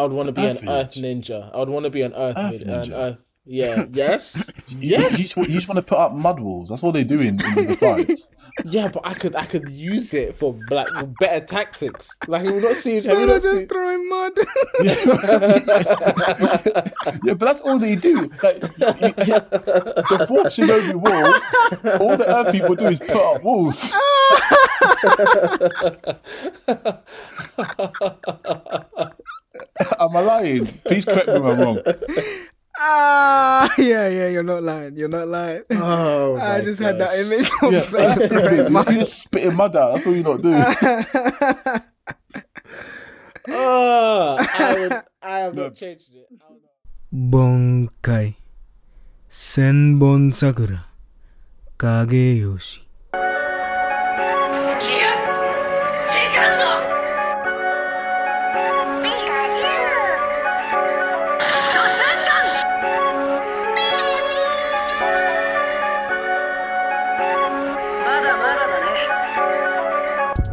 I would want to be Earth an Earth ninja. I would want to be an Earth, Earth vid- an ninja? Earth. Yeah. Yes. You, yes. You just, you just want to put up mud walls. That's what they do in, in the fights. Yeah, but I could I could use it for like better tactics. Like have you not seen? Have So you they're not just seen? throwing mud. yeah, but that's all they do. Like, you, you, the fourth Shinobi War, all the Earth people do is put up walls. Am I lying? Please correct me if I'm wrong. ah, yeah, yeah, you're not lying. You're not lying. Oh, I my just had that image of Yeah, Sailor Earth throwing you just spitting mud out. That's all you not do. Oh, I would. I have not changed it. I would not- 盆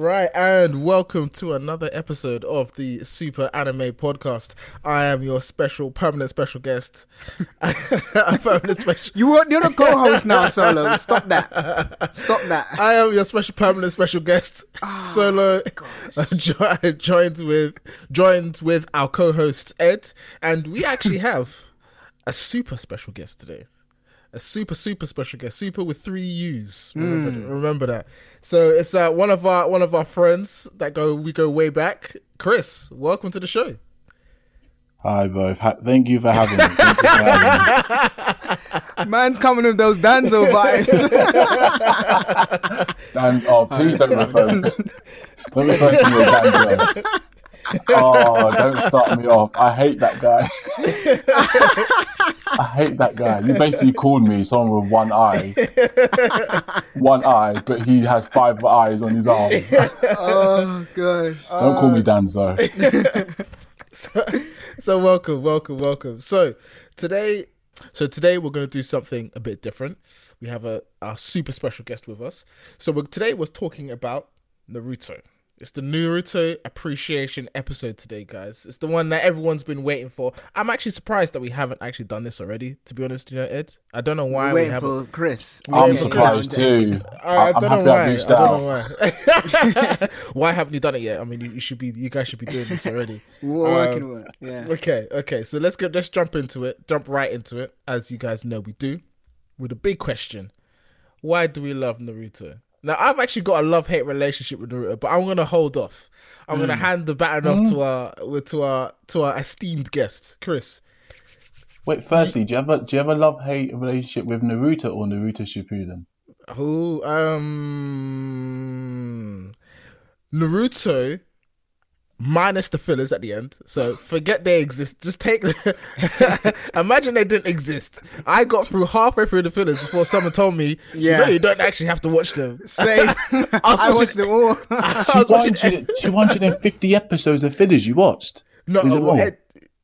Right, and welcome to another episode of the Super Anime Podcast. I am your special, permanent special guest. permanent special. You are, you're the co-host now, Solo. Stop that. Stop that. I am your special, permanent special guest, Ah, Solo. jo- joined with joined with our co-host Ed, and we actually have a super special guest today. A super super special guest, super with three U's. Remember, Hmm. remember that. So it's uh, one of our one of our friends that go we go way back. Chris, welcome to the show. Hi, both. Ha- thank you for having me. For having me. Man's coming with those Danzo vibes. And oh, please don't refer. don't refer to me as Danzo. Oh, don't start me off. I hate that guy. I hate that guy. You basically called me someone with one eye, one eye, but he has five eyes on his arm. oh gosh. Don't call me Danzo. so, so welcome, welcome, welcome. So today, so today we're going to do something a bit different. We have a our super special guest with us. So we're, today we're talking about Naruto. It's the Naruto appreciation episode today, guys. It's the one that everyone's been waiting for. I'm actually surprised that we haven't actually done this already. To be honest, you know, Ed, I don't know why we Waiting haven't. for Chris. I'm Yeah, surprised too. I, I don't happy know I why. I don't know why. why haven't you done it yet? I mean, you, you should be. You guys should be doing this already. We're Um, working with it. Yeah. Okay, okay. So let's get let's jump into it. Jump right into it, as you guys know we do. With a big question: Why do we love Naruto? Now I've actually got a love hate relationship with Naruto, but I'm gonna hold off. I'm gonna hand the baton off to our to our to our esteemed guest, Chris. Wait, firstly, do you ever do you ever love hate relationship with Naruto or Naruto Shippuden? Who um Naruto minus the fillers at the end. So forget they exist. Just take imagine they didn't exist. I got through halfway through the fillers before someone told me, yeah, Yeah. you don't actually have to watch them. Same. I I was watched them all. I was watching 250 episodes of fillers you watched. no,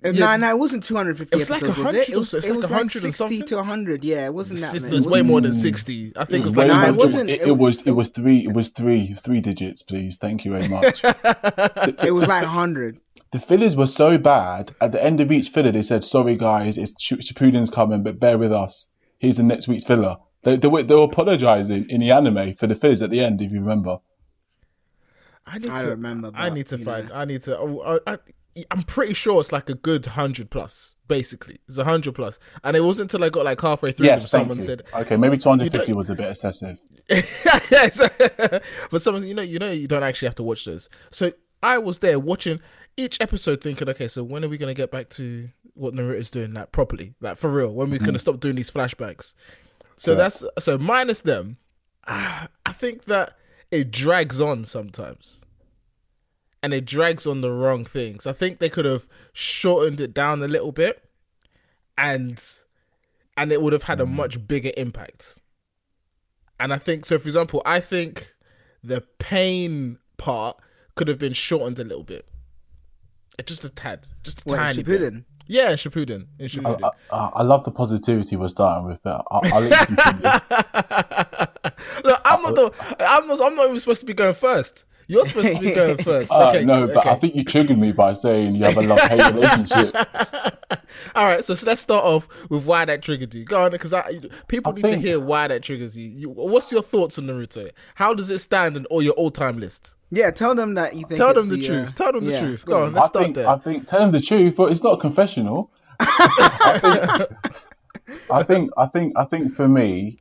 Was it more? Ed- No, yeah, no, it wasn't 250 It was like episodes, was 100 it? It was, so. It's it like was 100 like and 60 something. to 100. Yeah, it wasn't that There's many. there's It way wasn't- more than sixty. I think it was Way like Nah, it wasn't- It, it- it was it was three it was three three digits, please. Thank you very much. It was like 100. the fillers were so bad. At the end of each filler, they said, "Sorry guys, it's Sh- Shippuden's coming, but bear with us. Here's the next week's filler." They, they were they were apologizing in the anime for the fillers at the end, if you remember. I need I to don't remember, I need to find. know. I need to. oh, I, I, I'm pretty sure it's like a good hundred plus. Basically, it's a hundred plus, and it wasn't until I got like halfway through Yes, them someone you. said, Okay, maybe 250 was a bit excessive. yes. but someone, you know, you know, you don't actually have to watch those. So I was there watching each episode, thinking, okay, so when are we gonna get back to what Naruto's doing, like properly, like for real? When we're gonna mm-hmm. stop doing these flashbacks? So Correct. that's so minus them. I think that it drags on sometimes, and it drags on the wrong things. I think they could have shortened it down a little bit, and and it would have had a much bigger impact. And I think so. For example, I think the pain part could have been shortened a little bit, Uh, just a tad, just a What, tiny bit. Shippuden? Yeah, in Shippuden. In Shippuden. I, I, I love the positivity we're starting with, but I'll, I'll let you continue. Look, I'm not. The, I'm not. I'm not even supposed to be going first. You're supposed to be going first. Uh, okay. no, but okay. I think you triggered me by saying you have a love hate relationship. All right. So, so let's start off with why that triggered you. Go on, because people I need to hear why that triggers you. you. What's your thoughts on Naruto? How does it stand in all your all-time list? Yeah, tell them that you think. Tell it's them the, uh, truth. Tell them the yeah, truth. Go on. I Let's start think, there. I think, tell them the truth, but it's not a confessional. I think, I think, I think, I think for me,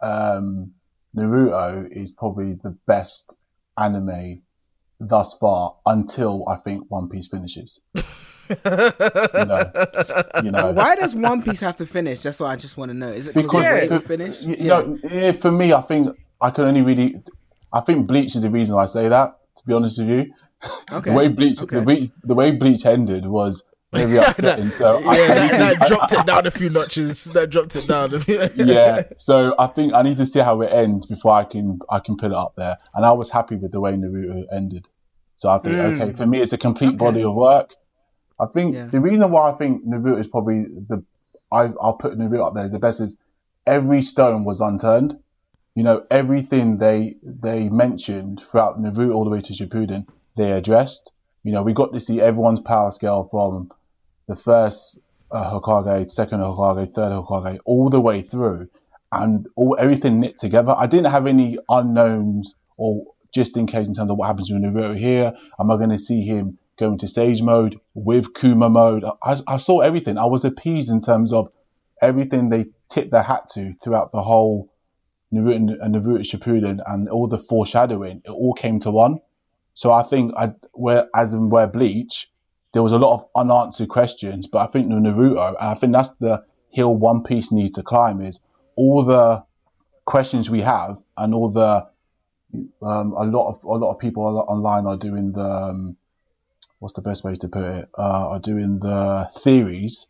um, Naruto is probably the best anime thus far until I think One Piece finishes. you know, you know. Why does One Piece have to finish? That's what I just want to know. Is it because because it's for, to finish? you know, yeah, for me, I think I can only really, I think Bleach is the reason I say that. To be honest with you, Okay. the way Bleach, Okay. the, way, the way Bleach ended was very upsetting. so I, yeah, I that, that dropped it down a few notches. That dropped it down. yeah. So I think I need to see how it ends before I can I can put it up there. And I was happy with the way Naruto ended. So I think mm. okay, for me it's a complete body of work. I think Yeah. the reason why I think Naruto is probably the I I'll put Naruto up there as the best is every stone was unturned. You know, everything they they mentioned throughout Naruto all the way to Shippuden, they addressed. You know, we got to see everyone's power scale from the first uh, Hokage, second Hokage, third Hokage, all the way through, and all everything knit together. I didn't have any unknowns or just in case in terms of what happens with Naruto here. Am I going to see him go into Sage mode with Kurama mode? I, I saw everything. I was appeased in terms of everything they tipped their hat to throughout the whole Naruto and Naruto Shippuden and all the foreshadowing. It all came to one. So I think I, where, as in where Bleach, there was a lot of unanswered questions, but I think with Naruto, and I think that's the hill One Piece needs to climb is all the questions we have and all the, um, a lot of, a lot of people online are doing the, um, what's the best way to put it, uh, are doing the theories.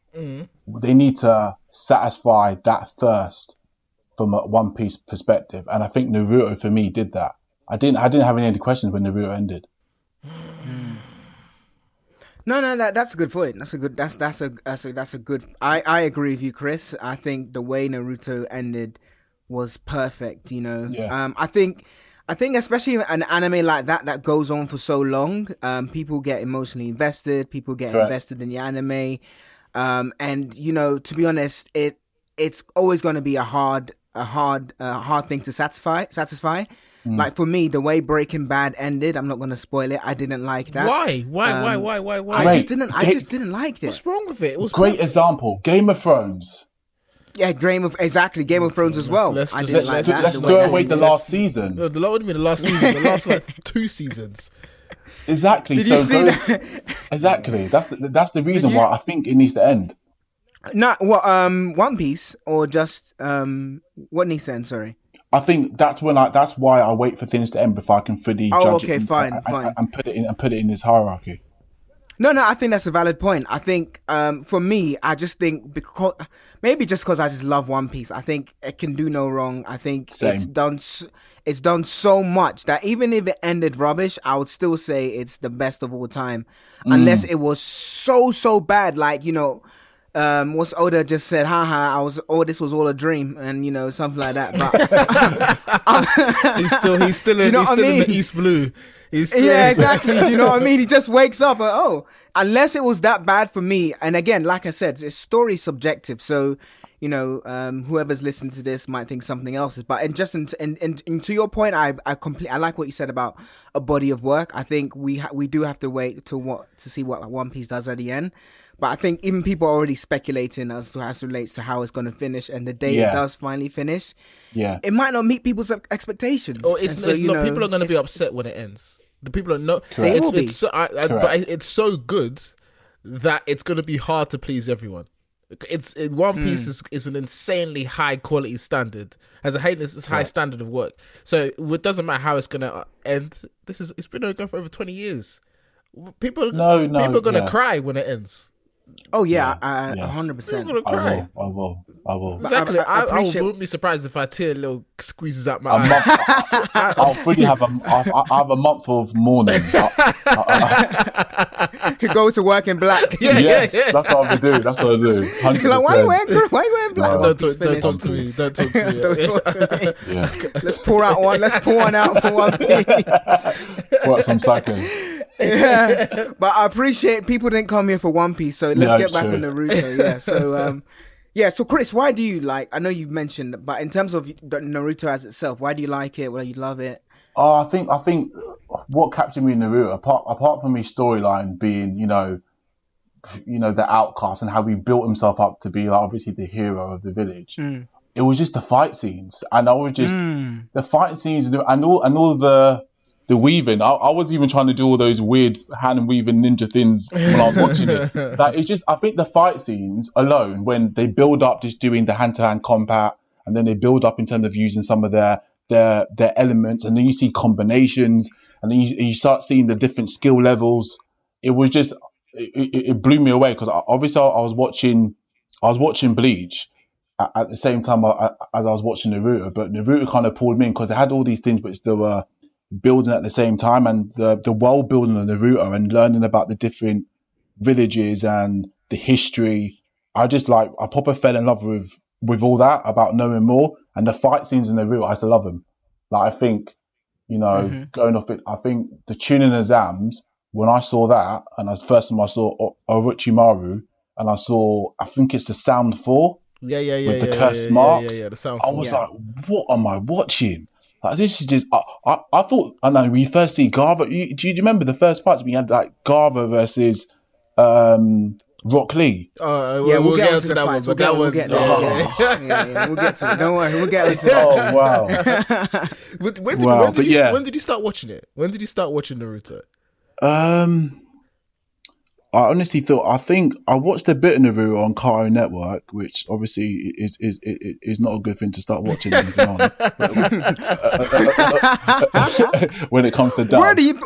They need to satisfy that thirst from a One Piece perspective. And I think Naruto for me did that. I didn't, I didn't have any questions when Naruto ended. No, no, that, that's a good point. That's a good. That's that's a that's a that's a good. I I agree with you, Chris. I think the way Naruto ended was perfect. You know, Yeah. um, I think. I think especially an anime like that that goes on for so long, um, people get emotionally invested. People get Correct. invested in the anime, um, and you know, to be honest, it it's always going to be a hard, a hard, a hard thing to satisfy. Satisfy. Mm. Like for me, the way Breaking Bad ended, I'm not going to spoil it. I didn't like that. Why? Why? why? Um, Why? Why? Why? I Great. just didn't. I Ga- just didn't like it. What's wrong with it? It was Great perfect. example, Game of Thrones. Yeah, Game of exactly Game of Thrones as well. let's I just- didn't let's- like let's- that. Let's throw away he the did. last season. No, the what do you mean the last season? The last like two seasons. Exactly. Did so you see go- that? Exactly. That's the, that's the reason you- why I think it needs to end. Not what um One Piece or just um what needs to end? Sorry. I think that's when I. That's why I wait for things to end before I can fully Oh, judge okay, it and, fine, and, fine. and put it in and put it in this hierarchy. No, no, I think that's a valid point. I think um for me, I just think because maybe just because I just love One Piece, I think it can do no wrong. I think it's done it's done so much that even if it ended rubbish, I would still say it's the best of all time, unless Mm. it was so so bad, like you know. Um, what's Oda just said? Haha, I was. Oh, this was all a dream, and you know something like that. But He's still he's still in, you know he's what I still in the mean? East Blue. Still, Yeah, exactly. Do you know what I mean? He just wakes up and oh, unless it was that bad for me. And again, like I said, it's story subjective. So, you know, um, whoever's listening to this might think something else is. But and just in, in to your point, I I complete. I like what you said about a body of work. I think we ha- we do have to wait to what to see what One Piece does at the end. But I think even people are already speculating as to how it relates to how it's going to finish, and the day it does finally finish, Yeah. it might not meet people's expectations. Or it's, so, it's you not. know, people are going to be upset when it ends. The people are no. Correct. It's, They will it's so, I, I, but it's so good that it's going to be hard to please everyone. It's in One Hmm. Piece is, is an insanely high quality standard, has a high, this high standard of work. So it doesn't matter how it's going to end. This is it's been going for over twenty years. People, No, no, people are gonna yeah. cry when it ends. Oh yeah, I- I- a hundred People percent. are gonna I will. I will. I will. Exactly. I- I I, I, appreciate- wouldn't be surprised if I tear a little squeezes out my A eye. month, I'll fully have a. I'll, I'll have a month of mourning. I- I- Go to work in black. Yeah, yes, yeah. that's what I would do. That's what I do. Hundred You're like, why you wearing percent. why you wearing black? No. Don't, talk, don't talk to me. Don't talk to me. Don't talk to me. Yeah, Let's pour out one. Let's pour one out for one piece. work some cycling. yeah. But I appreciate people didn't come here for One Piece, so let's No, get back true. on Naruto. Yeah. So um, yeah. So Chris, why do you like? I know you mentioned, but in terms of Naruto as itself, why do you like it? Why do you love it? Oh, I think I think what captured me in Naruto, apart apart from his storyline being, you know, you know, the outcast and how he built himself up to be like obviously the hero of the village. Hmm. It was just the fight scenes, and I was just hmm. the fight scenes and all and all the the weaving. I, I was even trying to do all those weird hand weaving ninja things when I was watching it. Like it's just, I think the fight scenes alone, when they build up just doing the hand to hand combat, and then they build up in terms of using some of their their their elements, and then you see combinations, and then you, you start seeing the different skill levels. It was just, it, it, blew me away because obviously I, I was watching, I was watching Bleach at, at the same time I, as I was watching Naruto, but Naruto kind of pulled me in because they had all these things, but they were uh, building at the same time, and the the world building of Naruto and learning about the different villages and the history. I just like I proper fell in love with with all that about knowing more and the fight scenes in Naruto. I still love them. Like I think, you know, mm-hmm. going off it, I think the Chunin exams when I saw that, and that's the first time I saw O- Orochimaru, and I saw I think it's the Sound Four. Yeah, yeah, yeah. With the yeah, cursed yeah, marks, Yeah, yeah, the sound. I was Yeah. like, what am I watching? Like, this is just, I, I, I thought, I know, when you first see Gaara, you, do you remember the first fights we had like Gaara versus um, Rock Lee? Uh, Yeah, we'll, get, into into the that one, fights. We'll but get, that we'll one. get there. oh. Yeah, yeah, yeah, we'll get to it. Don't worry, we'll get into that. Oh, wow. When, when did, Wow, when, did but you, yeah. when did you start watching it? When did you start watching Naruto? um, I honestly thought, I think I watched a bit of Naruto on Cartoon Network, which obviously is, is, is, is not a good thing to start watching anything on. when it comes to dub. We're the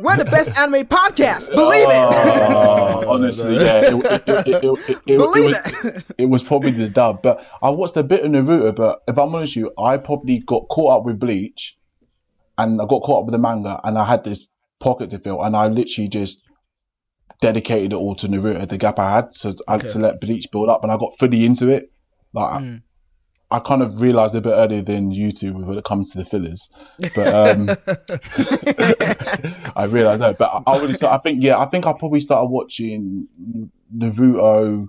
we're the best anime podcast. Believe it. Oh, honestly, yeah, it, it, it, it, it, it, it Believe was, it was probably the dub. But I watched a bit of Naruto. But if I'm honest with you, I probably got caught up with Bleach, and I got caught up with the manga, and I had this pocket to fill, and I literally just dedicated it all to Naruto. The gap I had, so I had to let Bleach build up, and I got fully into it. Like. I- I kind of realized a bit earlier than you two when it comes to the fillers, but um, I realized that. But I, I really, I think, yeah, I think I probably started watching Naruto.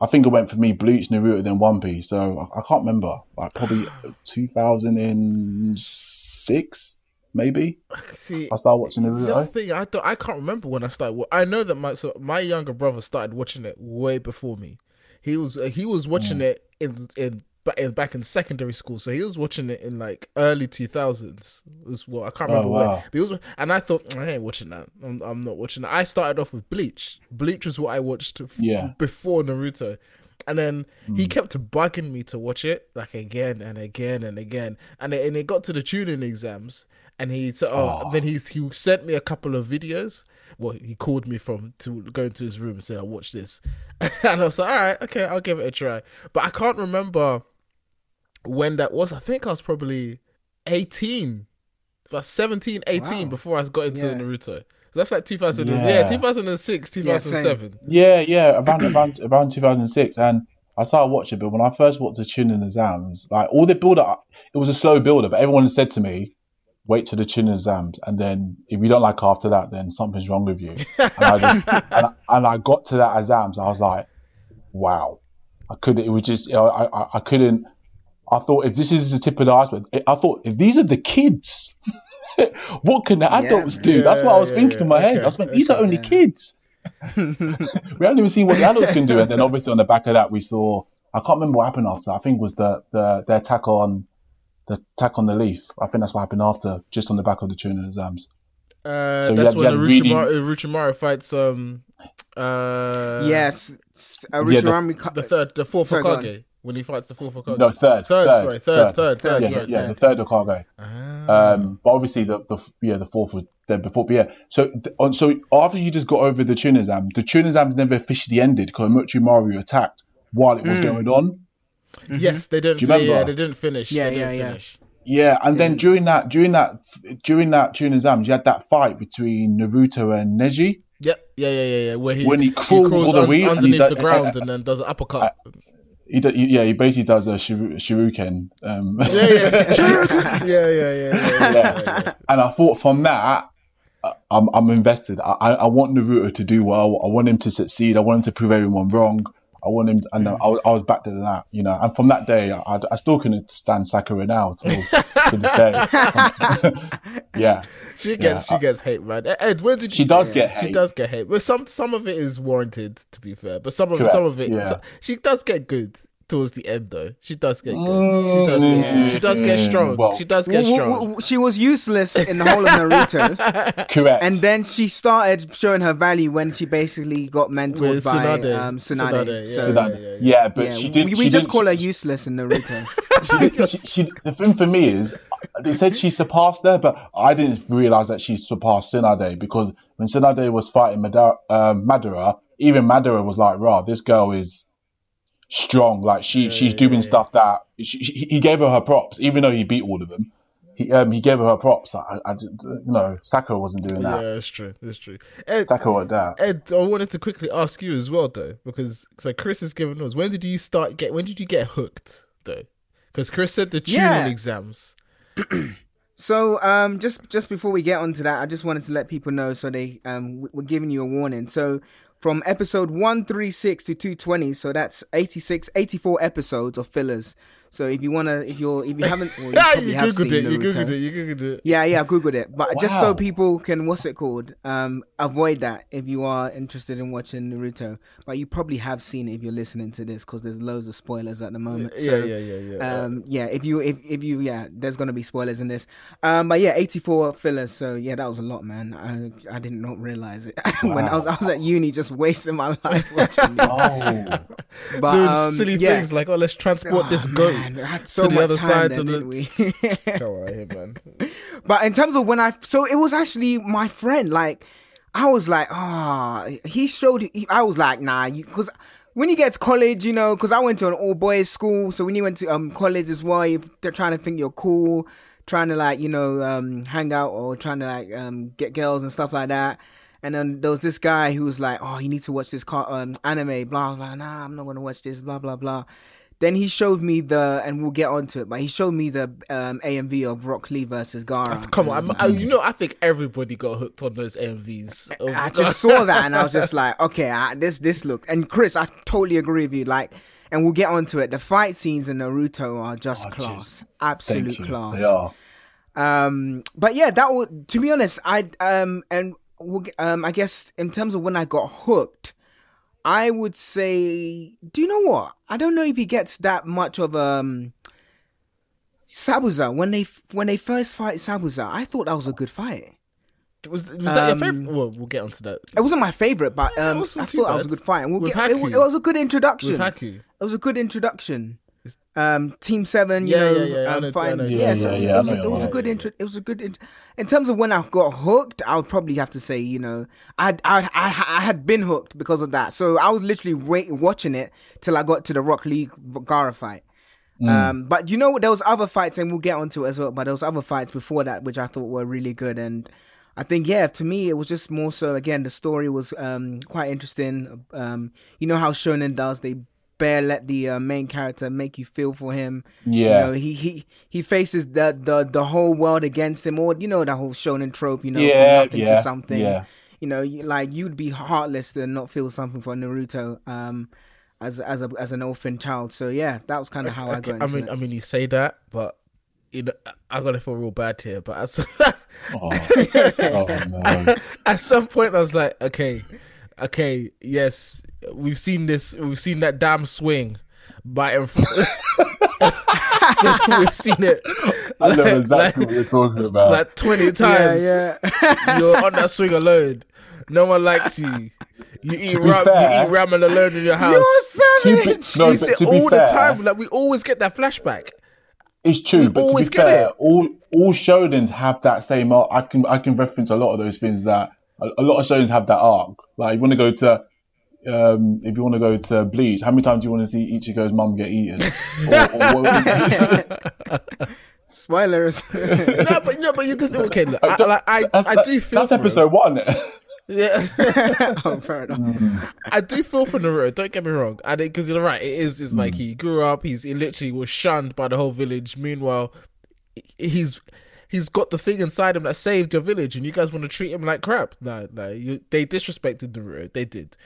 I think it went for me Bleach, Naruto, then One Piece. So I, I can't remember, like probably 2006, maybe. See, I started watching That's the thing. I don't, I can't remember when I started. I know that my so my younger brother started watching it way before me. He was uh, he was watching it in in ba- in back in secondary school. So he was watching it in like early two thousands. Was what I can't remember when. wow. But he was, and I thought I ain't watching that. I'm, I'm not watching that. I started off with Bleach. Bleach was what I watched f- Yeah. before Naruto. And then he hmm. kept bugging me to watch it like again and again and again. And it, and it got to the Chunin exams, and he said, "Oh." Then he he sent me a couple of videos. Well, he called me from to go into his room and said, "I watch this," and I was like, "All right, okay, I'll give it a try." But I can't remember when that was. I think I was probably eighteen, about 17, 18 Wow. before I got into Yeah. Naruto. So that's like 2000. Yeah, Yeah. 2006, 2007. Yeah, yeah, around around around 2006, and I started watching. But when I first watched the Chunin exams, like all the build up, it was a slow builder. But everyone said to me, "Wait till the Chunin exams, and then if you don't like after that, then something's wrong with you." And I just and, I, and I got to that exams, I was like, "Wow!" I couldn't. It was just you know, I, I I couldn't. I thought if this is the tip of the iceberg, I thought if these are the kids. what can the adults do? That's what I was yeah, thinking yeah. in my head. Okay, I was like, these are only yeah. kids we haven't even seen what the adults can do. And then obviously on the back of that, we saw, I can't remember what happened after. I think it was the, the, the attack on, the attack on the leaf. I think that's what happened after, just on the back of the Chunin exams. Uh, So that's had- when you had really- Orochimaru, Orochimaru fights um uh yes, uh, Yeah, the- the third the fourth Sorry, go Hokage when he fights the fourth Hokage. No, third. Third, sorry, third, third, third, third, yeah, sorry, yeah, third. the third Okage. Ah. Um, but obviously the, the, yeah, the fourth was there before. But yeah, so on, so after you just got over the Chunin exam, the Chunin exam's never officially ended because Orochimaru attacked while it was going on. Yes, they didn't. Do you remember? Yeah, they didn't finish. Yeah, they didn't yeah, yeah. finish. Yeah, and then during that during that during that Chunin exam, you had that fight between Naruto and Neji. Yep. Yeah, yeah, yeah, yeah. Where he When he crawls all the way and he underneath does- the ground and then does an uppercut. He, do, he- yeah, he basically does a shiru- shuriken. Um, yeah, yeah. Shuriken. yeah, yeah, yeah, yeah, yeah, and I thought from that, I'm I'm invested. I I want Naruto to do well. I want him to succeed. I want him to prove everyone wrong. I want him, and I, was- I was back to that, you know. And from that day, I, I still couldn't stand Sakura now till to this day. yeah, She gets Yeah, she gets hate, man. Ed, where did she you, does get She hate. does get hate. But some some of it is warranted, to be fair. But some of Correct, some of it, yeah. so- she does get good towards the end, though. She does get good. She does get, she does get Mm, strong. well- she does get strong. w- w- she was useless in the whole of Naruto, correct. and then she started showing her value when she basically got mentored With by Tsunade. um, Tsunade. Tsunade, yeah. So, So that- yeah, yeah, yeah, but yeah, she did. we, she just didn't- call her useless in Naruto. she, she, she, the thing for me is, they said she surpassed her, but I didn't realize that she surpassed Tsunade because when Tsunade was fighting Madara, um, Madara even Madara was like, "Rah, this girl is strong. Like she, she's doing stuff that she, she, he gave her her props, even though he beat all of them. He, um, he gave her her props. I, I, did- you know, Sakura wasn't doing that. yeah, that. that's true. That's true. Ed, Sakura was that. Ed, I wanted to quickly ask you as well, though, because so Chris has given us. When did you start get? When did you get hooked, though? Because Chris said the Chunin Yeah. exams. So, um, just just before we get onto that, I just wanted to let people know so they um w- we're giving you a warning. So, from episode 136 to 220, so that's 86, 84 episodes of fillers. So, if you wanna, if you're, if you haven't, well, you Yeah, probably you have googled seen it. You Naruto. googled it. You googled it. Yeah, yeah, I googled it, but just so people can what's it called? Um, avoid that if you are interested in watching Naruto. But you probably have seen it if you're listening to this because there's loads of spoilers at the moment. Yeah, so, yeah, yeah, yeah. Um, yeah, if you if if you yeah, there's gonna be spoilers in this. Um, but yeah, 84 fillers. So yeah, that was a lot, man. I I did not realize it when I was I was at uni just wasting my life watching. Oh, But Doing um, silly yeah. things like, oh, let's transport this Oh, goat man, I had so to the other side didn't the. we? Here, man. But in terms of when I, so it was actually my friend. Like, I was like, ah, he showed. He, I was like, nah, because when you get to college, you know, because I went to an all boys school. So when you went to um college as well, you, they're trying to think you're cool, trying to like you know um hang out or trying to like um get girls and stuff like that. And then there was this guy who was like, "Oh, you need to watch this car, um, anime." Blah. blah. "Nah, I'm not gonna watch this." Blah blah blah. Then he showed me the, and we'll get onto it, but he showed me the um, AMV of Rock Lee versus Gaara. Come on, I'm, I, you know, I think everybody got hooked on those AMVs. of- I just saw that and I was just like, okay, I, this this look. And Chris, I totally agree with you. Like, and we'll get onto it. The fight scenes in Naruto are just class, just- absolute thank class. They are. Um, but yeah, that would to be honest, I um and we'll, um I guess in terms of when I got hooked, I would say, do you know what? I don't know if he gets that much of um. Zabuza when they when they first fight Zabuza, I thought that was a good fight. was was that Um, your favorite? Well, we'll get onto that. It wasn't my favorite, but um, I thought too that was a good fight. And we'll With get, it, it was a good introduction. It was a good introduction. Um, Team Seven, you Yeah, know, yeah, yeah, um, yeah, Yeah, so it was, it was, it was a good intro. It was a good. Int- in terms of when I got hooked, I would probably have to say, you know, I I I, I had been hooked because of that. So I was literally wait, watching it till I got to the Rock Lee Gaara fight. Mm. Um, but you know, there was other fights, and we'll get onto it as well. But there was other fights before that, which I thought were really good, and I think yeah, to me, it was just more so. Again, the story was um quite interesting. Um, you know how Shonen does; they bare let the uh, main character make you feel for him. Yeah. you know, he he he faces the the the whole world against him, or you know that whole Shonen trope. You know, Yeah, nothing yeah, to something. yeah. You know, like you'd be heartless to not feel something for Naruto. Um. As as a as an orphan child, so yeah, that was kind of how I got into I mean, it. I mean, you say that, but you know, I gotta feel real bad here. But at some, Oh, oh no. at some point, I was like, okay, okay, yes, we've seen this, we've seen that damn swing, but in front- we've seen it. I know exactly like- what you're talking about. like twenty times. yeah, yeah. You're on that swing alone. No one likes you. You eat ram, fair- you eat ramen alone in your house. You're To be- no, you but see it to be the fair- time. Like we always get that flashback. It's true, We but to always be get fair, it. all all shonens have that same. I can I can reference a lot of those things that a, a lot of shows have that arc. Like if you want to go to um, if you want to go to Bleach, how many times do you want to see Ichigo's mum get eaten? or, or Spoilers. no, but no, but you can okay. Look, I, like, I, that's, I do feel that's for him. episode one. Yeah, oh, fair enough. Mm. I do feel for Naruto. Don't get me wrong. I think because you're right. It is. It's like he grew up. He's he literally was shunned by the whole village. Meanwhile, he's he's got the thing inside him that saved your village, and you guys want to treat him like crap. No, no. You, they disrespected Naruto. They did.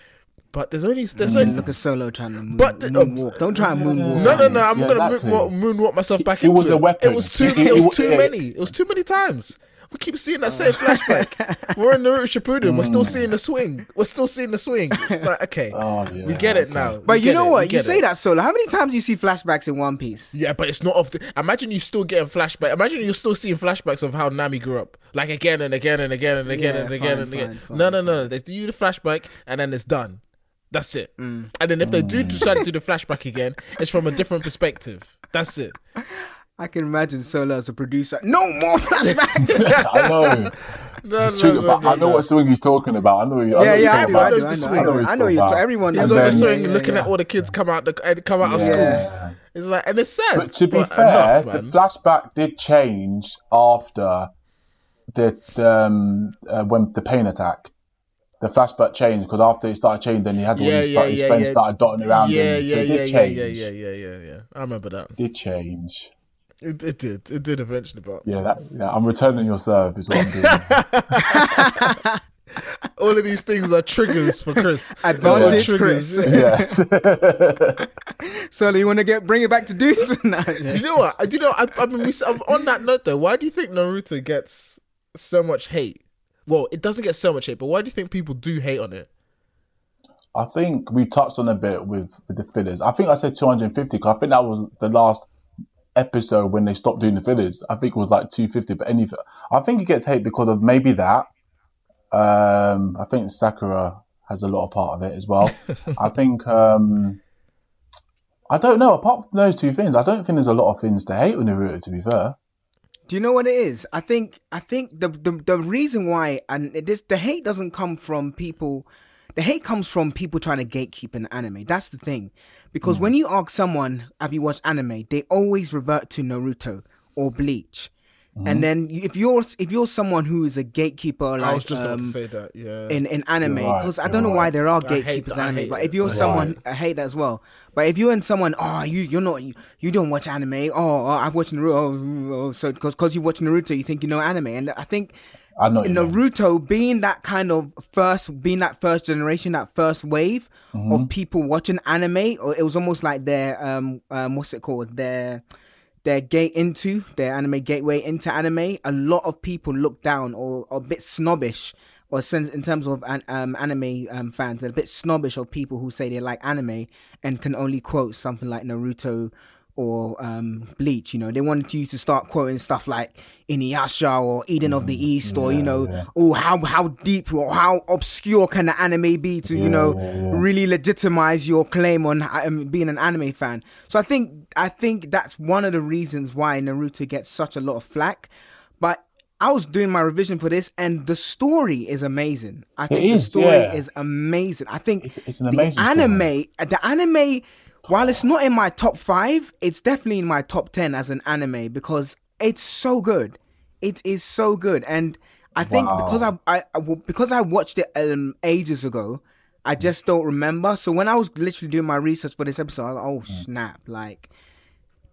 But there's only there's mm. only Look at Solo trying to moon, But the- moonwalk. Um, Don't try and moonwalk. No, no, no! I'm Yeah, gonna exactly. moonwalk, moonwalk myself back It into was a weapon. It was too. It- It, it was was- too yeah. many. It was too many times. We keep seeing that same flashback. We're in Naruto Shippuden. We're still seeing the swing. We're still seeing the swing. Like, okay, Oh, yeah, we get it okay. now. But We you know it. What? You say it. that Solo. How many times do you see flashbacks in One Piece? Yeah, but it's not often. Imagine you still getting flashback. Imagine you're still seeing flashbacks of how Nami grew up, like again and again and again and again Yeah, and again fine, and again. fine, fine, no, no, no. They do the flashback and then it's done. That's it. Mm. And then if they do decide to do the flashback again, it's from a different perspective. That's it. I can imagine Solo as a producer. No more flashbacks. I know. No, It's true, no, no, but no, I know no. what swing he's talking about. I know. I know yeah, yeah, I he's I about. I the know, swing. I know, I know I know you. So everyone He's on the swing Yeah, yeah, looking yeah. at all the kids come out the come out of school. Yeah. It's like and it's sad. But to be but fair, enough, the flashback did change after the, the um, uh, when the pain attack. The flashback changed because after it started changing, then he had all yeah, his, yeah, his yeah, friends yeah. started dotting around yeah, him. yeah, so it yeah, did yeah, change. yeah, yeah, yeah, yeah, yeah. I remember that. Did change. It, it did. It did eventually, but Yeah, that, yeah, I'm returning your serve is what I'm doing. all of these things are triggers for Chris. Advantage, They're. Chris. yes. Solo, you want to get bring it back to Deuce? Nah, Do you know what? Do you know? I, I mean, we, I'm on that note though. Why do you think Naruto gets so much hate? Well, it doesn't get so much hate, but why do you think people do hate on it? I think we touched on a bit with, with the fillers. I think I said 250 because I think that was the last episode when they stopped doing the fillers. I think it was like 250, but anything. I think it gets hate because of maybe that. Um, I think Sakura has a lot of part of it as well. I think, um, I don't know. Apart from those two things, I don't think there's a lot of things to hate on Naruto. To be fair, Do you know what it is? I think I think the the, the reason why and this the hate doesn't come from people. The hate comes from people trying to gatekeep an anime. That's the thing, because when you ask someone, "Have you watched anime?" they always revert to Naruto or Bleach, and then if you're if you're someone who is a gatekeeper, like I was just about to um, say that. Yeah. in, in anime You're right, because I don't know why there are gatekeepers in anime. But if you're Right. someone, I hate that as well. But if you're in someone, oh, you you're not you, you don't watch anime. Oh, oh I've watched Naruto. Oh, oh, so because because you watch Naruto, you think you know anime. And I think I know. Naruto being that kind of first, being that first generation, that first wave Mm-hmm. of people watching anime, or it was almost like their um um what's it called their their gate into their anime gateway into anime. A lot of people look down or, or a bit snobbish. Or in terms of an, um, anime um, fans, they're a bit snobbish of people who say they like anime and can only quote something like Naruto or um, Bleach. You know, they wanted you to start quoting stuff like Inuyasha or Eden of the East, or you know, oh how how deep or how obscure can the anime be to you know really legitimize your claim on um, being an anime fan. So I think I think that's one of the reasons why Naruto gets such a lot of flack, but. I was doing my revision for this, and the story is amazing. I think the story yeah. is amazing. I think It's- it's an the amazing story. anime, the anime, while it's not in my top five, it's definitely in my top ten as an anime because it's so good. It is so good, and I think Wow. because I, I, I because I watched it um, ages ago, I just don't remember. So when I was literally doing my research for this episode, I was like, oh Hmm. snap! Like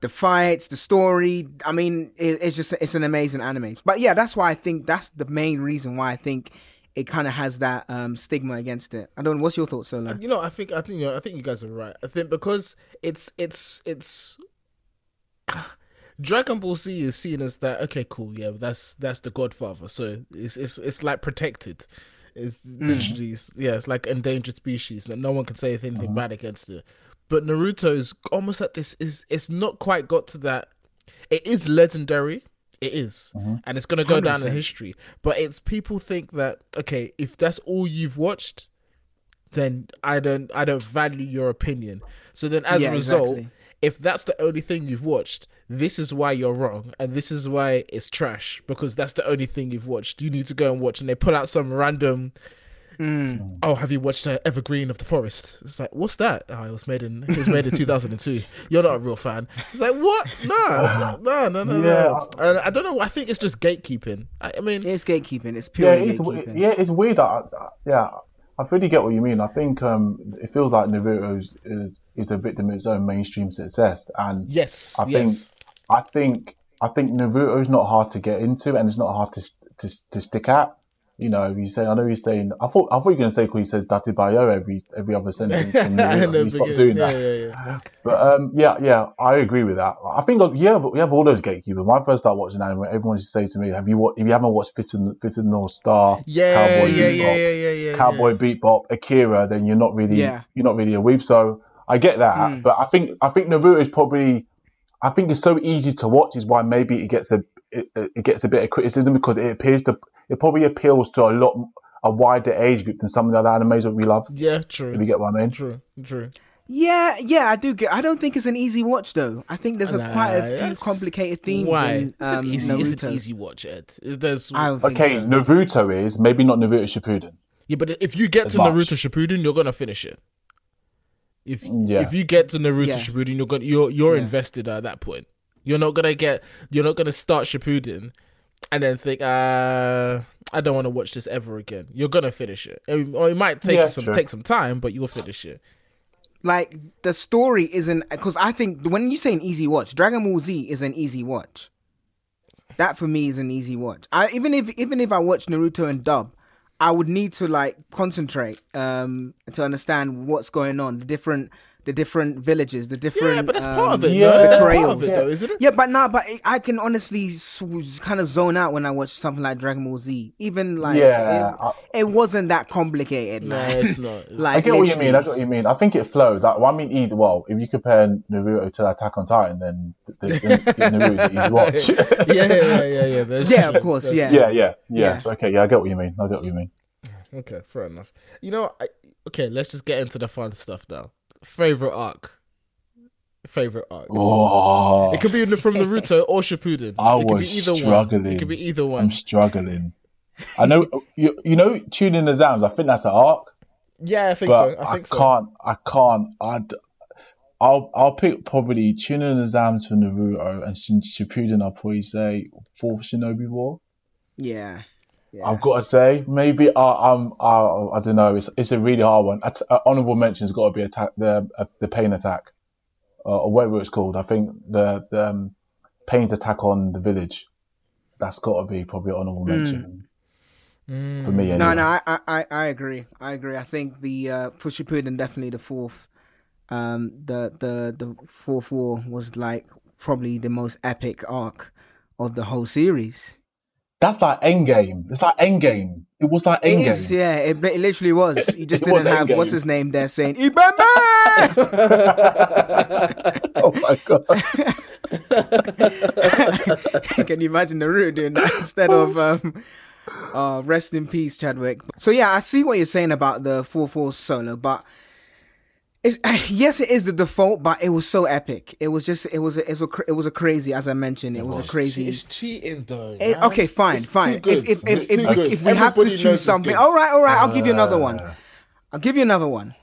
the fights, the story. I mean, it, it's just it's an amazing anime. But yeah, that's why I think that's the main reason why I think it kind of has that um, stigma against it. I don't. know. What's your thoughts, Solo? You know, I think I think you know, I think you guys are right. I think because it's it's it's Dragon Ball Z is seen as that. Okay, cool. Yeah, that's that's the Godfather. So it's it's it's like protected. It's literally yeah, it's like endangered species that no one can say anything bad against it. But Naruto's almost like this is it's not quite got to that. It is legendary. It is. Mm-hmm. and it's gonna go down in history. But it's people think that okay, if that's all you've watched, then I don't I don't value your opinion. So then as Yeah, a result, exactly. if that's the only thing you've watched, this is why you're wrong, and this is why it's trash because that's the only thing you've watched. You need to go and watch, and they pull out some random. Oh, have you watched uh, Evergreen of the Forest? It's like, what's that? Oh, it was made in it was made in 2002. You're not a real fan. It's like, what? No, no, no, no, no. And I don't know. I think it's just gatekeeping. I, I mean, It's gatekeeping. It's Yeah, it's, gatekeeping. yeah, it's weird. I, I- yeah, I really get what you mean. I think um, it feels like Naruto is, is is a victim of its own mainstream success, and yes, I yes. think I think I think Naruto is not hard to get into, and it's not hard to to, to stick at. You know, you say I know you're saying. I thought I thought you were going to say because he says "Dattebayo" every every other sentence. In Naruto. You stop doing yeah, that. yeah, yeah. But um, yeah, yeah, I agree with that. I think like, yeah, but we have all those gatekeepers. When I first started watching anime, everyone used to say to me, "Have you wa- if you haven't watched Fit and Fit and North Star, Yeah, Cowboy yeah, Bebop, yeah, yeah, yeah, yeah. Cowboy Bebop, Akira, then you're not really Yeah. you're not really a weeb." So I get that, but I think I think Naruto is probably I think it's so easy to watch is why maybe it gets a it, it gets a bit of criticism because it appears to it probably appeals to a lot a wider age group than some of the other animes that we love. Yeah, true. If you get what I mean? True, true. Yeah, yeah, I do get. I don't think it's an easy watch though. I think there's a, Nah, quite a few complicated themes Why? in it's, um, an easy, it's an easy watch, Ed. Is there's I don't think Okay, so. Naruto is maybe not Naruto Shippuden. yeah, but if you get As to much. Naruto Shippuden, you're gonna finish it. If Yeah. if you get to Naruto Yeah. Shippuden, you're gonna you're you're Yeah. invested at that point. You're not gonna get you're not gonna start Shippuden and then think, uh, I don't want to watch this ever again. You're gonna finish it, It- or it might take Yeah, some true. take some time, but you'll finish it. like the story isn't because I think when you say an easy watch, Dragon Ball Z is an easy watch. That for me is an easy watch. I even if even if I watch Naruto and dub, I would need to like concentrate um to understand what's going on, the different the different villages, the different Yeah, but that's um, part of it. yeah, no? That's part betrayals. of it, though, isn't it? Yeah, but nah, but I- I can honestly kind of zone out when I watch something like Dragon Ball Z. Even like, Yeah, it, I- it wasn't that complicated, No, man. it's not. It's- like, I get what you mean. I get what you mean. I think it flows. Like, well, I mean, easy. Well, if you compare Naruto to Attack on Titan, then the, the, the Naruto is easy watch. yeah, yeah, yeah, yeah. That's Yeah, true. of course, yeah. yeah, yeah, yeah, Yeah. Okay, yeah, I get what you mean. I get what you mean. Okay, fair enough. You know, I, okay, let's just get into the fun stuff now. Favorite arc. Favorite arc. Oh, It could be from Naruto or Shippuden. I it could was be either one. It could be either one. I'm struggling. I know you. You know, tuning the Zams. I think that's the arc, yeah, I think but so. I I, think so. can't. I can't. I'd, I'll I'll pick probably tune in the Zams for Naruto and Shin- Shippuden. I'll probably say fourth Shinobi War. Yeah. Yeah. I've got to say, maybe I, I'm, I, I don't know. It's it's a really hard one. At, uh, honorable mention's got to be attack the uh, the pain attack, uh, or whatever it's called. I think the, the um, pain's attack on the village. That's got to be probably honorable mention for me. Anyway. No, no, I, I, I- agree. I agree. I think the uh, for Shippuden definitely the fourth. Um, the the the fourth war was like probably the most epic arc of the whole series. That's like Endgame. It's like Endgame. It was like It Endgame. is, yeah. It, it literally was. He just didn't have what's his name there saying Ibeme. oh my god. Can you imagine Naruto doing that instead of um, uh, rest in peace, Chadwick? So yeah, I see what you're saying about the four four solo, but it's yes, it is the default, but it was so epic. It was just it was a, it was a, it was a crazy, as I mentioned, it was a crazy. It's cheating though. Man. okay, fine, It's fine. If if if, if, we- if we have to choose something, all right, all right, I'll give you another one. I'll give you another one.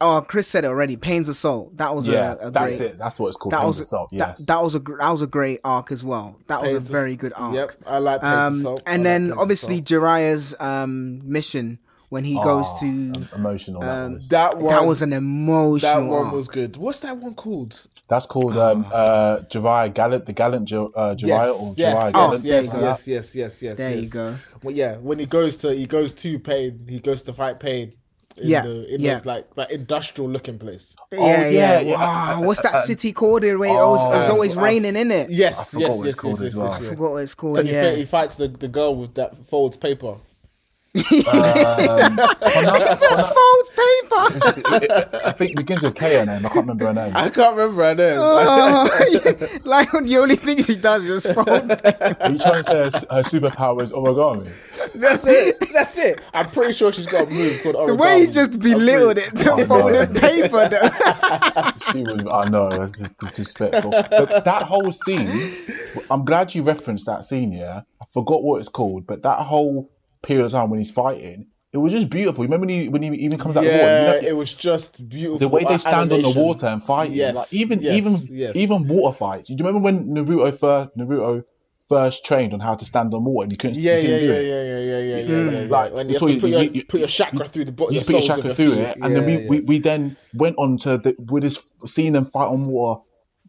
Oh, Chris said it already. Pain's Assault. That was Yeah, a, a that's great. it. That's what it's called. That Pain was of that, Yes. that was a that was a great arc as well. That was a very good arc. Yep, I like Pains of Um, Salt. I and then Pains obviously. Jiraiya's um mission when he goes Oh, to um, emotional. that, was. that one. that was an emotional. that one arc. was good. What's that one called? That's called um, uh, Jiraiya Gallant, the Gallant Jir- uh, Jiraiya or yes, Jiraiya yes, Gallant. yes, yes, yes, yes, yes. There you go. Well, yeah, when he goes to he goes to Pain, he goes to fight Pain. In Yeah, the, in yeah. this like that industrial looking place. Yeah, Oh, yeah. yeah, yeah. Wow, what's that city called? Where it was, it was Oh, always I- raining in it. Yes, forgot yes, what it's yes, called yes, as yes, well. yes, I forgot what it's called. And he, Yeah. fa- he fights the, the girl with that folds paper. Um, Kona- Kona- Folds paper. I think it begins with K her name. I can't remember her name. I can't remember her name. Oh, like the only thing she does is just fold paper. Are you trying to say her, her superpower is origami? That's it. That's it. I'm pretty sure she's got a move called origami. The way he just belittled it to Oh, folded no. paper. Though. She was. I know it's just disrespectful. But that whole scene, I'm glad you referenced that scene. Yeah, I forgot what it's called, but that whole period of time when he's fighting, it was just beautiful. You remember when he when he even comes out Yeah, of the water? You know, it was just beautiful. the way they stand on the water and fight. Yes, like even yes, even yes. even water fights. Do you remember when Naruto first Naruto first trained on how to stand on water and you couldn't, Yeah, you yeah, couldn't yeah, do it? yeah, yeah, yeah, yeah, yeah, yeah, yeah. Like, when you it's have to all put your, you- put your chakra through the bottom, You put your chakra of through your it, and then we, yeah. we we then went on to the with this seeing them fight on water,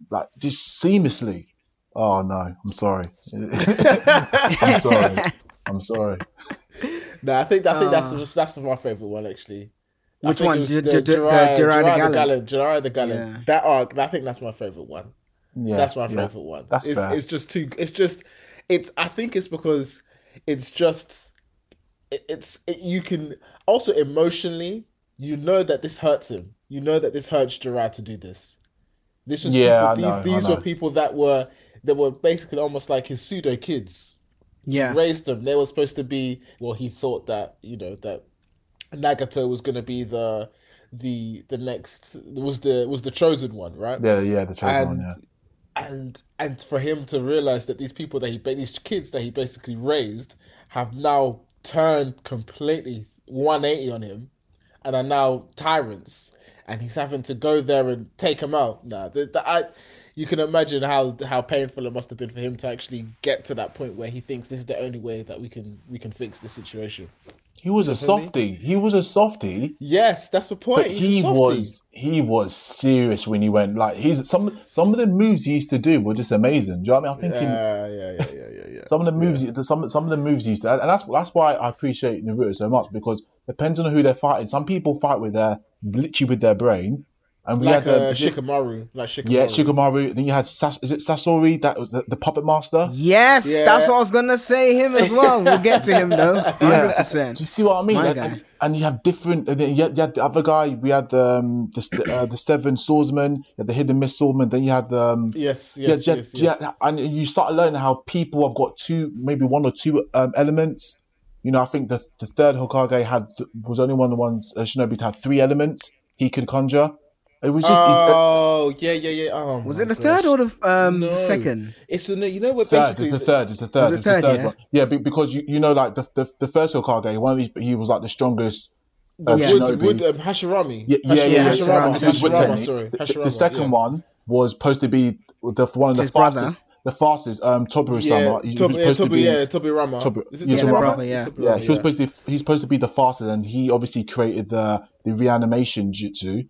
like just seamlessly. Oh no, I'm sorry. I'm sorry. I'm sorry. No, I think I think that's that's my favorite one actually. I Uh. Which one? it was J- the J- J- the Jiraiya- Jiraiya the Jiraiya Gallant? Gallant. Jiraiya the Gallant. Yeah. That arc. I think that's my favorite one. Yeah, That's my yeah. favorite one. That's it's, fair. it's just too. It's just. It's. I think it's because it's just. it- It's. It, you can also emotionally. You know that this hurts him. You know that this hurts Jiraiya to do this. This was Yeah, I people, know, I these these were people that were that were basically almost like his pseudo kids. Yeah. raised them. They were supposed to be. Well, he thought that you know that Nagato was going to be the the the next was the was the chosen one, right? Yeah, yeah, the chosen and one. Yeah. and and for him to realize that these people that he ba- these kids that he basically raised have now turned completely 180 on him and are now tyrants and he's having to go there and take them out nah the, the, I, you can imagine how how painful it must have been for him to actually get to that point where he thinks this is the only way that we can we can fix the situation He was a softie. He was a softie. yes that's the point But he was he was serious when he went like he's some some of the moves he used to do were just amazing. Do you know what I mean? I'm thinking yeah yeah yeah yeah yeah yeah some of the moves he- some some of the moves he used to and that's that's why I appreciate Naruto so much because depends on who they're fighting. Some people fight with their literally with their brain, and we like had uh, um, Shikamaru like Shikamaru yeah Shikamaru. Then you had Sas- is it Sasori that was the, the puppet master? Yes, Yeah. that's what I was gonna say. Him as well. We'll get to him though. Hundred Do you see what I mean? My And, guy. and, and you have different. And then you had, you had the other guy. We had um, the uh, the seven swordsmen. You had the hidden mist swordsman. Then you had the um, yes yeah, yes yeah, yes, yes. yeah, and you start learning how people have got two, maybe one or two um, elements. You know, I think the the third Hokage had was only one of the ones uh, Shinobi had three elements he could conjure. It was just it- Oh yeah, yeah, yeah. Oh, Was it the gosh. third or the um No. second? It's the you know what third. basically It's the third. It's the third. Was it It's the third, third yeah? one. Yeah, because you you know like the the, the first Hokage, one of these he was like the strongest. Uh, Yeah. Wood, Wood, um, Hashirama. Yeah, yeah, yeah. yeah, Hashirama. Hashirama, This is what Hashirama, sorry, the- Hashirama, The second yeah. one was supposed to be the one of the His brother. fastest. The fastest, um, Toburu Yeah, Sama. He Tobi, yeah, supposed to be. yeah, Tobirama. Tobi- Is it yeah, Tobi the Rama? brother, yeah. Tobi Yeah, Rama, he was supposed to. Be, he's supposed to be the fastest, and he obviously created the the reanimation jutsu.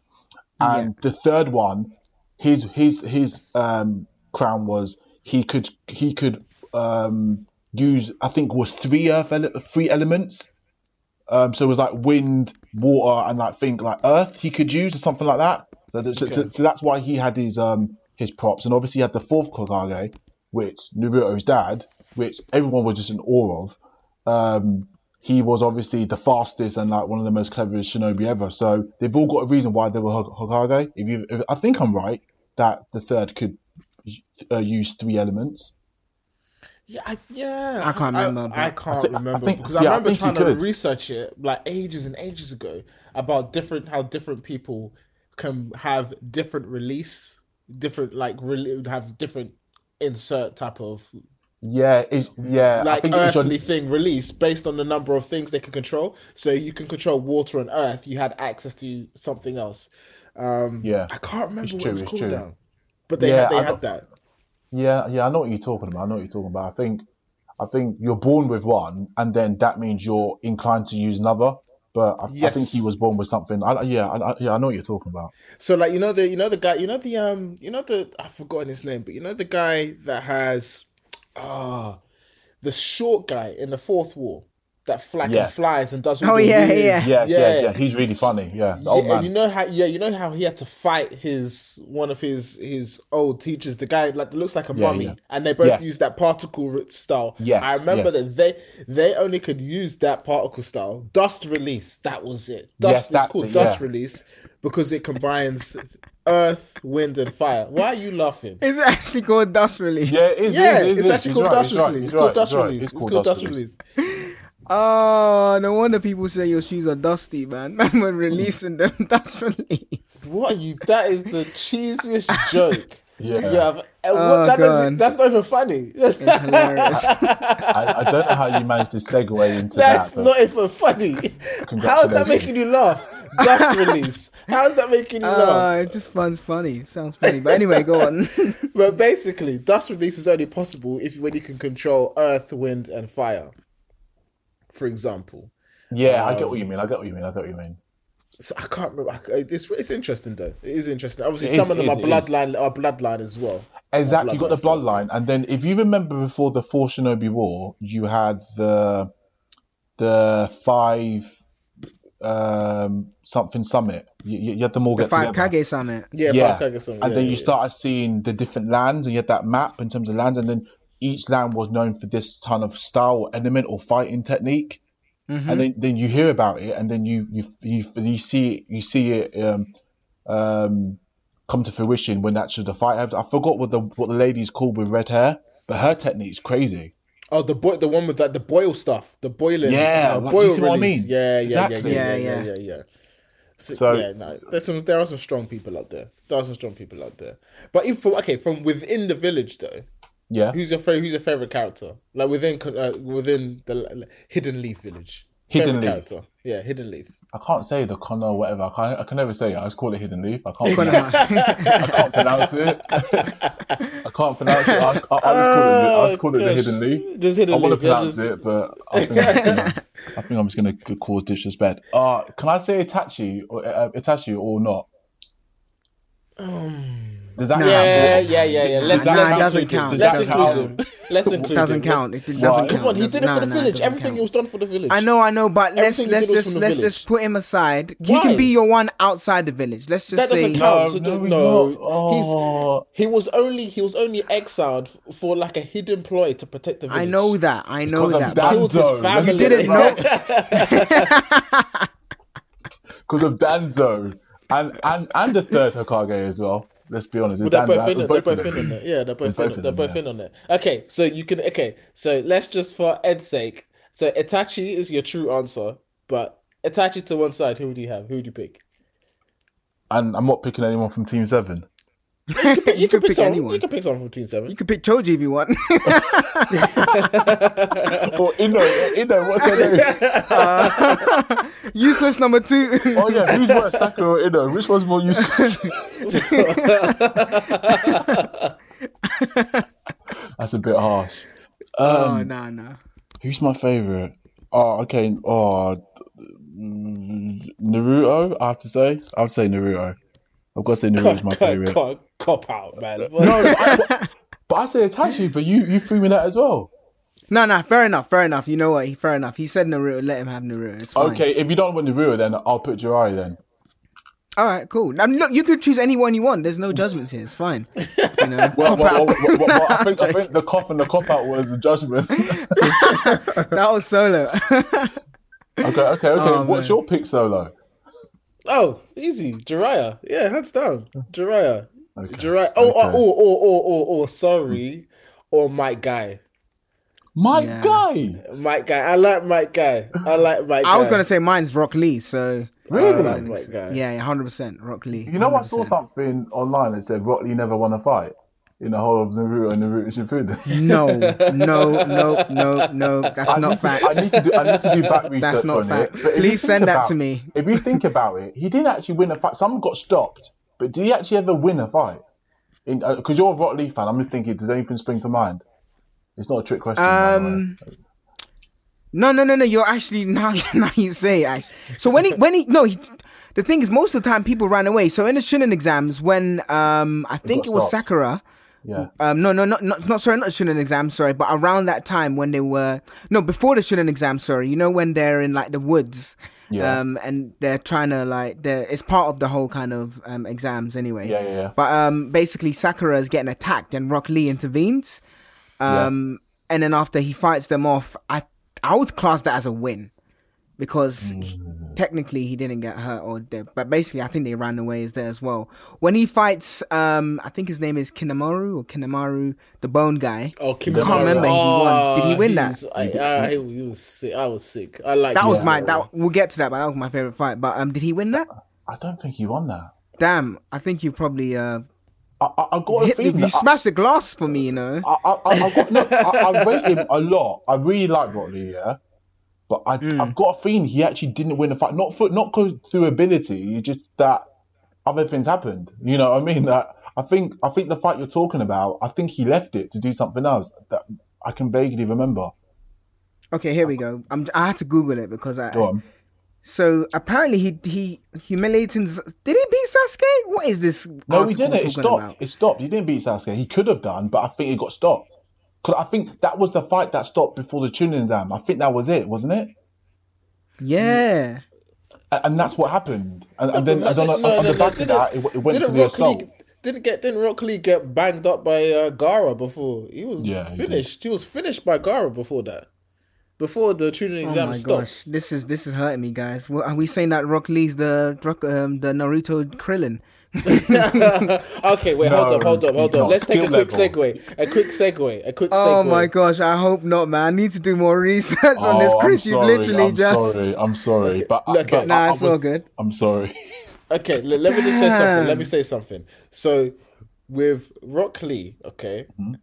And the third one, his his his um, crown was he could he could um, use I think was three earth ele- three elements. Um, so it was like wind, water, and like think like earth he could use or something like that. So, Okay. so that's why he had his um his props, and obviously he had the fourth Hokage, which Naruto's dad, which everyone was just in awe of. Um, he was obviously the fastest and like one of the most cleverest shinobi ever. So they've all got a reason why they were Hok- Hokage. If you, if, I think I'm right that the third could uh, use three elements. Yeah, I, yeah. I can't remember, I, but- can't I thi- I remember think- because I yeah, I remember think he trying to could. research it like ages and ages ago about different how different people can have different release, different like really have different insert type of Yeah, it's, yeah. I like think it's earthly thing release based on the number of things they can control. So you can control water and earth. You had access to something else. Um, Yeah. I can't remember It's what true, it was it's called true. now, but they Yeah, had they I had that. Yeah, yeah, I know what you're talking about. I know what you're talking about. I think, I think you're born with one, and then that means you're inclined to use another. But I, I think he was born with something. I, yeah, I, I- yeah, I know what you're talking about. So like you know the you know the guy you know the um you know the I've forgotten his name but you know the guy that has ah the short guy in the fourth wall that flack Yes. and flies and does. All Oh, the yeah, weird- yeah. Yes, yes, yeah. He's really funny. Yeah, the old Yeah, man. you know how yeah, you know how he had to fight his one of his his old teachers, the guy like looks like a Yeah, mummy, yeah. and they both Yes. use that particle style. Yes, I remember yes. that they they only could use that particle style. Dust release, that was it. Dust Yes, it's that's called it, dust yeah. release because it combines earth, wind, and fire. Why are you laughing? Is it actually called dust release? yeah, it is. yeah, it is, it it's is. actually called dust release. It's called dust release. It's It's called called dust dust release. release. Oh, no wonder people say your shoes are dusty, man. Man, we're releasing them. Dust release. What are you? That is the cheesiest joke. Yeah. You have, what, Oh, that God. that's not even funny. It's hilarious. I, I don't know how you managed to segue into That's that. but- not even funny. How is that making you laugh? Dust release. How is that making you Uh, laugh? it just sounds funny. Sounds funny. But anyway, go on. But basically, dust release is only possible if when you can control earth, wind, and fire. For example, Yeah, I get what you mean. I get what you mean. I get what you mean. so I can't remember. It's it's interesting though. It is interesting. Obviously, It some of them it are is, bloodline are bloodline as well. Exactly. You got the bloodline bloodline, and then if you remember before the Four Shinobi War, you had the the five um something summit. You, you you had them all The get Five together. Kage Summit. Yeah, yeah, Five Kage Summit, and yeah, then yeah, you yeah. started seeing the different lands, and you had that map in terms of lands, and then each land was known for this kind of style, element, or fighting technique. Mm-hmm. And then, then you hear about it, and then you you you, you see it, you see it um, um, come to fruition when actually the fight happens. I forgot what the what the lady's called with red hair, but her technique's crazy. Oh, the boy, the one with that, the boil stuff, the boiling. Yeah, uh, like, do you boil see what I release. mean? Yeah, yeah, Exactly. yeah, yeah, Yeah, yeah, yeah. yeah, yeah. So, So- yeah, no, there's some, there are some strong people out there. There are some strong people out there. But if from okay, from within the village though, Yeah, who's your favorite? Who's your favorite character? Like within uh, within the uh, Hidden Leaf village. Hidden Favorite Leaf. character. Yeah, Hidden Leaf. I can't say the Connor or whatever. I can't. I can never say it. I just call it hidden leaf. I can't. Pronounce, I can't pronounce it. I can't pronounce it. I, I, I just call it. I just call it the hidden leaf. Just Hidden I want to yeah, pronounce just- it, but I think, I think I'm just going to cause disrespect. Uh, can I say Itachi or uh, Itachi or not? Does that Nah. Yeah, yeah, yeah, yeah. Let's, Does that let's count? include Doesn't count. him. Let's Doesn't include count. him. Let's include Doesn't count. It doesn't Right. count. Come on, he did it for the village. Everything he was done for the village. I know, I know, but let's let's just let's just put him aside. He can be your one outside the village. Let's just That say doesn't count. No, no, the- he's no, not. Oh. he's he was only he was only exiled for like a hidden ploy to protect the village. I know that. I know Because of that. Killed his Danzo. family. You didn't know. Because of Danzo and and and the third Hokage as well. Let's be honest. They're both in It's. They're both of in on it. Yeah, they're both It's in. both They're both yeah. in on it. Okay, so you can. Okay, so let's just for Ed's sake. So Itachi is your true answer, but Itachi to one side. Who would you have? Who would you pick? And I'm not picking anyone from Team Seven. You could pick someone- anyone. You can pick someone from Team Seven. You could pick Choji if you want. or Ino, Ino, what's her name? Useless number two. Oh yeah, who's worse, Sakura or Ino? Which one's more useless? That's a bit harsh. oh Um, no no. who's my favorite? Oh, okay. Oh, mm, Naruto. I have to say, I would say Naruto. I've got to say Naruto's my favorite. Cop, cop out, man. No, but I, but I say Itachi, but you you threw me that as well. No, no, fair enough, fair enough. You know what? Fair enough. He said Naruto. Let him have Naruto. It's fine. Okay, if you don't want Naruto, then I'll put Jiraiya then. All right, cool. Now look, you could choose anyone you want. There's no judgments here. It's fine. You know, Well, Cop well, well, well, well, I, think, I think the cough and the cop out was a judgment. that was solo. okay, okay. Oh, What's man. your pick solo? Oh, easy, Jiraiya. Yeah, hands down, Jiraiya. Okay, Jiraiya. Oh, oh okay. oh, oh, oh, oh, oh, oh, sorry. Or Mike Guy. My Yeah. guy. Mike Guy. I like Mike Guy. I like Mike. I was gonna say mine's Rock Lee. So Really? I like Mike Guy. yeah, hundred percent Rock Lee. You know, I saw something online that said Rock Lee never won a fight in the whole of Naruto and Naruto Shippuden. No, no, no, no, no. That's I not need to- facts. I need to do, I need to do back research That's not on facts. it. But if you Please send that to me. If you think about it, he didn't actually win a fight. Some got stopped, but did he actually ever win a fight? Because you're a Rock Lee fan, I'm just thinking, does anything spring to mind? It's not a trick question. by the way. Um, No, no, no, no. You're actually now. Now you say it, actually. So when he when he no, he, the thing is, most of the time people ran away. So in the Chunin exams, when um I think it was stopped. Sakura, Yeah. Um, no, no, not, not, not sorry, not Chunin exam, sorry, but around that time when they were, no, before the Chunin exam, sorry, you know, when they're in like the woods, Yeah. um, and they're trying to like, they're, it's part of the whole kind of um, exams anyway. Yeah, yeah, yeah. But um, basically, Sakura is getting attacked, and Rock Lee intervenes. Um, and then after he fights them off, I I would class that as a win because Mm. Technically he didn't get hurt or dead, but basically I think they ran away is there as well. When he fights, um, I think his name is Kinamaru or Kinamaru, the bone guy. Oh, Kim I can't remember if he won. Did he win that? I, I, he was sick. I was sick. I like That was my that we'll get to that, but that was my favorite fight. But um, did he win that? I don't think he won that. Damn, I think you probably uh I, I, I got a feeling you smashed the glass for me, you know. I, I, I, I got, no, I, I rate him a lot. I really like Rock Lee, yeah. But I, Hmm. I've got a feeling he actually didn't win the fight. Not for, not cause through ability, just that other things happened. You know what I mean? That I think, I think the fight you're talking about, I think he left it to do something else that I can vaguely remember. Okay, here we go. I'm, I had to Google it because I. Go on. So apparently he he humiliated. Did he beat Sasuke? What is this? No, he didn't. It stopped. about? It stopped. He didn't beat Sasuke. He could have done, but I think it got stopped. Because I think that was the fight that stopped before the Chunin exam. I think that was it, wasn't it? Yeah. A- And that's what happened. And, and then No, I don't know, no, on no, the no, back of didn't- that, it, it went to didn't the Rock assault. Lee, didn't get didn't Rock Lee get banged up by uh, Gaara before? He was Yeah, finished. He, was finished by Gaara before that. Before the Chunin exam. Oh exam my stopped. gosh, this is this is hurting me, guys. What, are we saying that Rock Lee's the Rock- um, the Naruto Krillin? okay, wait, hold up, hold up, hold up. Let's take a quick level. segue. A quick segue. A quick Oh segue. my gosh, I hope not, man. I need to do more research on this, Oh, Chris. I'm You've sorry, literally I'm just. sorry. I'm sorry, but, look, but Nah, I, I it's all good. I'm sorry. Okay, let, let me just say something. Let me say something. So, with Rock Lee, okay, mm-hmm.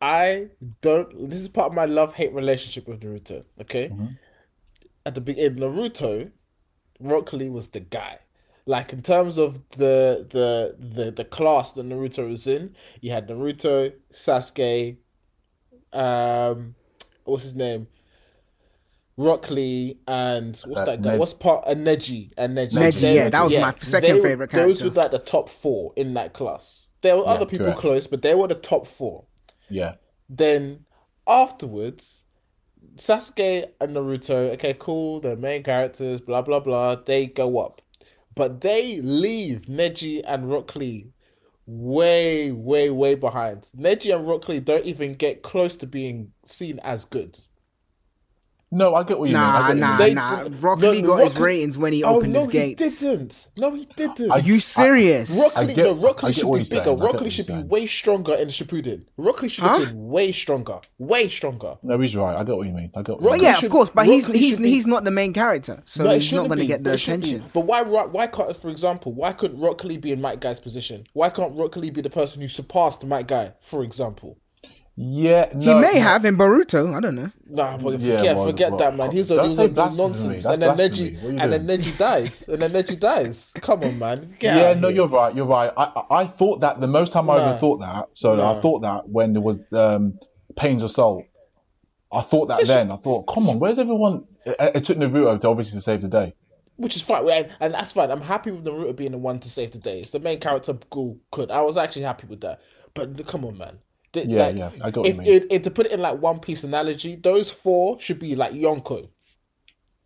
I don't. This is part of my love hate relationship with Naruto. Okay, mm-hmm. at the beginning, Naruto, Rock Lee was the guy. Like in terms of the the the the class that Naruto was in, you had Naruto, Sasuke, um, what's his name? Rock Lee and what's Uh, that guy? Ned- What's part? Uh, Neji and Neji. Neji, They yeah, that was my second they favorite Those were like the top four in that class. There were other people correct. close, but they were the top four. Yeah. Then afterwards, Sasuke and Naruto, okay, cool, they're main characters, blah blah blah. They go up, but they leave Neji and Rock Lee way, way, way behind. Neji and Rock Lee don't even get close to being seen as good. No, I get what you mean. I Nah, get what you nah, mean. They- nah. Rock no, got Rock his ratings when he Oh opened no, his gates. he didn't. No, he didn't. Are you serious? Rock I get- no, Rock I Lee get should be you're saying. bigger. I Rock Lee you're should be way stronger in Shippuden. Rock Lee should Huh? have been way stronger. Way stronger. No, he's right. I get what you mean. I get what you Lee mean. yeah, should- of course, but Rock he's he's be- he's not the main character, so No, he's not going to get the it should be. attention. But why, why, why can't, for example, why couldn't Rock Lee be in Mike Guy's position? Why can't Rock Lee be the person who surpassed Mike Guy, for example? Yeah, He may no. have in Boruto. I don't know. Nah, but Yeah, forget, well, forget well, that, man. He's was, a, don't he was say a nonsense, That's and then blasphemy. Neji, What are you and then doing? Neji dies, and then Neji dies. Come on, man. Get Yeah, no, here. you're right. You're right. I I I thought that the most time I Nah. ever thought that. So Nah. I thought that when there was um, Pain's Assault. I thought that then. I thought, come on, where's everyone? It, it took Naruto to obviously to save the day. which is fine, and, and that's fine. I'm happy with Naruto being the one to save the day. It's the main character Ghoul could. I was actually happy with that. But come on, man. Th- Yeah, like, yeah, I got what if, you mean. It, it- to put it in like One Piece analogy, those four should be like Yonko,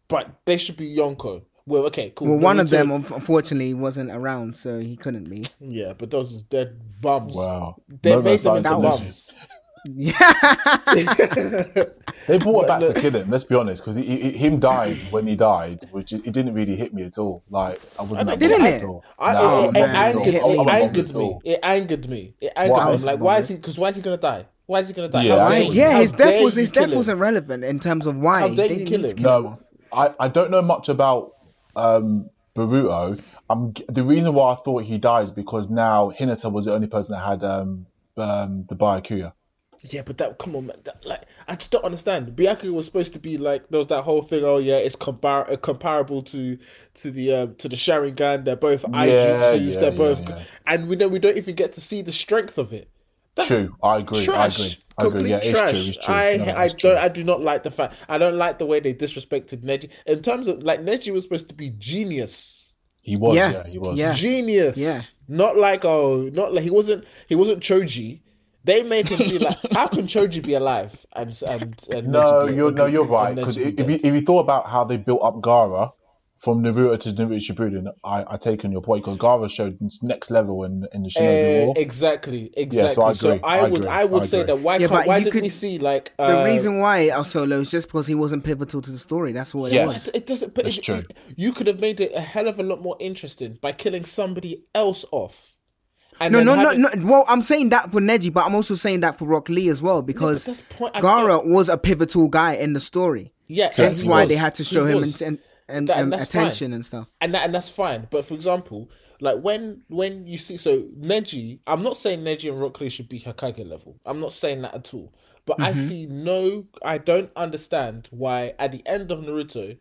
but they should be Yonko. Well, okay, cool. Well, one of Naruto- them unfortunately wasn't around, so he couldn't be. yeah, but those they're bums. Wow. They Momo made them started into to lose. bums. They brought it back Look- to kill him. Let's be honest, because he, he, him dying when he died, which it didn't really hit me at all. Like I wasn't that Didn't it? at all. I, Nah, it, not it, at all. angered me. me. It angered me. It angered me. It angered Why? me. I'm like, why is he? Because why is he gonna die? Why is he gonna die? Yeah, How I dare get you? yeah, his death was his death him? was irrelevant in terms of why How they dare you kill him? No, I, I don't know much about um, Boruto. I'm, the reason why I thought he dies because now Hinata was the only person that had um, um, the Byakuya. Yeah, but that come on, man. That, like, I just don't understand. Byakuya was supposed to be like there was that whole thing. Oh yeah, it's compar- uh, comparable to to the um, to the Sharingan. They're both Aijutsus. yeah, they're yeah, both, yeah. and we know we don't even get to see the strength of it. That's True, I agree. Trash. I agree. I agree. Complete Yeah, it's trash. true. It's true. I No, I it's don't I do not like the fact I don't like the way they disrespected Neji. In terms of like Neji was supposed to be genius. He was. Yeah, Yeah, he was. yeah. Genius. Yeah. Not like oh not like he wasn't he wasn't Choji. They made him be like, how can Choji be alive? And and, and No, be- you're no, you're right. Because be if you, if you thought about how they built up Gaara from Naruto to Naruto Shippuden, I I take on your point because Gaara showed next level in in the Shinobi Eh, War. exactly, exactly. so I So agree, I, I would, agree, I would I say agree. that why Yeah, can't, why you did could- we see like The uh, reason why El Solo is just because he wasn't pivotal to the story. That's what it was. It doesn't. But That's it- true. You could have made it a hell of a lot more interesting by killing somebody else off. And No, no, no, no. Well, I'm saying that for Neji, but I'm also saying that for Rock Lee as well because that's point Gaara was a pivotal guy in the story. Yeah, Hence he why was. they had to He show him was. and, and, That- and that's fine. attention and stuff. and that and that's fine. But for example, like when when you see so Neji, I'm not saying Neji and Rock Lee should be Hokage level. I'm not saying that at all. But I Mm-hmm. see no. I don't understand why at the end of Naruto,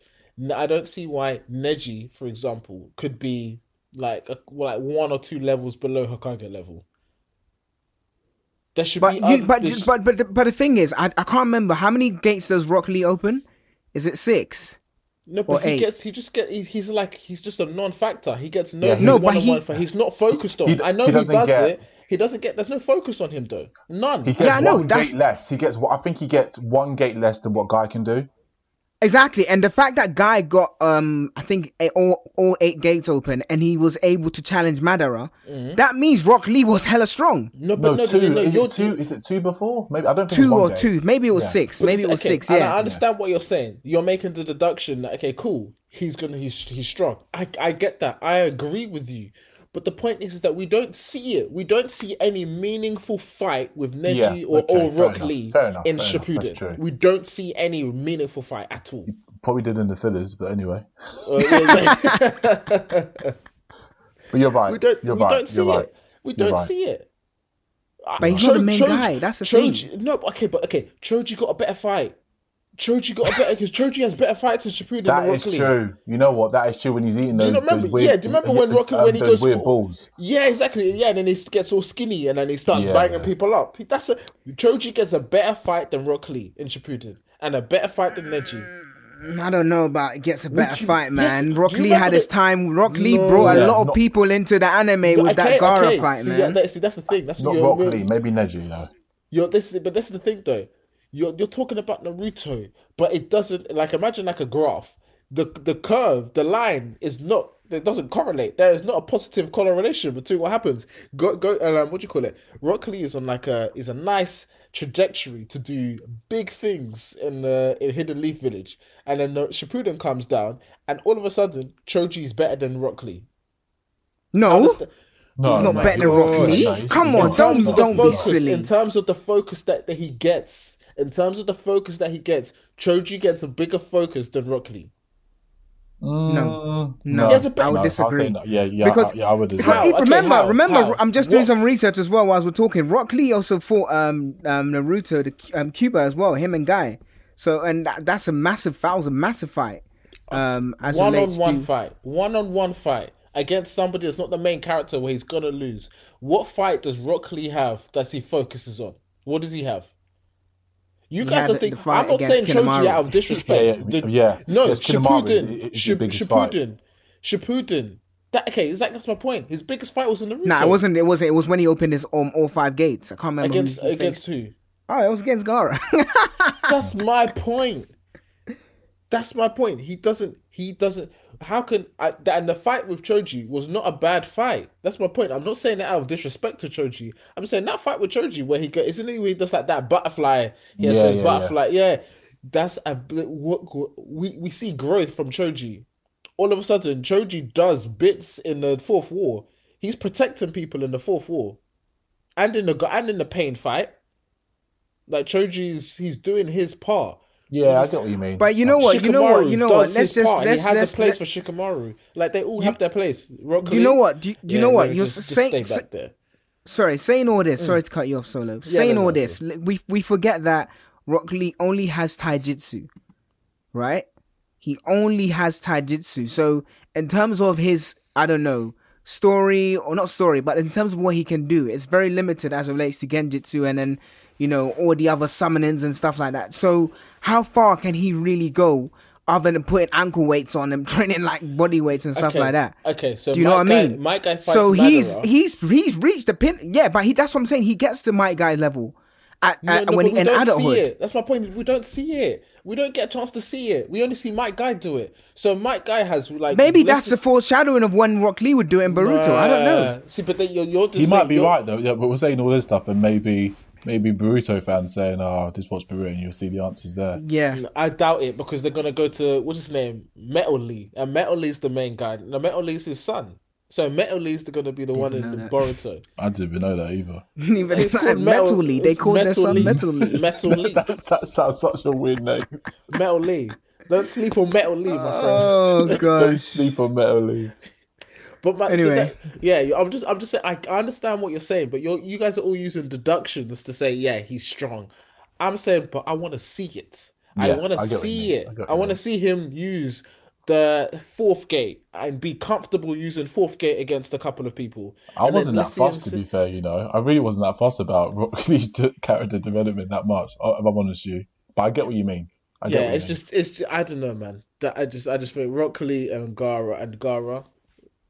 I don't see why Neji, for example, could be like a, like one or two levels below Hokage level. There should But be. you, oth- but, there sh- but but the- but the thing is, I I can't remember how many gates does Rock Lee open. Is it six? No, but he eight. gets he just get he's, he's like he's just a non-factor. He gets no Yeah, no No, but he- for he's not focused on. He d- I know he he, doesn't get- it. He doesn't get. There's no focus on him though. None. He gets Yeah, I know, one that's- gate less. He gets what I think he gets one gate less than what Guy can do. Exactly, and the fact that guy got um I think a- all all eight gates open and he was able to challenge Madara, that means Rock Lee was hella strong. no, but No, no, two. no, no, is you're it two? Is it two before? Maybe I don't think it's Two one or gate. two, maybe it was Yeah. six, but maybe it was okay, six. Yeah, I understand what you're saying. You're making the deduction that okay, cool. He's gonna he's he's strong. I I get that. I agree with you. But the point is, is that we don't see it. We don't see any meaningful fight with Neji Yeah, or, okay, or fair Rock enough, Lee fair enough, in fair Shippuden. true. We don't see any meaningful fight at all. Probably did in the fillers, but anyway. Uh, yeah, But you're right. we don't You're we right. don't see you're right. it. We You're don't right. see it. But he's not the main guy, that's the Choji, No, okay, but okay. Choji got a better fight. Choji got a better because Choji has better fights in Shippuden That than Rock is Lee. true. You know what? That is true when he's eating Do you those, not remember- weird, yeah, do you remember when Rocky- when he goes weird for- balls? Yeah, exactly. Yeah, and then he gets all skinny and then he starts Yeah. banging people up. That's a Choji gets a better fight than Rock Lee in Shippuden and a better fight than Neji. I don't know about it gets a better you- fight, man. do Rock Lee remember had his time. Rock Lee No. brought a Yeah, lot of not- people into the anime with that Gaara okay. fight, see, man. Yeah, that- see, that's the thing. That's Not Rock Lee, maybe Neji though. You're this, but this is the thing though. You're you're talking about Naruto, but it doesn't like imagine like a graph. The the curve, the line is not. It doesn't correlate. There is not a positive correlation between what happens. Go go. Um, what do you call it? Rock Lee is on like a is a nice trajectory to do big things in the in Hidden Leaf Village, and then the Shippuden comes down, and all of a sudden Choji is better than Rock Lee. no, Understand- No, he's not no, better than no, Rock Lee. Come on, don't terms of the don't be silly. In terms of the focus that, that he gets, in terms of the focus that he gets, Choji gets a bigger focus than Rock Lee. No, He a better- I would no, disagree. no. Yeah, yeah, Because- I, yeah, I would agree. Because How? Okay, remember, how? remember, How? I'm just doing What- some research as well whilst we're talking. Rock Lee also fought um, um Naruto, the um, Cuba as well, him and Guy. So and that, that's a massive, that was a massive fight. Um, as one on one to fight, one on one fight against somebody that's not the main character where he's gonna lose. What fight does Rock Lee have that he focuses on? What does he have? You guys are thinking. I'm not saying Choji out of disrespect. Yeah, yeah, The- yeah. No, Yes, Kinemaru is- Shippuden. is his Ship- biggest fight. Shippuden. Shippuden. That okay? Is that that's my point? His biggest fight was in the Naruto. Nah, it wasn't. It wasn't. It was when he opened his um, all five gates. I can't remember against who against faced. who? Oh, it was against Gaara. That's my point. That's my point. He doesn't. He doesn't. How can I? that- And the fight with Choji was not a bad fight. That's my point. I'm not saying that out of disrespect to Choji. I'm saying that fight with Choji where he go, isn't he? Where he does like that butterfly. He has Yeah, yeah, butterfly. Yeah. That's a bit. What, what- we we see growth from Choji. All of a sudden, Choji does bits in the fourth war. He's protecting people in the fourth war, and in the and in the pain fight. Like Choji's, he's doing his part. Yeah, I get what you mean. but you know what? You know what? You know what? Let's just part, let's he has let's a place let- for Shikamaru. Like they all have their place. Rock You know what? Do you- do you know what? You're just- just saying- stay back there. sorry, saying all this. Hmm. Sorry to cut you off, Solo. saying no, all no, this, li- we we forget that Rock Lee only has taijutsu, right? He only has taijutsu. So in terms of his, I don't know, story or not story, but in terms of what he can do, it's very limited as it relates to genjutsu and then you know all the other summonings and stuff like that. So how far can he really go other than putting ankle weights on and training like body weights and stuff Okay, like that. okay, so do you know Mike what I mean? Mike Guy fights so he's Madara. he's he's reached the pin. Yeah, but he that's what I'm saying. He gets to Mike Guy level at, No, at no, when he, we in don't adulthood. See it. That's my point. We don't see it. We don't get a chance to see it. We only see Mike Guy do it. So Mike Guy has like Maybe that's the foreshadowing of when Rock Lee would do it in Boruto. I don't know. See, but then you're, you're just He might be you're- right though. Yeah, but we're saying all this stuff, and maybe maybe Boruto fans saying, "Oh, just watch Boruto, and you'll see the answers there." Yeah. Mm, I doubt it because they're gonna go to what's his name, Metal Lee, and Metal Lee's the main guy. Now Metal Lee's his son, so Metal Lee's gonna be the one in know the. Boruto. I didn't even know that either. Even it's called not Metal Lee. They call called their Metal son Lee. Metal Lee. Metal Lee, that, that sounds such a weird name. Metal Lee. Don't sleep on Metal Lee, my friends. Oh god. Don't sleep on Metal Lee. But my, Anyway. anyway, yeah, I'm just, I'm just saying, I, I understand what you're saying, but you're, you guys are all using deductions to say, yeah, he's strong. I'm saying, but I want to see it. I want to I get what you see it. I I want to see him use the fourth gate and be comfortable using fourth gate against a couple of people. I And wasn't that let's see him fussed, to be fair. You know, I really wasn't that fussed about Rock Lee's character development that much. uh, If I'm honest with you, but I get what you mean. I Yeah, you it's mean. just, it's just, I don't know, man. That I just, I just think Rock Lee and Gaara and Gaara,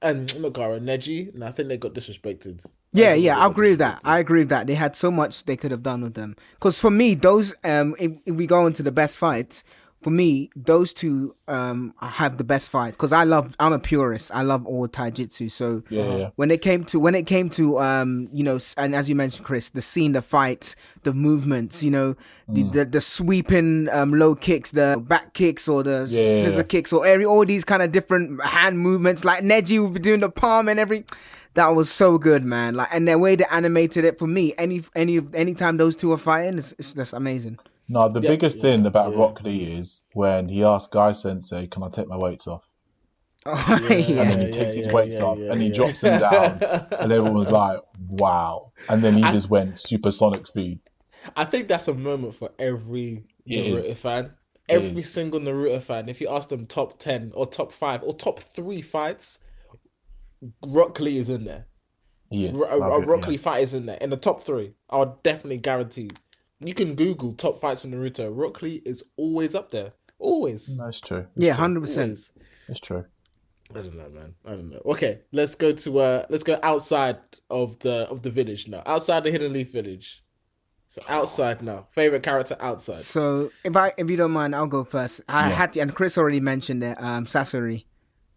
and not Gaara, Neji, and I think they got disrespected. Yeah, yeah, I agree with that. I agree with that. They had so much they could have done with them. Because for me, those um, if, if we go into the best fights, for me, those two um have the best fights. Because I love, I'm a purist. I love all taijutsu. So Yeah, yeah. when it came to when it came to um, you know, and as you mentioned, Chris, the scene, the fights, the movements, you know, the Mm. the, the sweeping um low kicks, the back kicks, or the Yeah, scissor kicks, or every all these kind of different hand movements. Like Neji would be doing the palm and every. That was so good, man. Like, and the way they animated it for me, any any anytime those two are fighting, it's, it's just amazing. No, the biggest thing about yeah. Rock Lee is when he asked Guy Sensei, "Can I take my weights off?" Oh, yeah. and then he Yeah, takes yeah, his weights yeah, off yeah, and he yeah. drops them down, and everyone was like, "Wow!" And then he just went supersonic speed. I think that's a moment for every Naruto is. fan. Every single Naruto fan. If you ask them top ten or top five or top three fights, Rock Lee is in there. He is. Ro- A, I'll a get- Rock yeah. Fight is in there in the top three. I would definitely guarantee. You can Google top fights in Naruto. Rock Lee is always up there. Always. No, it's true. yeah, hundred percent. Always. It's true. I don't know, man. I don't know. Okay, let's go to uh let's go outside of the of the village now. Outside the Hidden Leaf village. So outside now. Favorite character outside. So if I if you don't mind, I'll go first. I Yeah. had to, and Chris already mentioned it. Um, Sasori.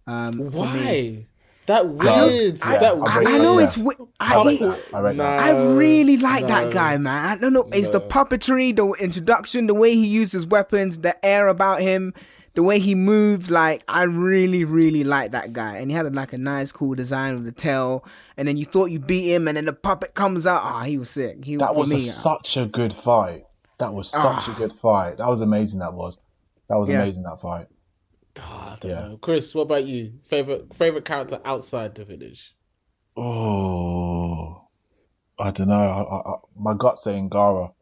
Um, for me. Why? That don't- weird. I- that I I, I know yeah. it's. wi- I I, rate. I rate that. I really like no, that guy, man. I don't know. It's the puppetry, the introduction, the way he uses his weapons, the air about him, the way he moves. Like I really, really like that guy. And he had like a nice, cool design with the tail. And then you thought you beat him, and then the puppet comes out. Ah, he was sick. He That for was me. a, such a good fight. That was such a good fight. That was amazing. That was. That was Yeah. amazing. That fight. Ah, I don't Yeah. know. Chris, what about you? Favorite favorite character outside the village? Oh, I don't know. I, I, I, my gut saying Gaara.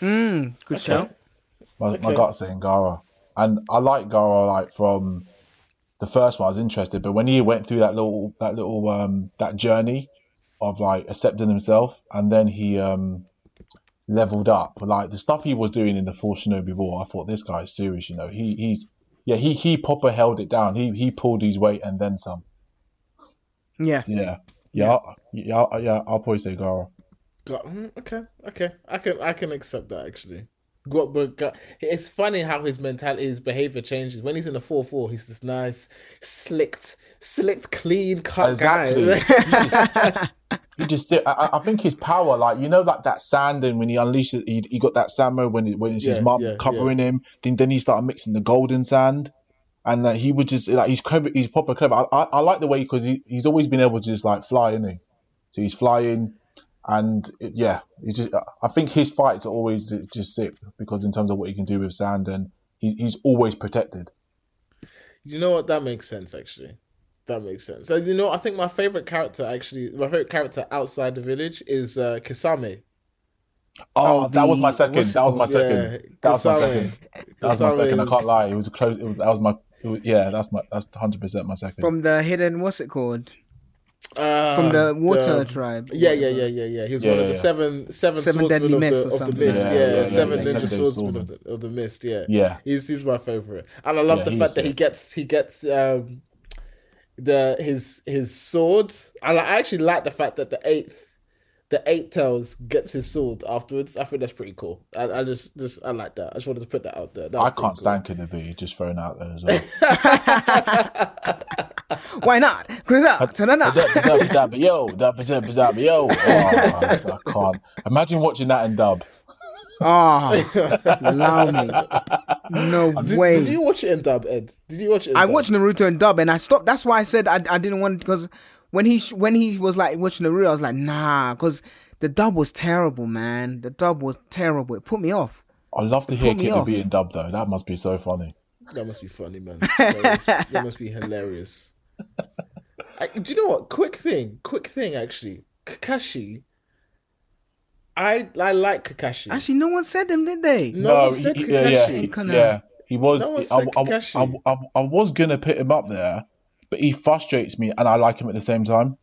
Mm, good shout. My, my Okay. gut saying Gaara, and I like Gaara like from the first one. I was interested, but when he went through that little that little um that journey of like accepting himself, and then he um leveled up. Like the stuff he was doing in the Full Shinobi War, I thought this guy's serious. You know, he he's yeah he he proper held it down. He he pulled his weight and then some. Yeah. Yeah, yeah, yeah, yeah. yeah I'll probably say Gaara. Mm, okay, okay. I can I can accept that actually. Got, but got, it's funny how his mentality, his behavior changes. When he's in the four four, he's this nice, slicked, slicked, clean cut Exactly. guy. you just, sit. I- I, think his power, like you know, like that sand, and when he unleashes, he, he got that sand mode when it, when it's his Yeah, mum yeah, covering him. Then then he started mixing the golden sand, and like he was just like he's clever. He's proper clever. I, I, I like the way because he, he's always been able to just like fly, isn't he? So he's flying, and it- yeah, he's just. I think his fights are always just sick because in terms of what he can do with sand, and he's he's always protected. You know what? That makes sense, actually. That makes sense. So you know, I think my favorite character, actually, my favorite character outside the village is uh, Kisame. Oh, Oh, that was my second. That was my second. Yeah, that was my second. That was my Kisame second. I can't lie. It was a close. It was, that was my. It was, yeah, that's my. That's hundred percent my second. From the hidden, what's it called? Uh, from the water the- tribe. Yeah, yeah, yeah, yeah, yeah. He's Yeah, one of the yeah. seven seven, Seven swordsmen deadly of, mists the, or of the something. mist. Yeah, Yeah, yeah, yeah, seven yeah, ninja seven swordsmen of the, of the mist. Yeah, Yeah. He's he's my favorite, and I love Yeah, the fact that he gets he gets um the his his sword. I, li- I actually like the fact that the eighth. The eight tails gets his sword afterwards. I think that's pretty cool. I, I just, just, I like that. I just wanted to put that out there. That I can't cool. stand Kid just thrown out there as well. Why not? Chris out. Ta-da-da. Yo, dub, dub, dub, yo. Oh, I I can't. Imagine watching that in dub. Oh, allow me. No Did, way. did you watch it in dub, Ed? Did you watch it? In I dub? watched Naruto in dub, and I stopped. That's why I said I, I didn't want because when he when he was like watching Naruto, I was like, nah, because the dub was terrible, man. The dub was terrible. It put me off. I'd love to hear put me Kid be in dub though. That must be so funny. That must be funny, man. That must, that must be hilarious. I, do you know what? Quick thing, quick thing. Actually, Kakashi. I I like Kakashi. Actually, no one said them, did they? no, one said he- Kakashi. yeah, yeah, he, yeah. He was. No one I, said I, I, Kakashi. I, I was gonna put him up there, but he frustrates me, and I like him at the same time.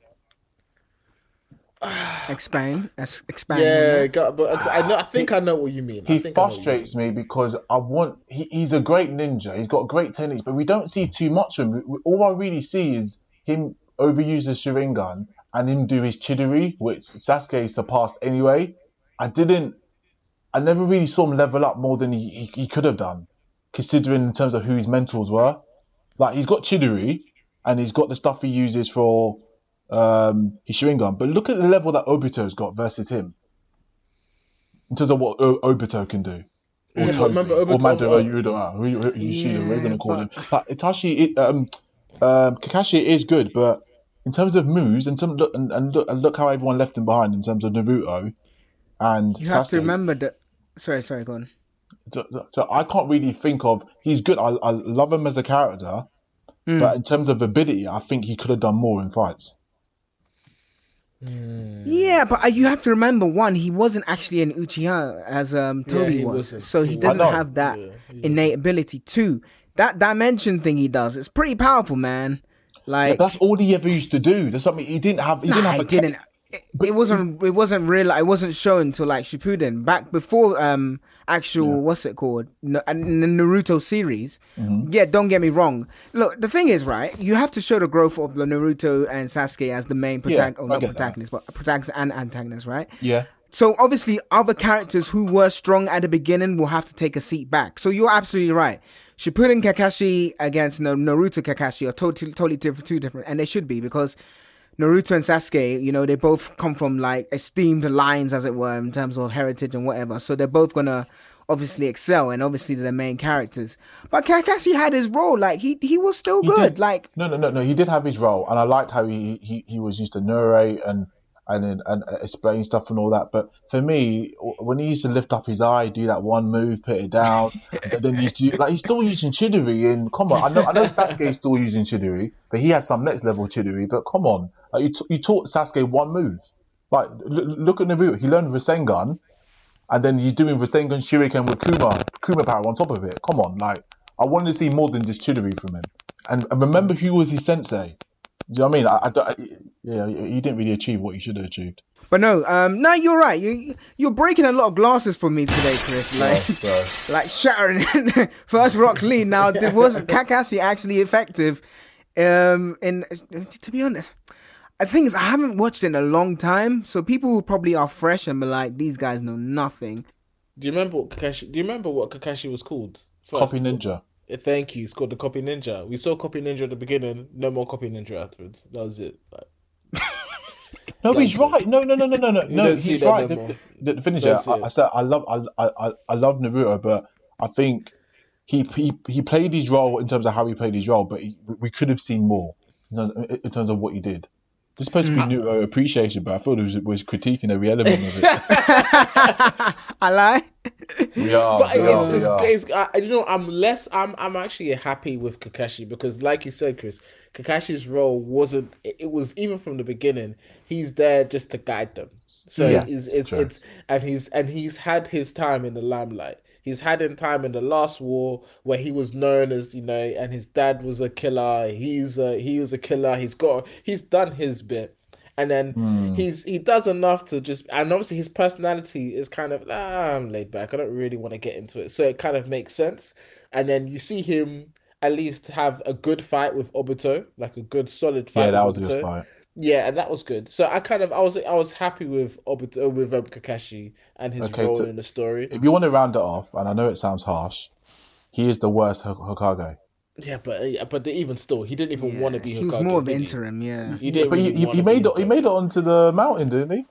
Explain. Es- expand. Yeah, that. got, but I know. I think I know what you mean. He I know what you frustrates me because I want. He, he's a great ninja. He's got great techniques, but we don't see too much of him. We- All I really see is him overuse the Sharingan and him do his Chidori, which Sasuke surpassed anyway. I didn't. I never really saw him level up more than he, he, he could have done, considering in terms of who his mentors were. Like he's got Chidori, and he's got the stuff he uses for um, his Sharingan. But look at the level that Obito's got versus him. In terms of what o- Obito can do. Or Yeah, Tobi, remember or Obito- Madara Yuda, who you, who you see them, we're going to call Yeah, him. Like, Itachi, it, um, um, Kakashi is good, but in terms of moves, and some look and, and look and look how everyone left him behind in terms of Naruto and You have to remember that. Sorry, sorry, go on. So, so I can't really think of. He's good. I, I love him as a character, Hmm. but in terms of ability, I think he could have done more in fights. Yeah, but uh, you have to remember one, he wasn't actually an Uchiha as um Tobi he was, wasn't. so he He doesn't have that Yeah, innate ability. Two, that dimension thing he does, it's pretty powerful, man. Like That's all he ever used to do. There's something he didn't have. He didn't have. it a didn't. It, it wasn't. It wasn't real. It wasn't shown until like Shippuden, back before um actual what's it called, N- the Naruto series. Mm-hmm. Yeah, don't get me wrong. Look, the thing is, right? You have to show the growth of the Naruto and Sasuke as the main protagonist, I or not get that. protagonist, but protagonist and antagonist, right? Yeah. So obviously, other characters who were strong at the beginning will have to take a seat back. So you're absolutely right. Shippuden Kakashi against Na- Naruto Kakashi are totally, totally different, two different, and they should be because Naruto and Sasuke, you know, they both come from like esteemed lines, as it were, in terms of heritage and whatever. So they're both gonna obviously excel, and obviously they're the main characters. But Kakashi had his role; like he he was still He good. did. Like No, no, no, no. He did have his role, and I liked how he he, he was used to narrate and and and, and explain stuff and all that. But for me, when he used to lift up his eye, do that one move, put it down, and then he's do, like he's still using Chidori. And come on, I know I know Sasuke's still using Chidori, but he has some next level Chidori. But come on, like you t- you taught Sasuke one move. Like l- look at Naruto, he learned Rasengan, and then he's doing Rasengan Shuriken with Kuma Kuma power on top of it. Come on, like I wanted to see more than just Chidori from him. And, and remember who was his sensei. Do you know what I mean? I, I don't- I- yeah, he didn't really achieve what he should have achieved. But no, um, no, you're right. You you're breaking a lot of glasses for me today, Chris. Like, So, like shattering first Rock Lee. Now, did, was Kakashi actually effective? Um, in to be honest, I think is I haven't watched in a long time, so people who probably are fresh and be like, these guys know nothing. Do you remember what Kakashi? Do you remember what Kakashi was called? First? Copy Ninja. Uh, Thank you. It's called the Copy Ninja. We saw Copy Ninja at the beginning. No more Copy Ninja afterwards. That was it. Like, No, he's right. No, no, no, no, no, no. No, he's right. no The, the, the finisher. I. I said I love I, I I love Naruto, but I think he he he played his role in terms of how he played his role, but he, we could have seen more in terms of what he did. This is supposed to be Mm. Naruto appreciation, but I thought it was, was critiquing every element of it. I lie. we are, but we are, it's, we are. it's, uh, you know, I'm less. I'm I'm actually happy with Kakashi because, like you said, Chris, Kakashi's role wasn't. It it was even from the beginning. He's there just to guide them. So Yes, it's it's, true. it's and he's and he's had his time in the limelight. He's had in time in the last war where he was known as you know, and his dad was a killer. He's a he was a killer. He's got he's done his bit. and then Hmm. he's he does enough to just and obviously his personality is kind of ah, I'm laid back. I don't really want to get into it, so it kind of makes sense. And then you see him at least have a good fight with Obito, like a good solid fight. Yeah, that was a good fight. Yeah, and that was good. So I kind of I was I was happy with Obito with um, Kakashi and his Okay, role so- in the story. If you want to round it off, and I know it sounds harsh, he is the worst Ho- Hokage. Yeah, but uh, but even still, he didn't even want to be. He was more of an interim, yeah. He didn't But he, really he, he made it. He made it onto the mountain, didn't he?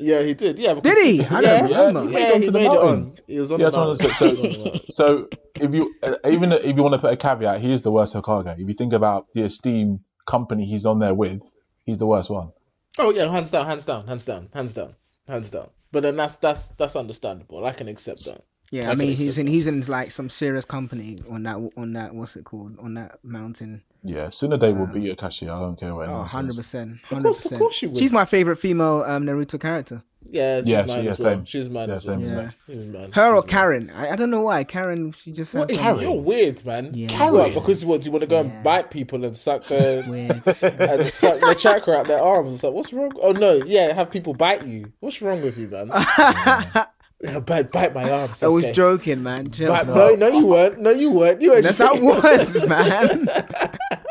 Yeah, he did. Yeah, Did he? I yeah, don't yeah, he made it Yeah, onto he the made it on. He was on Yeah, the that's what I'm mountain. saying. So, so if you uh, even if you want to put a caveat, he is the worst Hokage. If you think about the esteemed company he's on there with, he's the worst one. Oh yeah, hands down, hands down, hands down, hands down, hands down. But then that's that's that's understandable. I can accept that. Yeah, I I mean he's in that. he's in like some serious company on that on that what's it called on that mountain. Yeah, Tsunade will beat Akashi. I don't care what Oh, anyone 100 says. percent, Of hundred course- of course she percent. would. She's my favorite female um, Naruto character. Yeah, she's Yeah, mine she- yeah, as well. same. She's mine Yeah, as well. same as. She's mine. Her or She's mine. Karin? I, I don't know why Karin. She just What, has you're weird, man. Yeah. Karin. What, because what? Do you want to go and bite people and suck the weird. and suck the chakra out their arms? It's like, what's wrong? Oh no, yeah, have people bite you. What's wrong with you, man? yeah, bite, bite my arms. I was joking, man. Chill. Bite, no, no, you weren't. No, you weren't. You weren't. That's how it was, man.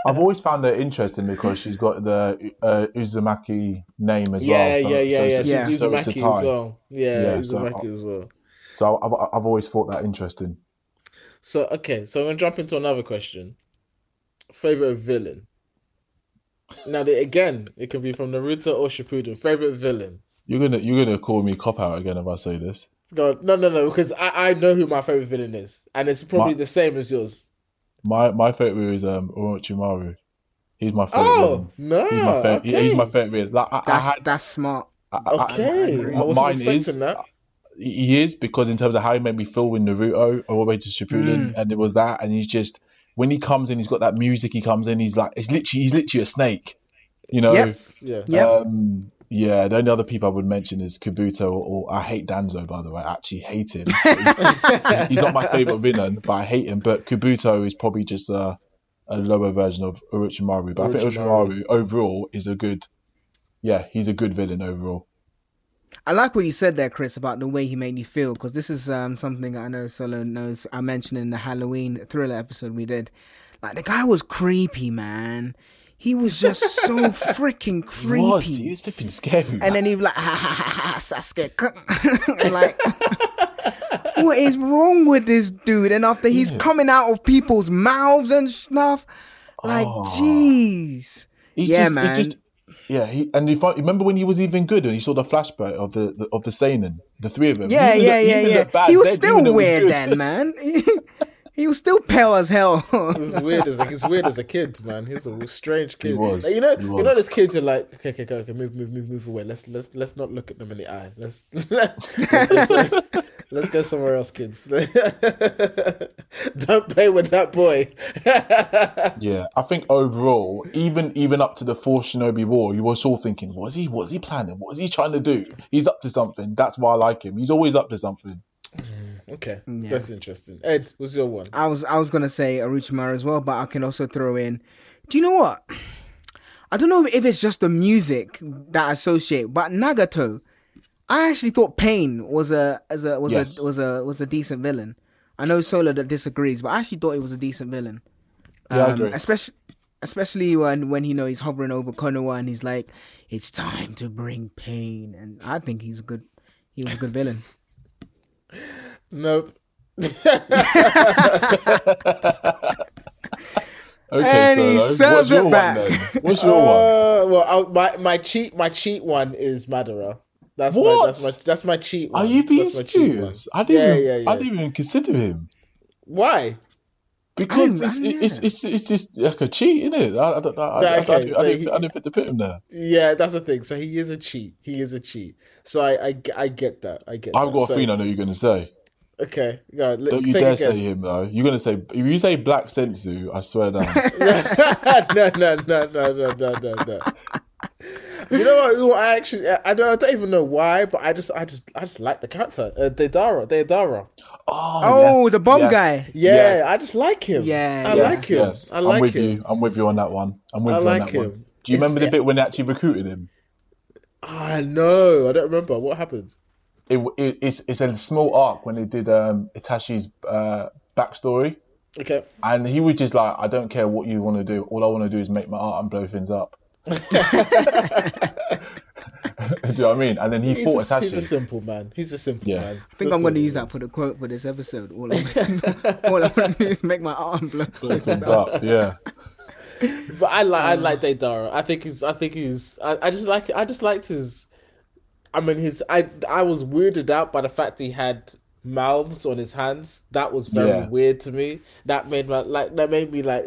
I've always found her interesting because she's got the uh, Uzumaki name as Yeah, well. So, yeah, yeah, so yeah. It's, Yeah. She's So it's a Uzumaki as well. Yeah, Yeah, so Uzumaki I- as well. So I've, I've always thought that interesting. So okay, so I'm gonna jump into another question. Favorite villain. Now the, again, it can be from Naruto or Shippuden. Favorite villain. You're gonna you're gonna call me cop out again if I say this. Go no, no, no, because I, I know who my favorite villain is, and it's probably My- the same as yours. My my favorite is um Orochimaru. He's my favorite. Oh villain. no, He's my favorite. okay. He's my favorite. villain. Like, I, That's I had, that's smart. I, I- okay. I- I, wasn't mine expecting is that. he is because in terms of how he made me feel with Naruto all the way to Shippuden, and it was that, and he's just when he comes in, he's got that music. He comes in, he's like, it's literally, he's literally a snake, you know. Yes. Yeah. Yep. Um, yeah, the only other people I would mention is Kabuto, or, or I hate Danzo. By the way, I actually hate him. he's, he's not my favorite villain, but I hate him. But Kabuto is probably just a, a lower version of Orochimaru. But I think Orochimaru. Orochimaru overall is a good, yeah, he's a good villain overall. I like what you said there, Chris, about the way he made me feel, because this is um, something I know Solo knows. I mentioned in the Halloween thriller episode we did. Like, the guy was creepy, man. He was just so freaking He creepy. was, he was flipping scary. man. and then he was like, ha ha ha ha, Sasuke. and like, what is wrong with this dude? And after he's coming out of people's mouths and stuff, like, Oh. jeez. He's yeah, just, man. He just, yeah, he, and if I, remember when he was even good and he saw the flashback of the, the of the Sannin, the three of them. Yeah, He yeah, even yeah, he yeah. looked He was still weird then, man. He was still pale as hell. It was weird as like he's weird as a kid, man. He's a strange kid. was, Like, you know, he you know, was. this kids are like, okay, okay, okay, okay, move, move, move, move away. Let's let's let's not look at them in the eye. Let's let's, go, let's go somewhere else, kids. Don't play with that boy. Yeah, I think overall, even even up to the fourth Shinobi War, you were all thinking, what is he? What is he planning? What is he trying to do? He's up to something. That's why I like him. He's always up to something. Mm. Okay, that's interesting. Ed, what's your one? I was I was gonna say Orochimaru as well, but I can also throw in. Do you know what? I don't know if it's just the music that I associate, but Nagato. I actually thought Pain was a as a was Yes. a was a was a decent villain. I know Solo that disagrees, but I actually thought he was a decent villain. Yeah, I Um, agree. Especially especially when when you know he's hovering over Konoha and he's like, "It's time to bring pain," and I think he's a good. He was a good villain. Nope. Okay, And so he what's serves your it one back. then? What's your one? Uh, well, I'll, my my cheat my cheat one is Madara. That's my What? that's my that's my cheat one. Are you being my one. serious? I didn't. Yeah, even, yeah, yeah. I didn't even consider him Why? because it's, it's, it's it's just like a cheat, isn't it? I, I, don't- I, I, Yeah, I, I, so didn't, he- I didn't fit to put him there. Yeah, that's the thing. So he is a cheat. He is a cheat. So I I, I get that. I get. I've that. got so, a feeling I know you're going to say. Okay, yeah. Let, Don't you dare say him though. You're going to say if you say Black Zetsu, I swear down. no, no, no, no, no, no, no, no. You know what? who I actually, I don't, I don't even know why, but I just, I just, I just like the character, uh, Deidara, Deidara. Oh, Oh, yes, the bomb yes. guy. Yeah, Yes. I just like him. Yeah, I yes, like him. Yes, I I'm like with him. you. I'm with you on that one. I'm with I you like on that one. Do you It's- remember the bit when they actually recruited him? I know. I don't remember what happened. It, it, it's it's a small arc when they did um, Itachi's uh, backstory, Okay. and he was just like, "I don't care what you want to do. All I want to do is make my art and blow things up." do you know what I mean? And then he He's fought a, Itachi. he's a simple man. He's a simple Yeah. man. I think I'm going to use that for the quote for this episode. All I, all I want to do is make my arm blow. blow things up. Yeah, But I like I like Deidara. I think he's I think he's I, I just like I just liked his I mean his I I was weirded out by the fact he had mouths on his hands. That was very Yeah. weird to me. That made my like that made me like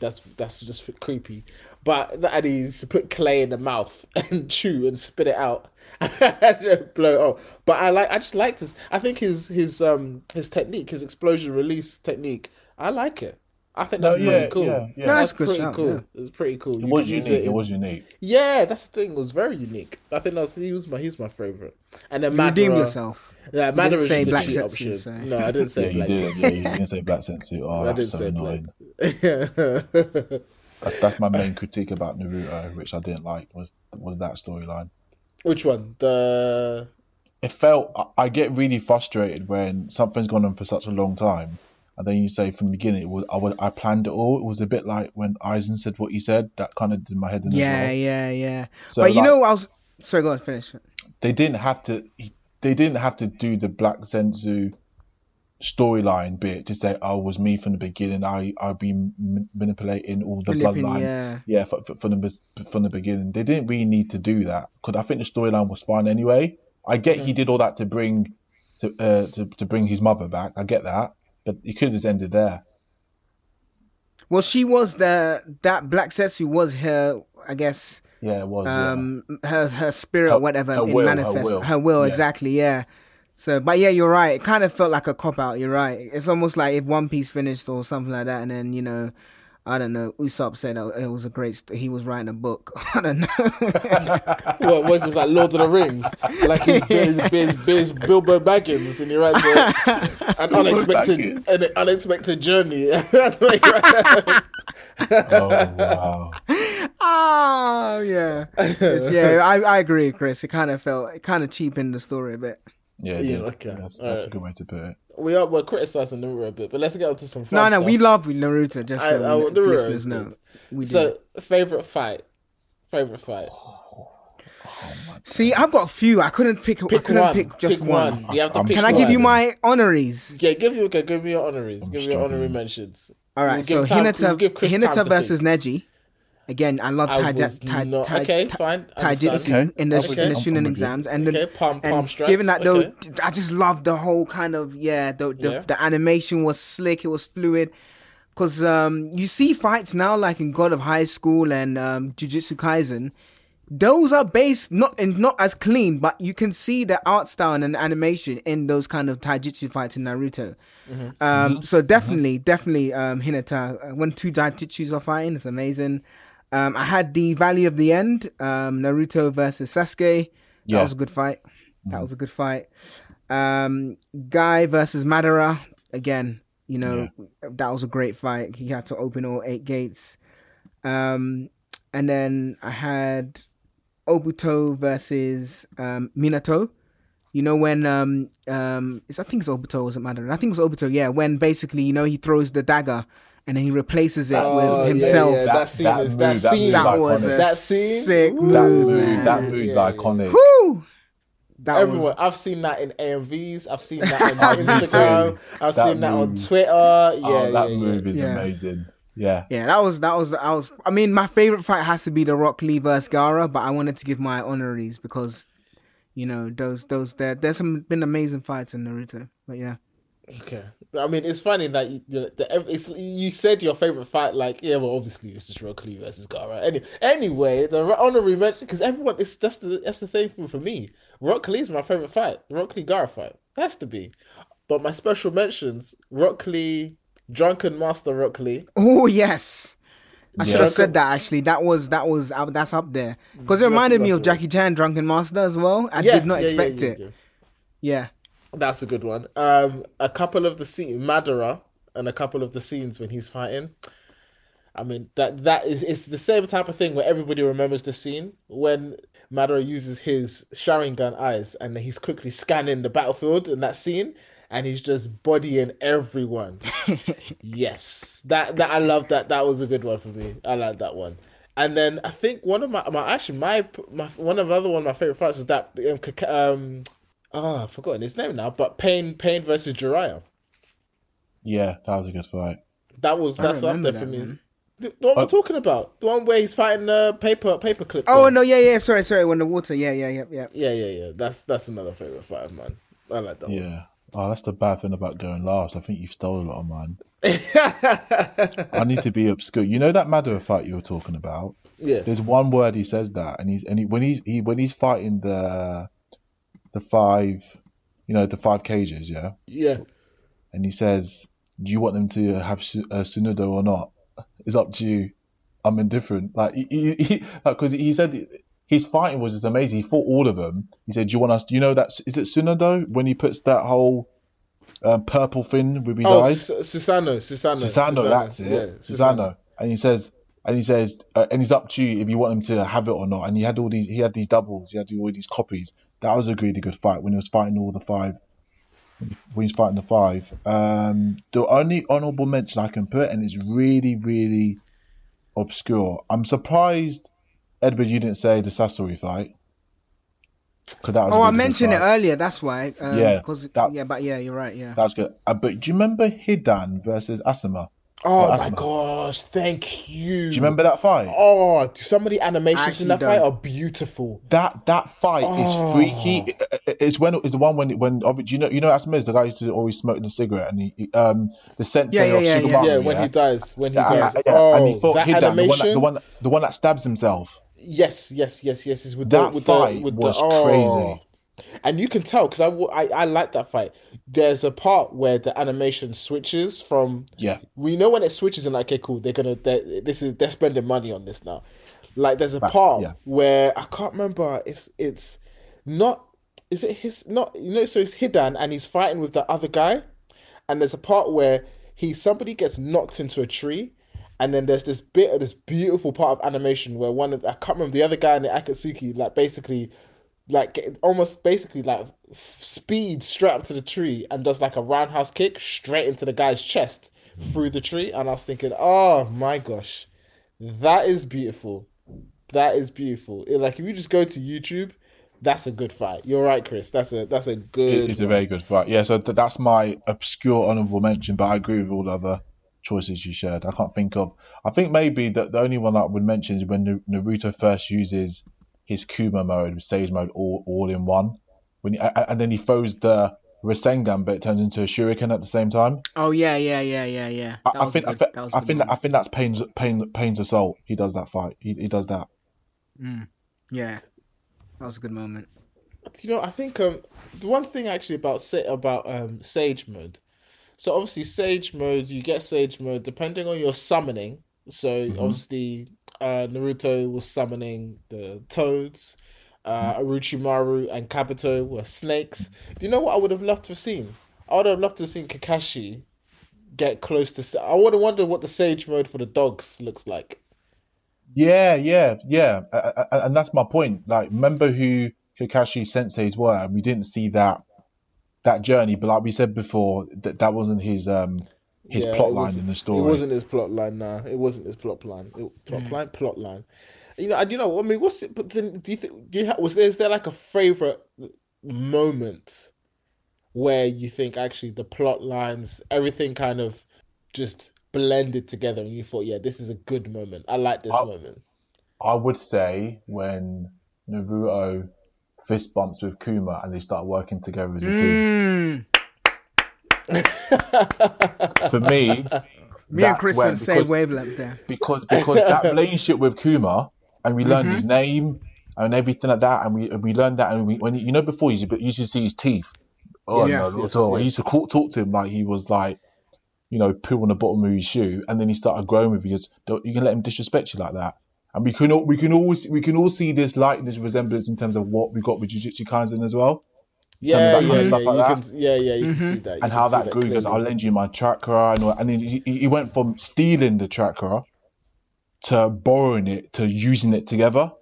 that's that's just creepy. But and he used to put clay in the mouth and chew and spit it out. and blow oh but I like I just liked his I think his his um his technique his explosion release technique I like it I think that's No, pretty yeah, cool yeah, yeah. No, that's it's a good pretty shout, cool yeah. it's pretty cool it You was unique. It in- was unique. yeah, that's the thing. It was very unique. I think that's he was my he's my favorite. And then You redeem yourself. Yeah, You didn't Madara is say just Black cheat Setsu, option. so- No, I didn't say Yeah, you black. did. Yeah, you didn't say black Zetsu. Oh, ah, I that's so annoying. black. That's, that's my main critique about Naruto, which I didn't like, was was that storyline. Which one? The It felt I- I get really frustrated when something's gone on for such a long time, and then you say from the beginning, it was, I would, I planned it all. It was a bit like when Aizen said what he said. That kind of did my head in. Yeah, well. yeah, yeah. So, but you like- know, I was sorry. Go on, finish. they didn't have to. They didn't have to do the Black Zetsu storyline bit to say, "Oh, it was me from the beginning. I I've been manipulating all the Flipping, bloodline." yeah. yeah, f- f- from the from the beginning, they didn't really need to do that because I think the storyline was fine anyway. I get he did all that to bring to uh, to to bring his mother back. I get that, but he could have just ended there. Well, she was the that Black Zetsu was her, I guess, Yeah, it was. yeah. um, her her spirit Her- or whatever her in will, her manifest. will. Yeah. exactly. Yeah. So, but yeah, you're right. It kind of felt like a cop out. You're right. It's almost like if One Piece finished or something like that, and then you know, I don't know. Usopp said it was a great. St- he was writing a book. I don't know. what was this like Lord of the Rings? Like his biz, biz, biz Bilbo Baggins and he writes a, an unexpected an unexpected journey. That's what he writes. oh wow. oh yeah, yeah. I, I agree, Chris. It kind of felt it kind of cheapened the story a bit. Yeah, Yeah, yeah. okay. That's, All that's a good way to put it. We are we're criticizing Naruto a bit, but let's get on to some No, no, stuff. we love Naruto. Just so I- I- we- Naruto listeners is know, good. we do. So favorite fight. Favorite fight. See, I've got a few. I couldn't pick. I couldn't one. pick just pick one. You have to I'm- pick Can I give you my honorees? Yeah, give you okay, give me your honoraries. give me your struggling. honorary mentions. All right, We'll so give time- Hinata, we'll give Hinata versus think. Neji. Again, I love I Tai was Tai not- Tai okay, Tai- fine, understand. Taijutsu Okay, in the okay. in the I'm- I'm Chunin with you. exams, and then Okay, palm- and palm given that though, okay. I just love the whole kind of yeah, the the, Yeah. the animation was slick, it was fluid. Cause um, you see fights now like in God of High School and um, Jujutsu Kaisen, those are based not and not as clean, but you can see the art style and animation in those kind of taijutsu fights in Naruto. Um, so definitely, definitely, um, Hinata uh, when two taijutsus are fighting, it's amazing. Um, I had the Valley of the End, um, Naruto versus Sasuke. That Yeah. was a good fight. That was a good fight. Um, Guy versus Madara again. You know that was a great fight. He had to open all eight gates. Um, and then I had Obito versus um, Minato. You know when um um I think it's Obito doesn't Madara. I think it was Obito. Yeah, when basically you know he throws the dagger and then he replaces it Oh, with himself. yeah, that scene is- that move- scene- move That is was a. That scene? sick Ooh. move, that move, man. that move's Yeah, iconic. Woo! That Everyone, was I've seen that in AMVs. I've seen that on Oh, Instagram. I've That seen that on. Twitter. Oh, yeah, oh, that yeah, move is Yeah. amazing. Yeah. yeah. That was that was I was. I mean, my favorite fight has to be the Rock Lee versus Gaara, but I wanted to give my honoraries because you know those those there there's some been amazing fights in Naruto. But yeah, yeah. Okay. I mean, it's funny that you, you, the, it's, you said your favorite fight. Like, yeah, well, obviously it's just Rock Lee versus Gaara. Any, anyway, the honorary mention because everyone is that's the that's the thing for, for me. Rock Lee is my favorite fight. The Rock Lee Gaara fight has to be. But my special mentions: Rock Lee, Drunken Master Rock Lee. oh yes. I should Yeah. have said that actually. That was that was uh, that's up there because it reminded me of. Jackie Chan Drunken Master as well. I Yeah, did not yeah, expect yeah, it. yeah. That's a good one. Um, a couple of the scenes, Madara, and a couple of the scenes when he's fighting. I mean that that is it's the same type of thing where everybody remembers the scene when Madara uses his Sharingan eyes and he's quickly scanning the battlefield in that scene and he's just bodying everyone. yes. That that I love that. That was a good one for me. I like that one. And then I think one of my, my actually my my one of the other one of my favorite fights was that um, Kaka- um oh I've forgotten his name now, but Pain Pain versus Jiraiya. Yeah, that was a good fight. That was that's up remember there for me. one. The, the one Uh, we're talking about, the one where he's fighting the paper paper clip. Oh guy. no, yeah, yeah. Sorry, sorry. When the water, yeah, yeah, yeah, yeah. yeah, yeah, yeah. That's that's another favorite fight of mine. I like that Yeah. Oh, that's the bad thing about going last. I think you've stolen a lot of mine. I need to be obscure. You know that Madara fight you were talking about? yeah, There's one word he says that, and he's and he, when he's he when he's fighting the the five, you know, the five cages, yeah, yeah. and he says, "Do you want them to have Su- uh, Sunudo or not? It's up to you. I'm indifferent." Like he, he, he because he said his fighting was just amazing. He fought all of them. He said, "Do you want us? Do you know that? Is it Sunudo when he puts that whole um, purple thing with his Oh, eyes?" S- Susano, Susano, Susano, that's it. Yeah, Susano. And he says, and he says, uh, and it's up to you if you want him to have it or not. And he had all these, he had these doubles, he had all these copies. That was a really good fight when he was fighting all the five. When he was fighting the five. Um, the only honourable mention I can put, and it's really, really obscure. I'm surprised, Edward, you didn't say the Sasori fight. 'Cause that was Oh, I really good mentioned it earlier. That's why. Um, Yeah, Cause, yeah, but yeah, you're right. Yeah. that's good. Uh, but do you remember Hidan versus Asuma? Oh Oh, my Asuma. gosh, thank you. Do you remember that fight? Oh, some of the animations in Actually that fight don't. are beautiful. That that fight Oh. is freaky. It's when it's the one when when do you know you know Asuma is the guy who used to always smoking a cigarette and he he, um the sensei Yeah, yeah, of yeah, yeah. Shikamaru. yeah, when he dies, when he dies. yeah, yeah. Oh, and he oh, fought that Hidan, the one, animation. that, the one the one that stabs himself. Yes, yes, yes, yes. Is with That the, with fight the, with was the, oh. crazy. And you can tell because I, I I like that fight. There's a part where the animation switches from Yeah, we know when it switches and like okay cool they're gonna they this is they're spending money on this now. Like there's a part yeah. where I can't remember it's it's not is it his not you know so it's Hidan and he's fighting with the other guy and there's a part where he somebody gets knocked into a tree and then there's this bit of this beautiful part of animation where one of I can't remember the other guy in the Akatsuki like basically like almost basically like speed straight up to the tree and does like a roundhouse kick straight into the guy's chest through the tree and I was thinking oh my gosh that is beautiful that is beautiful It- like if you just go to YouTube that's a good fight you're right Chris that's a that's a good it's a very good fight. Yeah, so th- that's my obscure honourable mention, but I agree with all the other choices you shared. I can't think of. I think maybe that the only one I would mention is when Na- Naruto first uses his Kurama mode, with Sage mode, all all in one. When he, a- a- and then he throws the Rasengan, but it turns into a Shuriken at the same time. Oh yeah, yeah, yeah, yeah, yeah. I, I was think I good. think That was a I good think, one. I think that's Pain's Pain Pain's assault. He does that fight. He he does that. Yeah, that was a good moment. you know, I think um the one thing actually about say about um sage mode. So obviously sage mode, you get sage mode depending on your summoning. So obviously uh Naruto was summoning the toads, uh Orochimaru and Kabuto were snakes. Do you know what I would have loved to have seen? I would have loved to have seen Kakashi get close to I would have wondered what the sage mode for the dogs looks like. Yeah, yeah, yeah, a- a- and that's my point. Like, remember who Kakashi senseis were, and we didn't see that that journey. But like we said before, that that wasn't his um his Yeah, plot line in the story. It wasn't his plot line. Nah, it wasn't his plot line. It, plot mm. line, plot line. You know, I- you know. I mean, what's it? But then, do you think? Do you have, was there? Is there like a favorite moment where you think actually the plot lines, everything kind of just blended together, and you thought, yeah, this is a good moment. I like this I- moment. I would say when Naruto fist bumps with Kurama and they start working together as a team. Mm. For me, me and Chris when- on the same wavelength there. because because that relationship with Kurama and we learned Mm-hmm. his name and everything like that and we and we learned that and we when you know before you used to, you see his teeth. Oh Yes, no, not yes, at all. I yes. used to talk, talk to him like he was like, you know, poo on the bottom of his shoe, and then he started growing with you. Don't you can let him disrespect you like that. And we can all we can always we can all see this likeness resemblance in terms of what we got with Jujutsu Kaisen as well. Yeah, that yeah, kind yeah. stuff You like can, yeah, yeah. You can mm-hmm. see that. You and how see that grew because I'll lend you my chakra and, all- and then he, he went from stealing the chakra to borrowing it to using it together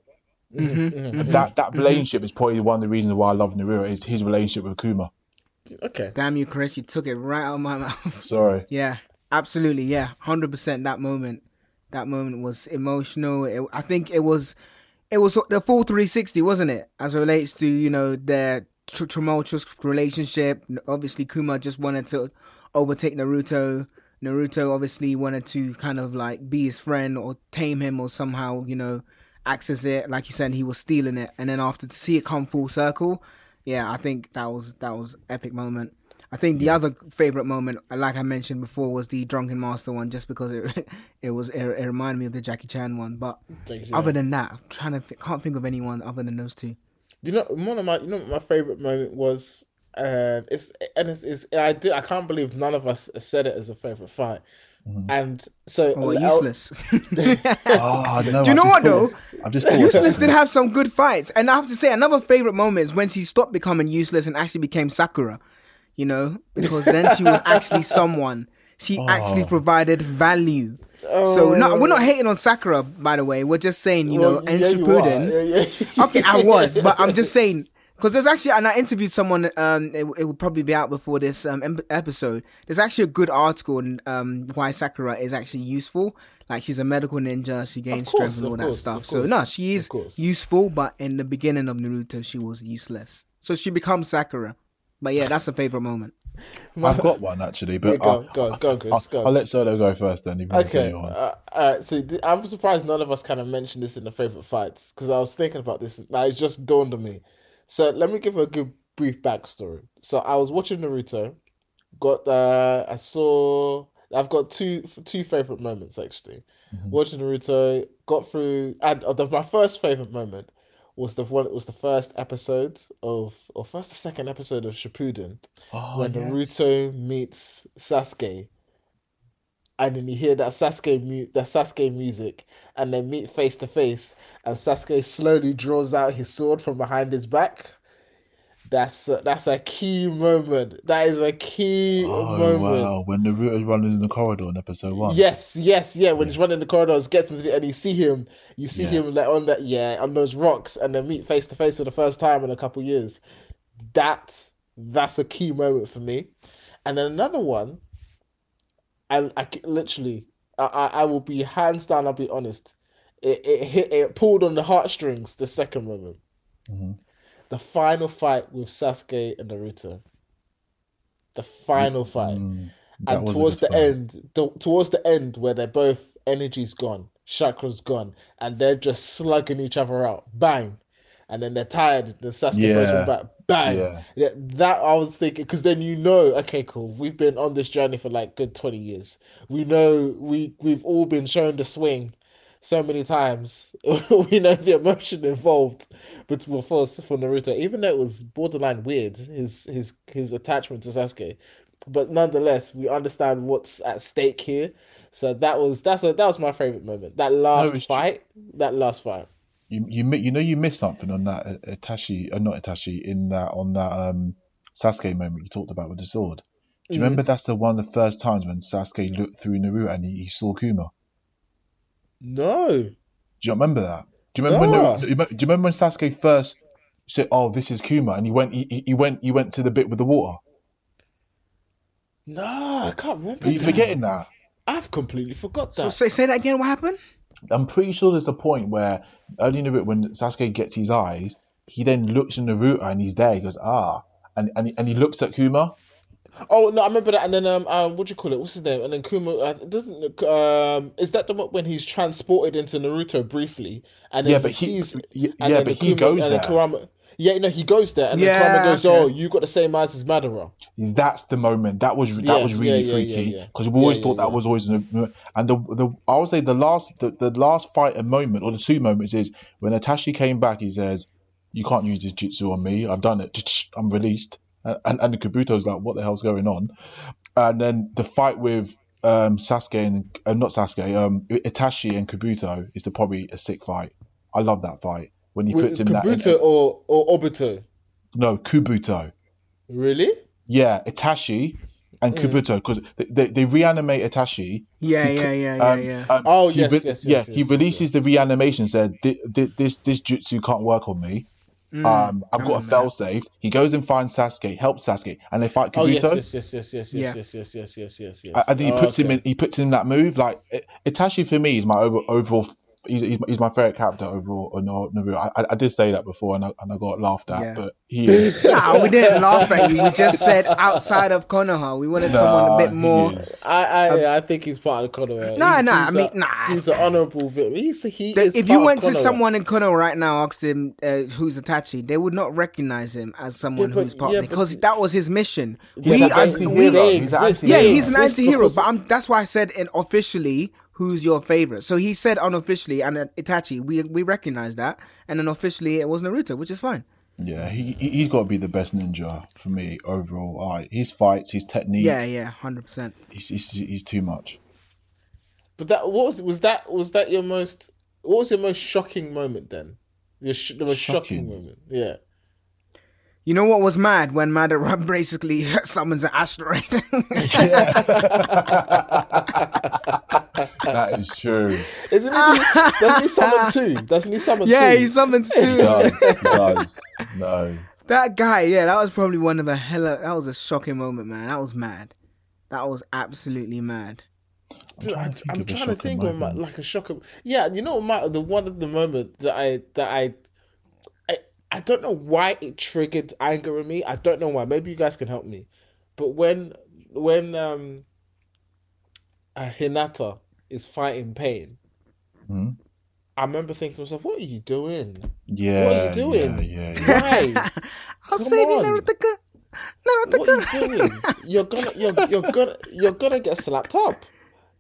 Mm-hmm. And mm-hmm. that that mm-hmm. relationship is probably one of the reasons why I love Naruto is his relationship with Kurama. Okay. Damn you, Chris! You took it right out of my mouth. Sorry. Yeah, absolutely. Yeah, hundred percent. That moment, that moment was emotional. It, I think it was, it was the full three sixty, wasn't it? As it relates to you know their tr- tumultuous relationship. Obviously, Kurama just wanted to overtake Naruto. Naruto obviously wanted to kind of like be his friend or tame him or somehow you know access it. Like you said, he was stealing it, and then after to see it come full circle, yeah, I think that was that was epic moment. I think the other favorite moment, like I mentioned before, was the drunken master one, just because it it was it, it reminded me of the Jackie Chan one. But other than that, I'm trying to th- can't think of anyone other than those two. You know, one of my you know my favorite moment was, and it's and it's, it's I did I can't believe none of us said it as a favorite fight, and so Oh, L- useless. Oh, no, Do you know I've what, though? thought- I've just useless did have some good fights, and I have to say another favorite moment is when she stopped becoming useless and actually became Sakura. You know, because then she was actually someone. She actually Oh. provided value. so no, we're not hating on Sakura, by the way. We're just saying, you know, Well, and yeah, Shippuden. Yeah, yeah. okay, I was, but I'm just saying because there's actually, and I interviewed someone. Um, it, it will probably be out before this um episode. There's actually a good article on um why Sakura is actually useful. Like she's a medical ninja, she gains course, strength and all that course, stuff. So no, she is useful, but in the beginning of Naruto, she was useless. So she becomes Sakura. But yeah, that's a favorite moment. I've got one actually, but Yeah, go on, I'll, go on, go on, Chris, I'll, go. I'll let Solo go first then. If you want to say Okay. Uh, all right. So th- I'm surprised none of us kind of mentioned this in the favorite fights because I was thinking about this. Now it's just dawned on me. So let me give a good brief backstory. So I was watching Naruto. Got uh, I saw. I've got two two favorite moments actually. Watching Naruto, got through, and uh, the, my first favorite moment was the one. Was the first episode of, or first or second episode of Shippuden Oh, when yes. Naruto meets Sasuke, and then you hear that Sasuke mu- that Sasuke music, and they meet face to face, and Sasuke slowly draws out his sword from behind his back. That's a, that's a key moment. That is a key Oh moment. wow! When the root is running in the corridor in episode one. Yes, yes, yeah. When he's running the corridors, gets into the, and you see him, you see Yeah. him like on that, yeah, on those rocks, and then meet face to face for the first time in a couple years. That that's a key moment for me. And then another one, I, I literally, I, I, will be hands down. I'll be honest. It it hit it pulled on the heartstrings. The second moment, Mhm. The final fight with Sasuke and Naruto. The final fight Mm, that and towards the fight. end, the, towards the end, where they're both energy's gone, chakra's gone, and they're just slugging each other out, bang, and then they're tired. The Sasuke Yeah. one back, bang. Yeah. Yeah, that I was thinking because then you know, okay, cool. We've been on this journey for like good twenty years. We know we we've all been shown the swing so many times. we know the emotion involved, but for for for Naruto, even though it was borderline weird, his his his attachment to Sasuke, but nonetheless, we understand what's at stake here. So that was that's a, that was my favorite moment. That last it's true. fight, that last fight. You you mi- you know you missed something on that uh, Itachi, uh, not Itachi, in that on that um Sasuke moment you talked about with the sword. Do you remember that's the one of the first times when Sasuke looked through Naruto and he, he saw Kurama? No, Do you remember that? Do you remember? No. When, Naruto- do you remember- do you remember when Sasuke first said, "Oh, this is Kurama," and he went he, he- he went he went to the bit with the water? no, I can't remember. Are you that. forgetting that? I've completely forgot that. So say say that again. What happened? I'm pretty sure there's a point where early in the bit when Sasuke gets his eyes, he then looks in Naruto and he's there. He goes, "Ah," and and and he looks at Kurama. Oh no, I remember that. And then um, um, what do you call it? What's his name? And then Kurama uh, doesn't look, um, is that the one when he's transported into Naruto briefly? And then Yeah, but he- sees, yeah, yeah, but the he goes there. Kurama, yeah, no, he goes there, and Yeah, then Kurama goes. "Oh, you got the same eyes as Madara." That's the moment. That was that Yeah, was really yeah, freaky because we always thought that was always an, and the the I would say the last the, the last fight and moment or the two moments is when Itachi came back. He says, "You can't use this jutsu on me. I've done it. I'm released." And and, and Kabuto's like, "What the hell's going on?" And then the fight with um, Sasuke and uh, not Sasuke, um, Itachi and Kabuto is the probably a sick fight. I love that fight when he With puts him that. Kabuto or or Obito? no, Kabuto. Really? Yeah, Itachi and Kabuto because they, they, they reanimate Itachi. Yeah, yeah, yeah, yeah, Um, yeah. um, Oh, yes, re- yes, yes, yeah. yes, he yes, releases the reanimation. Said "Thi- thi- this this jutsu can't work on me. Mm, um, I've got a fail safe. He goes and finds Sasuke, helps Sasuke, and they fight Kabuto. Oh yes, Kabuto. yes, yes, yes, yes, Yeah. yes, yes, yes, yes, yes, yes. And he Oh, puts him in. He puts him in that move. Like Itachi for me is my over, overall. He's, he's, he's my favorite character overall. on Nar- Naruto. I, I, I did say that before, and I, and I got laughed at. Yeah. But he is. Nah, we didn't laugh at you. We just said outside of Konoha, we wanted someone a bit more. is. I, I, I think he's part of the Konoha. Nah, He's- nah, he's I mean, a- nah. He's an honourable villain. He's he The- is if you went to someone in Konoha right now, asked him uh, who's Itachi, they would not recognize him as someone Yeah, but- who's part yeah, but- because that was his mission. Yeah, we, as, we, He's an anti-hero. yeah, he's an exist anti-hero, but I'm, that's why I said in officially who's your favorite. So he said unofficially and uh, Itachi, we we recognize that, and then officially it was Naruto, which is fine. Yeah, he he- he's got to be the best ninja for me overall. Like his fights, his technique. Yeah, yeah, hundred percent. he's, he's he's too much. But that what was was that was that your most what was your most shocking moment then? Your sh- the most shocking. Shocking. moment. Yeah. You know what was mad when Madara basically summons an asteroid? That is true. Isn't he? doesn't he summon two? Doesn't he summon yeah, two? he summons He two. does. He does. No. That guy, yeah, that was probably one of the hella. That was a shocking moment, man. That was mad. That was absolutely mad. Dude, I'm, think I'm of a trying to think of my, like a shocking. Yeah, you know, my the one of the moment that I that I, I I don't know why it triggered anger in me. I don't know why. Maybe you guys can help me. But when when um, uh, Hinata is fighting pain, Hmm? I remember thinking to myself, "What are you doing? Yeah. What are you doing? Yeah, yeah, yeah. Why? I'll Come save you, on. Naruto. what are you doing? You're gonna you're you're gonna you're gonna get slapped up.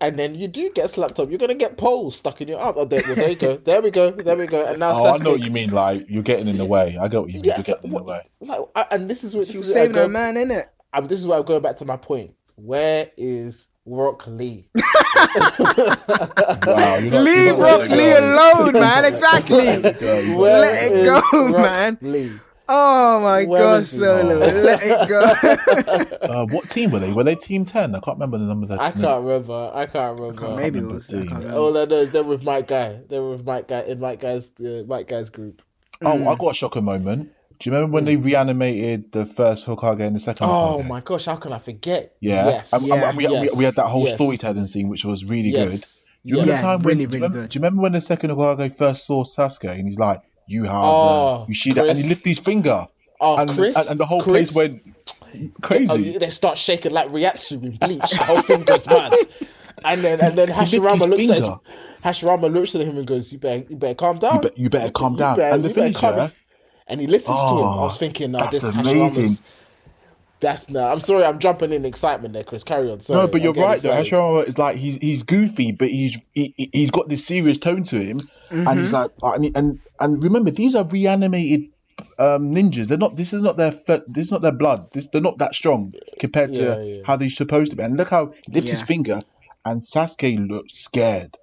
And then you do get slapped up. You're gonna get poles stuck in your arm. Oh, there, well, there you go. There we go. There we go. And now Oh, I know what you mean. Like you're getting in the way. I get what you mean. Yes, you're getting in the way. like, I- and this is what She this was is where I saving go- her man, innit? um, this is where I'm going back to my point. Where is Rock Lee? Wow, not- Leave you're Rock Lee alone, man. Exactly. Go, you Where Let it go, Rock man. Lee. Oh my Where gosh, he? Solo. Let it go. Uh, what team were they? Were they Team Ten? I can't remember the number. That I can't remember. I can't remember. Maybe it remember was. the I can't remember. All I know is they're with Might Guy. They're with Might Guy in Might Guy's uh, Might Guy's group. Oh, I got a shocker moment. Do you remember when they reanimated the first Hokage and the second? Oh Hokage? my gosh, how can I forget? Yeah, Yes. And- and- Yeah. and we, we, Yes. we had that whole Yes. storytelling scene, which was really Yes. good. Do you remember Yeah, the time when, really, do, you really remember, good. do you remember when the second Hokage first saw Sasuke and he's like, "You have, Oh, uh, you see that," and he Chris. lifted his finger, Oh, and, Chris, and, and the whole Chris, place went Oh, crazy. they start shaking like Reiatsu in Bleach. The whole thing goes mad. And then and then Hashirama looks at his. Hashirama looks at him and goes, "You better, you better calm down. You be- you better calm down." better- And the you thing is, yeah, And he listens to him. I Oh, was thinking, no, that's this amazing. Hashirama's. That's no. I'm sorry, I'm jumping in excitement there, Chris. Carry on. Sorry, no, but you're getting right though. excited. Hashirama is like he's he's goofy, but he's he, he- he's got this serious tone to him, and Mm-hmm. he's like, uh, and, and and remember these are reanimated um, ninjas. They're not. This is not their. This is not their blood. This, they're not that strong compared to Yeah, yeah. how they're supposed to be. And look how he lifts his finger, and Sasuke looks scared.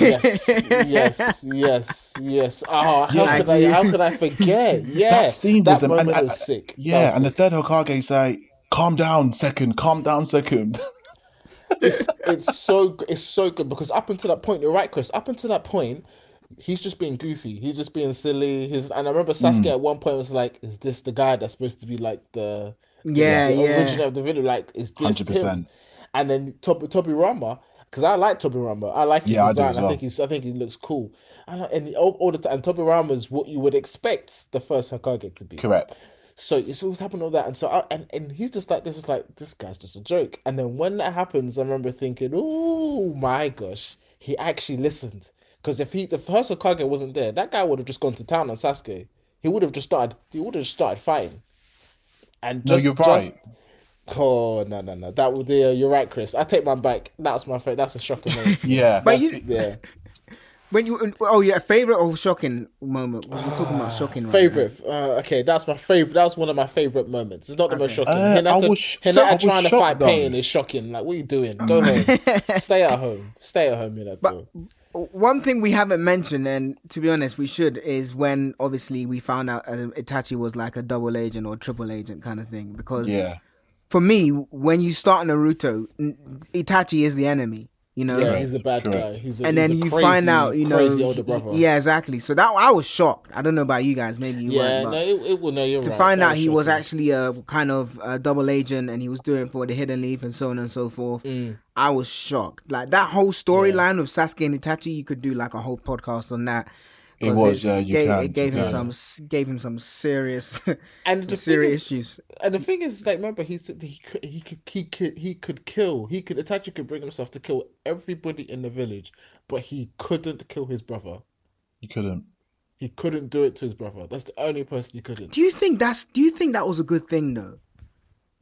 Yes, yes, yes, yes. Oh, how Yeah, could I? yeah. How could I forget? Yeah, that scene that was, am- moment and, and- was sick. Yeah, was and the third Hokage say, "Calm down, second. Calm down, second. it's so it's so good because up until that point, you're right, Chris. Up until that point, he's just being goofy. He's just being silly. His and I remember Sasuke Hmm. at one point was like, "Is this the guy that's supposed to be like the Yeah, the yeah. origin of the video? Like, is this 100%. him?" And then Toby Tobirama, because I like Tobirama. I like his Yeah, I design. I, well. think he's I think he looks cool. And, I- and all, all the time, and Tobirama is what you would expect the first Hokage to be. Correct. So it's always happened all that, and so I, and and he's just like this is like this guy's just a joke. And then when that happens, I remember thinking, oh my gosh, he actually listened. Because if he the first Hokage wasn't there, that guy would have just gone to town on Sasuke. He would have just started. He would have just started fighting. And No, you're just- right. Oh no no no! That would uh, you're right, Chris. I take my back. That's my favorite. That's a shocking moment. Yeah, But you- yeah. When you oh yeah, favorite or shocking moment? We're talking about shocking. Right Favorite. Uh, okay, that's my favorite. That's one of my favorite moments. It's not the most shocking. Uh, I Hinata, was- Hinata so I was trying to fight though. pain is shocking. Like, what are you doing? Go home. Stay at home. Stay at home, You Hinata. But one thing we haven't mentioned, and to be honest, we should, is when obviously we found out uh, Itachi was like a double agent or triple agent kind of thing. Because yeah. For me, when you start Naruto, Itachi is the enemy. You know, Yeah, he's a bad Correct. guy. He's a, and he's then a you crazy, find out, you know, crazy older brother. yeah, exactly. So that I was shocked. I don't know about you guys. Maybe you yeah. weren't. Yeah, No, it, it, well, no, you're to right. find That out he was actually a kind of a double agent and he was doing it for the hidden leaf and so on and so forth. Mm. I was shocked. Like that whole storyline with Sasuke and Itachi, you could do like a whole podcast on that. It 'Cause was, it's- yeah, you gave, can, it gave you him can. some gave him some serious And some serious is- issues. And the thing is, like, remember, he said he could, he could, he could, he could kill. He could Itachi could bring himself to kill everybody in the village, but he couldn't kill his brother. You couldn't. He couldn't do it to his brother. That's the only person he couldn't. Do you think that's do you think that was a good thing though?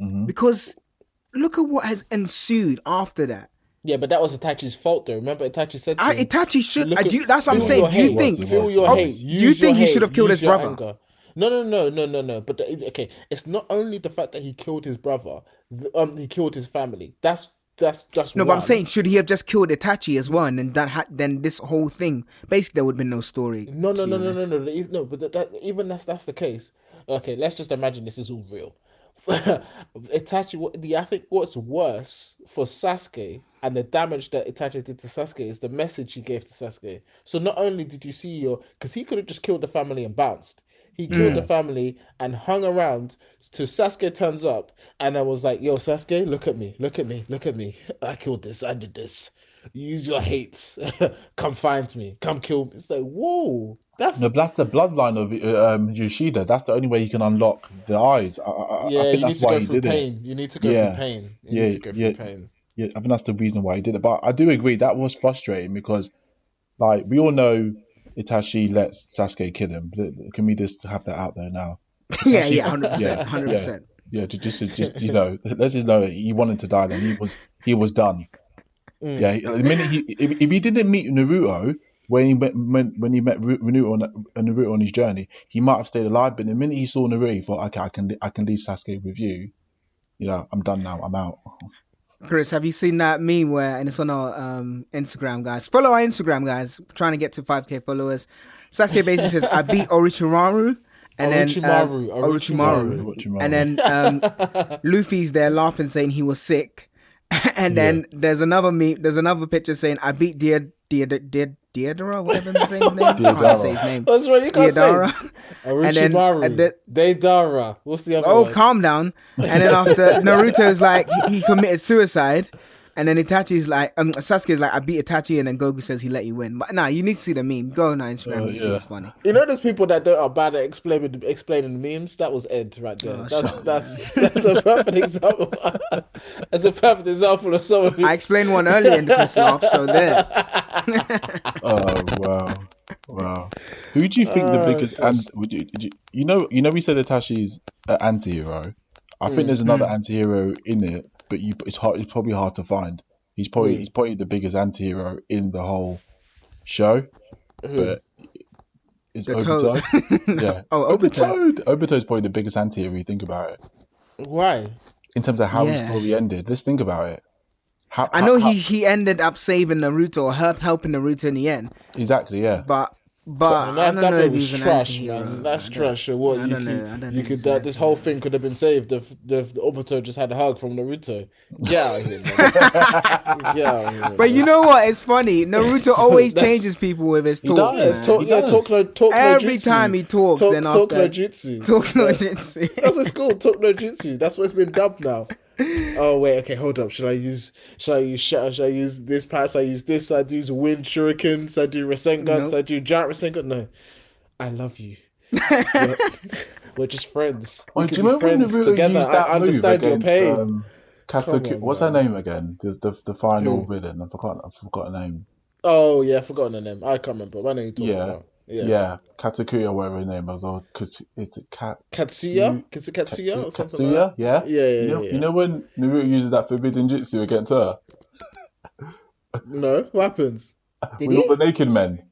Mhm. Because look at what has ensued after that. Yeah, but that was Itachi's fault, though. Remember, Itachi said, I, Itachi should. I do, that's what I'm saying. Do you think? Feel your hate. Do you think he should have killed his brother? anger. No, no, no, no, no, no. But the, okay, it's not only the fact that he killed his brother. Um, he killed his family. That's that's that's No, but I'm saying, should he have just killed Itachi as well, and then that ha- then this whole thing, basically, there would have been no story. No, no, no, no, no, no, no, no. But that, that, even that's that's the case. Okay, let's just imagine this is all real. Itachi, what the I think what's worse for Sasuke and the damage that Itachi did to Sasuke is the message he gave to Sasuke. So not only did you see your, because he could have just killed the family and bounced. He killed the mm. family and hung around to Sasuke turns up and I was like, "Yo, Sasuke, look at me, look at me, look at me. I killed this, I did this. Use your hate. Come find me. Come kill me." It's like, whoa, that's No, that's the bloodline of uh, um, Yoshida. That's the only way he can unlock the eyes. I, I, yeah. I think you need to why go he through pain. it. You need to go Yeah. through pain. You Yeah, need to go through yeah. pain. Yeah, I think that's the reason why he did it. But I do agree that was frustrating because, like, we all know Itachi lets Sasuke kill him. Can we just have that out there now? yeah, yeah, hundred Yeah, percent, hundred percent. Yeah, just, just you know, let's just know he wanted to die. Then he was, he was done. Mm. Yeah, the minute he, if, if he didn't meet Naruto when he met when, when he met Naruto on, uh, Naruto on his journey, he might have stayed alive. But the minute he saw Naruto, he thought, okay, I can, I can leave Sasuke with you. You know, I'm done now. I'm out. Chris, have you seen that meme where, and it's on our um, Instagram, guys. Follow our Instagram, guys. trying to get to 5k followers. Sasuke basically says, "I beat Orochimaru." And then Orochimaru, um, Orochimaru. Orochimaru. Orochimaru. and then um, Luffy's there laughing, saying he was sick. and then there's another meme. There's another picture saying, "I beat Deod Deod Deod Deodora, whatever his name. I can't Deodara. say his name. That's right. You can't Deodara. say And then- Orochimaru. and then- Deidara. What's the other Oh, one? calm down. And then after Naruto's like he, he committed suicide, and then Itachi's like um Sasuke's like I beat Itachi, and then Goku says he let you win. But nah, you need to see the meme. Go on Instagram Oh, and see it's funny. You know those people that don't are bad at explaining explaining memes. That was Ed right there. Oh, that's, shut that's that's a perfect example. that's a perfect example of someone who I explained one earlier in the Chris laugh, so there. Oh wow, wow. Who do you think the Oh, biggest and would you, did you you know you know we said Itachi's an anti-hero. I Mm, think there's another anti-hero in it, but you it's hard. It's probably hard to find. He's probably Mm. he's probably the biggest anti-hero in the whole show, but it's Obito. Yeah. Oh, Obito. Obito. Obito's probably the biggest anti-hero. if You think about it why? in terms of how the Yeah. story ended. Let's think about it. How, I know how- he he ended up saving Naruto or help, helping Naruto in the end, exactly yeah. but but I that, don't that know if was he's trash, anti-hero. man. That's trash. So what? I you don't could, know. I don't you think could. he's Uh, this whole thing could have been saved if the, the Obito just had a hug from Naruto. Get out of here, man. Out of here. But you know what? It's funny. Naruto always changes people with his talks. does. Talk, He yeah, does. talk, no, talk no Every jutsu. time he talks, talk, then talk after no jutsu. talk no jutsu. That's what it's called. Talk no jutsu. That's what's been dubbed now. Oh wait, okay, hold up. Should I use? Should I use? Should I, I use this pass? I use this. I do wind shurikens. I do Rasengan. Nope. I do giant Rasengan. No, I love you. we're, we're just friends. We do you be remember when friends Naruto together. used that I understand your pain. um, Katsuki? On, what's man. her name again? The the, the final villain. I forgot. I forgot her name. Oh yeah, I've forgotten her name. I can't remember. What name you talking Yeah. about? Yeah, Yeah. Katsukuya, whatever her name was. Or Kats- is it Kat? Katsuya. Is it Katsuya or Katsu- like Yeah. Yeah, yeah, You know, yeah, you know when Naruto uses that forbidden jutsu against her? No, what happens? Did with he? all the naked men.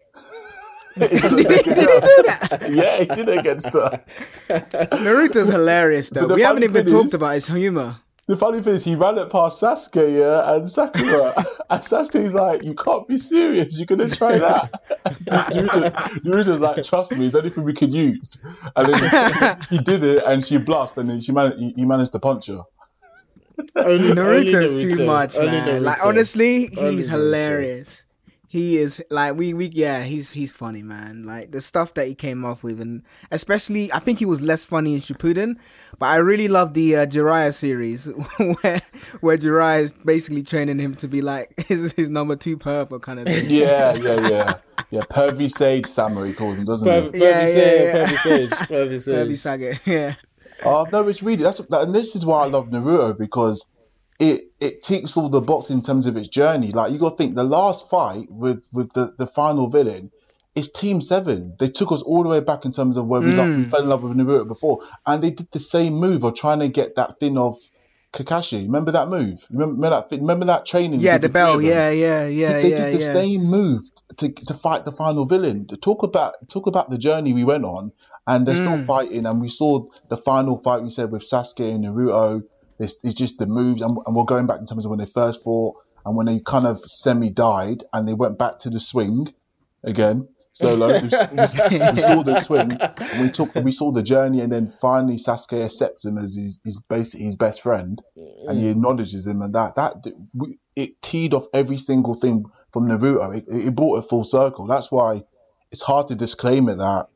did, he, did he do that? yeah, he did it against her. Naruto's hilarious though. We haven't even thing talked about his humor. The funny thing is, he ran it past Sasuke, yeah, and Sakura. and Sasuke's like, "You can't be serious. You're gonna try that." Naruto, Naruto's like, "Trust me, it's anything we could use." And then he did it, and she blushed, and then she managed. He, he managed to punch her. Only Naruto's only too Naruto. much, Only man. Like Naruto. honestly, Only he's Naruto. hilarious. He is like we we yeah, he's he's funny, man. Like the stuff that he came off with, and especially I think he was less funny in Shippuden, but I really love the uh, Jiraiya series where where Jiraiya is basically training him to be like his his number two purple kind of thing. Yeah, yeah, yeah. Yeah, Pervy Sage Samurai calls him, doesn't Pervy he? Yeah, yeah, yeah, Sage, yeah. Pervy Sage, Pervy Sage. Kirby Saga, yeah. Oh no, it's really that's and this is why I love Naruto because it it ticks all the boxes in terms of its journey. Like you got to think the last fight with with the the final villain is Team Seven. They took us all the way back in terms of where we, loved, we fell in love with Naruto before, and they did the same move of trying to get that thing of Kakashi. Remember that move? Remember, that? thing- Remember that training? Yeah, the bell. Yeah, yeah, yeah, they yeah, did the yeah. same move to to fight the final villain. Talk about talk about the journey we went on, and they're Mm. still fighting. And we saw the final fight we said with Sasuke and Naruto. It's, it's just the moves, and, and we're going back in terms of when they first fought and when they kind of semi died, and they went back to the swing again. Solo, we, saw the swing, and we took we saw the journey, and then finally Sasuke accepts him as his, his basically his best friend, mm-hmm. and he acknowledges him, and that that we, it teed off every single thing from Naruto. It, it brought it full circle. That's why it's hard to disclaim it that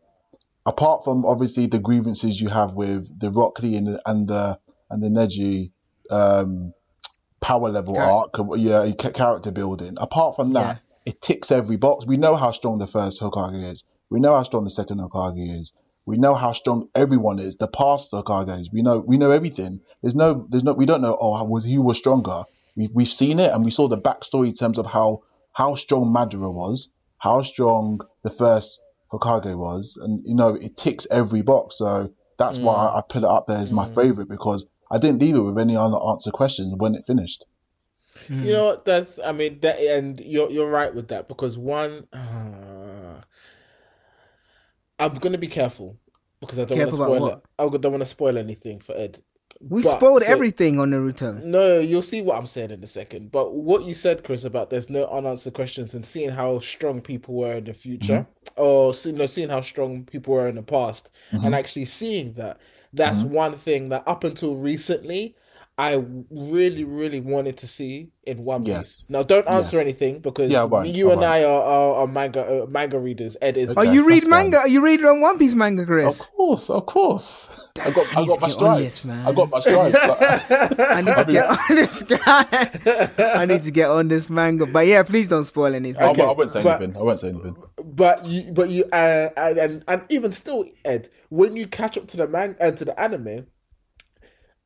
apart from obviously the grievances you have with the Rock Lee and the and the and the Neji um, power level arc, yeah, character building. Apart from that, it ticks every box. We know how strong the first Hokage is. We know how strong the second Hokage is. We know how strong everyone is. The past Hokages. We know. We know everything. There's no. There's no. We don't know. Oh, was who was stronger? We've we've seen it, and we saw the backstory in terms of how how strong Madara was, how strong the first Hokage was, and you know it ticks every box. So that's why I, I put it up there as my favorite because I didn't leave it with any unanswered questions when it finished. Hmm. You know what? That's I mean that, and you're you're right with that because one, uh, I'm gonna be careful because I don't want to spoil it. I don't want to spoil anything for Ed. We But- spoiled so- everything on Naruto. No, you'll see what I'm saying in a second. But what you said, Chris, about there's no unanswered questions and seeing how strong people were in the future, mm-hmm. or see, no, seeing how strong people were in the past, mm-hmm. and actually seeing that, that's mm-hmm. one thing that up until recently, I really, really wanted to see in One Piece. Yes. Now, don't answer Yes. anything because Yeah, you I and. I are, are, are manga uh, manga readers. Ed is. Oh, Okay, you read that's fine. manga? You read on One Piece manga, Chris? Of course, of course. I got, I got to my get on this, stripes. I got my stripes. I need to get on this guy. I need to get on this manga. But yeah, please don't spoil anything. I, Okay, I won't say but- anything. I won't say anything. But you, but you, uh, and, and and even still, Ed, when you catch up to the manga and to the anime,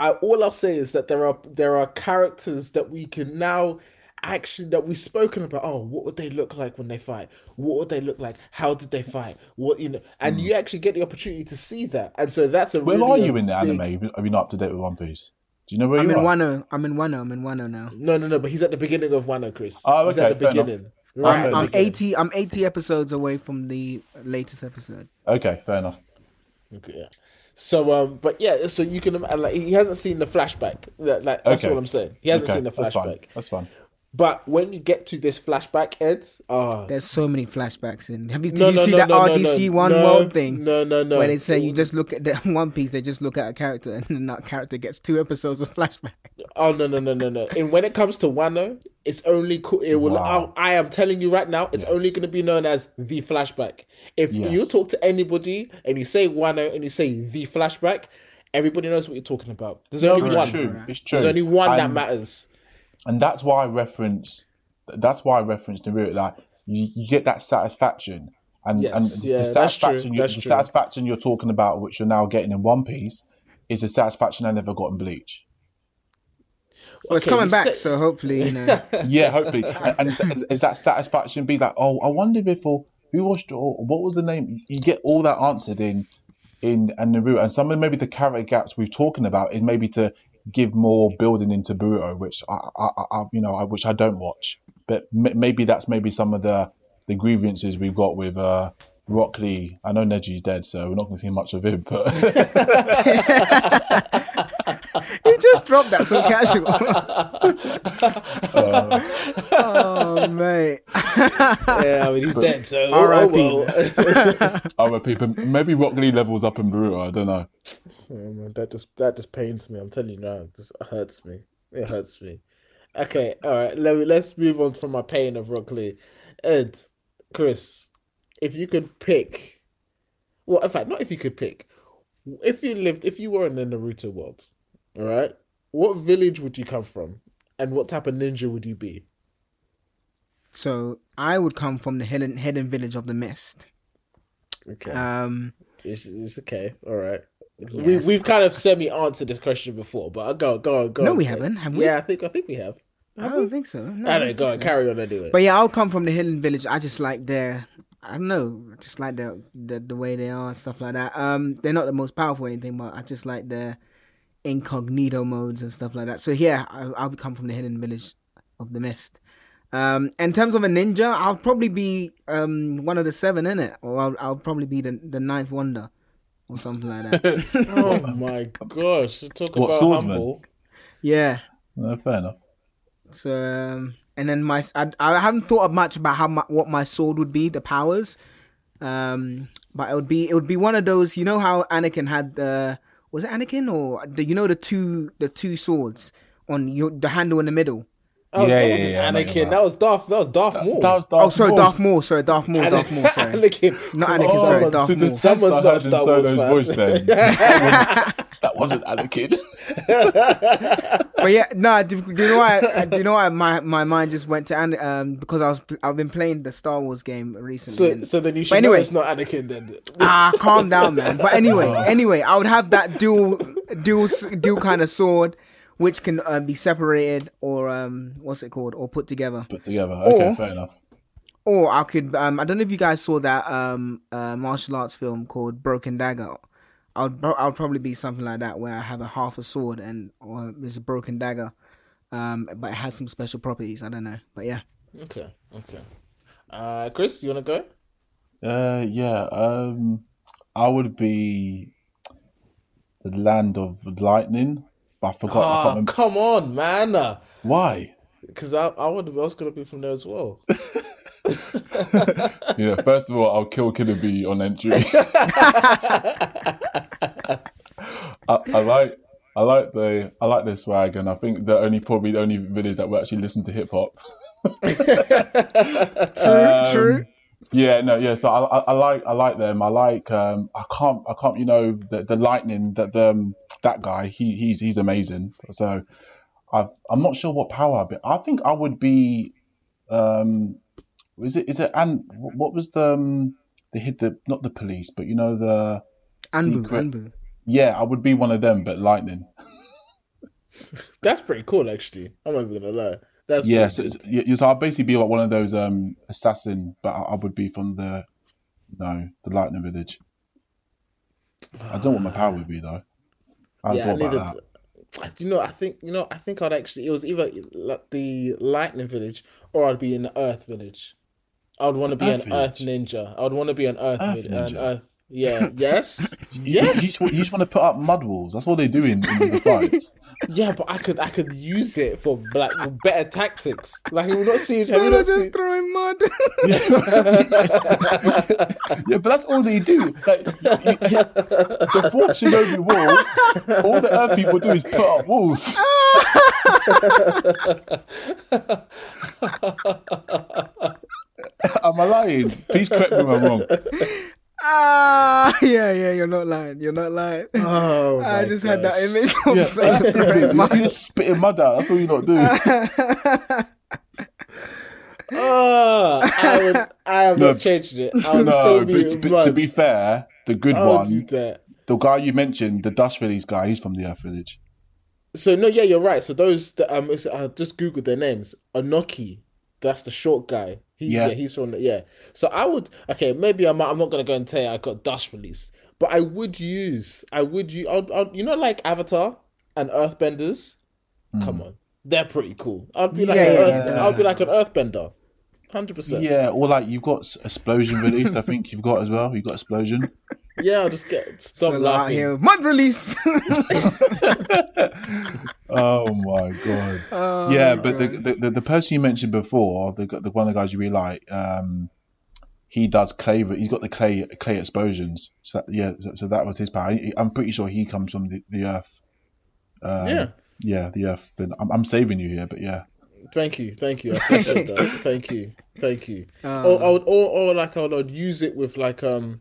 I all I'll say is that there are there are characters that we can now actually that we've spoken about. Oh, what would they look like when they fight? What would they look like? How did they fight? What you know? And hmm. you actually get the opportunity to see that, and so that's a. Where really are um, you in the big- anime? Are you not up to date with One Piece? Do you know where I'm you in are? Wano. I'm in Wano. I'm in Wano now. No, no, no. But he's at the beginning of Wano, Chris. Oh, He's okay, at the fair enough. beginning. I'm- Right at the I'm beginning. 80. I'm 80 episodes away from the latest episode. Okay, fair enough. Okay, yeah. So um, but yeah, so you can like he hasn't seen the flashback. That, like that's Okay. all I'm saying. He hasn't okay, seen the that's fine. flashback. That's fine. But when you get to this flashback, Ed, uh There's so many flashbacks in. Have you, did no, you no, see no, that no, no, RDC no, One no, World thing? No, no, no. Where they say you just look at the One Piece, they just look at a character, and then that character gets two episodes of flashback. Oh no, no, no, no, no. And when it comes to Wano, it's only co- it will. Wow. I, I am telling you right now, it's only going to be known as the flashback. If Yes. you talk to anybody and you say Wano and you say the flashback, everybody knows what you're talking about. There's No, only it's one. true. It's true. There's only one that matters. And that's why I reference. That's why I reference Naruto. Like you, you get that satisfaction, and Yes, and the- yeah, the satisfaction, you, the true. satisfaction you're talking about, which you're now getting in One Piece, is the satisfaction I never got in Bleach. Well, it's Okay, coming back, said- so hopefully, you know. Yeah, hopefully, and, and is, that, is, is that satisfaction be like, oh, I wonder if or who was or what was the name? You get all that answered in in and Naruto, and some of maybe the character gaps we've talking about is maybe to give more building into Boruto, which I, I, I you know, I, which I don't watch, but m- maybe that's maybe some of the the grievances we've got with uh, Rock Lee. I know Neji's dead, so we're not going to see much of him, but. you just dropped that so casual. oh, mate. yeah, I mean he's dead, so oh, well. Other people, maybe Rock Lee levels up in Boruto. I don't know. Oh, man, that just that just pains me. I'm telling you now, it just hurts me. It hurts me. Okay, all right. Let me let's move on from my pain of Rock Lee. Ed, Chris, if you could pick, well, in fact, not if you could pick, if you lived, if you were in the Naruto world, all right, what village would you come from, and what type of ninja would you be? So I would come from the hidden hidden village of the mist. Okay, Um, it's, it's okay. All right. Yeah, we, we've kind of semi answered this question before, but go go on, go. No, we haven't, have we? Yeah, I think I think we have. I don't think so. No, I don't go on, so. carry on anyway. But yeah, I'll come from the hidden village. I just like their, I don't know, just like the the, the way they are and stuff like that. Um, they're not the most powerful or anything, but I just like their incognito modes and stuff like that. So yeah, I, I'll come from the hidden village of the mist. Um, in terms of a ninja, I'll probably be um one of the seven in it, or I'll, I'll probably be the the ninth wonder, or something like that. oh my gosh! Talk What, about swordsman? humble. yeah. No, fair enough. So um, and then my I, I haven't thought much about how my, what my sword would be, the powers. Um, but it would be it would be one of those. You know how Anakin had the was it Anakin or the, you know the two the two swords on your the handle in the middle. Oh, Yeah, that yeah, wasn't yeah, Anakin. That was Darth. That was Darth Maul. That was Oh, sorry, Maul. Darth Maul. Sorry, Darth Maul. Darth Maul. Sorry. Anakin. Not Come Anakin, on, sorry, someone- Darth So Maul. text Someone's I not in Star Wars Solo's fan. voice then. that wasn't Anakin. But yeah, no. do, do you know why? uh, Do you know why my, my mind just went to An- um because I was I've been playing the Star Wars game recently. So, and- so then you But should anyway. know it's not Anakin then. Ah, calm down, man. But anyway, anyway, I would have that dual, dual, dual kind of sword, which can uh, be separated or um, what's it called, or put together. Put together. Okay, Or- fair enough. Or I could, um, I don't know if you guys saw that um, uh, martial arts film called Broken Dagger. I would, I would probably be something like that, where I have a half a sword and or there's a broken dagger, um, but it has some special properties. I don't know, but yeah. okay, okay. Uh, Chris, you wanna go? Uh, yeah. Um, I would be the land of lightning, but I forgot. Oh, remember. come on, man. Why? Because I, I would, I was gonna be from there as well. Yeah. First of all, I'll kill Killer B on entry. I, I like. I like the I like the swag, and I think the only probably the only village that will actually listen to hip hop. True, true. Yeah, no, yeah. So I, I, I like, I like them. I like, um, I can't, I can't, you know, the, the lightning that the um, that guy, he, he's, he's amazing. So I, I'm not sure what power I'd be. I think I would be, um, is it, is it, and what was the, um, they hit the, not the police, but you know the Anbu, secret. Anbu. Yeah, I would be one of them, but lightning. That's pretty cool, actually. I'm not even gonna lie. That's Yeah, so, cool. it's- yeah, so I'd basically be like one of those um assassin, but I, I would be from the no the lightning village. I don't know what my power would be though. I yeah, I thought about needed. that. You know, I think you know. I think I'd actually. It was either like the Lightning Village or I'd be in the Earth Village. I would want to be Earth an Earth Ninja. I would want to be an Earth, Earth vid- an Ninja? Earth. Yeah. Yes. You, yes. you, just, want- you just want to put up mud walls. That's what they do in, in the fights. Yeah, but I could I could use it for like better tactics. Like we're not seeing. Have So you they're not just seen? throwing mud. yeah, but that's all they do. Like you- you- the fourth Shinobi War, all the Earth people do is put up walls. Am I lying? Please correct me if I'm wrong. ah, yeah, yeah, you're not lying. You're not lying. Oh, I my just had that image of Yeah, saying You're mud. just spitting mud out. That's all you're not doing. Oh, I would. I have No. not changed it. I would No, but be. to, be, to be fair, the good I would do one, that. the guy you mentioned, the Dust Village guy, he's from the Earth Village. So no, yeah, you're right. So those, that, um, I just googled their names. Onoki, that's the short guy. Yeah. Yeah. he's from the, yeah. So I would, okay, maybe I'm, I'm not gonna go and tell you I got dust released, but I would use, I would use, I'd, I'd, you know, like Avatar and Earthbenders. Hmm. Come on, they're pretty cool. I'd be like, Yeah, an yeah, earth, yeah. I'd be like an Earthbender, hundred percent. Yeah, or like you've got Explosion released, I think you've got as well. You've got Explosion. Yeah, I'll just get stop So out laughing. here, mud release. Oh my god. Oh, yeah, but the, the the the person you mentioned before, the the one of the guys you really like, um, he does clay. He's got the clay clay explosions. So that, yeah, so, so that was his power. I'm pretty sure he comes from the, the earth. Um, Yeah. yeah, the Earth. Then I'm, I'm saving you here, but yeah, Thank you, thank you. I appreciate that. Thank you, thank you. or, I would, or, or like I would, I would use it with like um,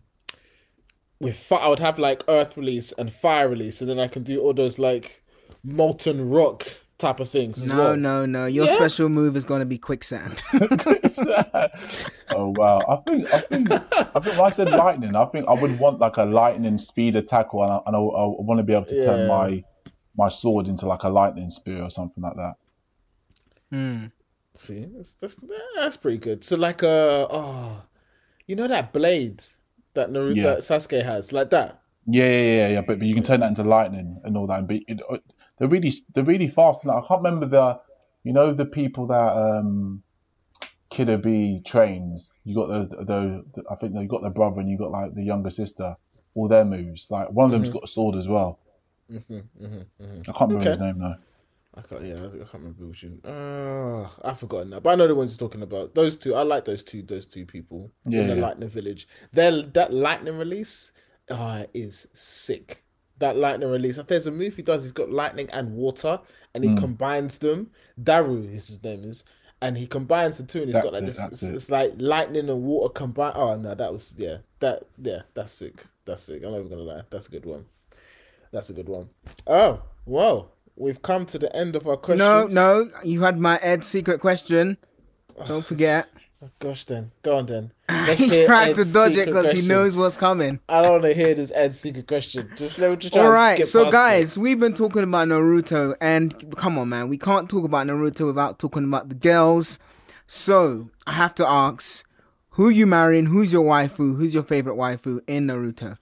with fi- I would have like Earth release and Fire release, and then I can do all those like molten rock type of things. As No, well. no, no. Your Yeah. special move is going to be quicksand. oh wow. I think I think I think when I said lightning, I think I would want like a lightning speed attack, and I, and I, I want to be able to Yeah. turn my my sword into like a lightning spear or something like that. See, that's, that's that's pretty good. So like uh oh, you know that blade that Naruto Yeah. that Sasuke has, like that. Yeah, yeah, yeah, yeah. But, but you can turn that into lightning and all that. And be, it, uh, they're really they're really fast. Like, I can't remember the you know the people that um Killer B trains. You got the, the the I think you got the brother and you got like the younger sister. All their moves. Like one of them's got a sword as well. I can't remember his name though. I can't, yeah, I can't remember which one. Uh, I've forgotten now, but I know the ones you're talking about. Those two, I like those two. Those two people Yeah, in the yeah. Lightning Village. Their that lightning release, ah, is sick. That lightning release. If there's a move he does, he's got lightning and water, and he Hmm. combines them. Darui is his name is, and he combines the two, and he's got like it, this. It's, it. it's like lightning and water combined. Oh no, that was yeah, that yeah, that's sick. That's sick. I'm not even gonna lie. That's a good one. That's a good one. Oh, whoa. We've come to the end of our no, questions. no. You had my Ed secret question. Don't forget. Oh, gosh, then. Go on then. He's trying to dodge it because he knows what's coming. I don't want to hear this Ed's secret question. Just let me just try All right, so guys, we've been talking about Naruto, and come on, man, we can't talk about Naruto without talking about the girls. So I have to ask, who you marrying? Who's your waifu? Who's your favorite waifu in Naruto?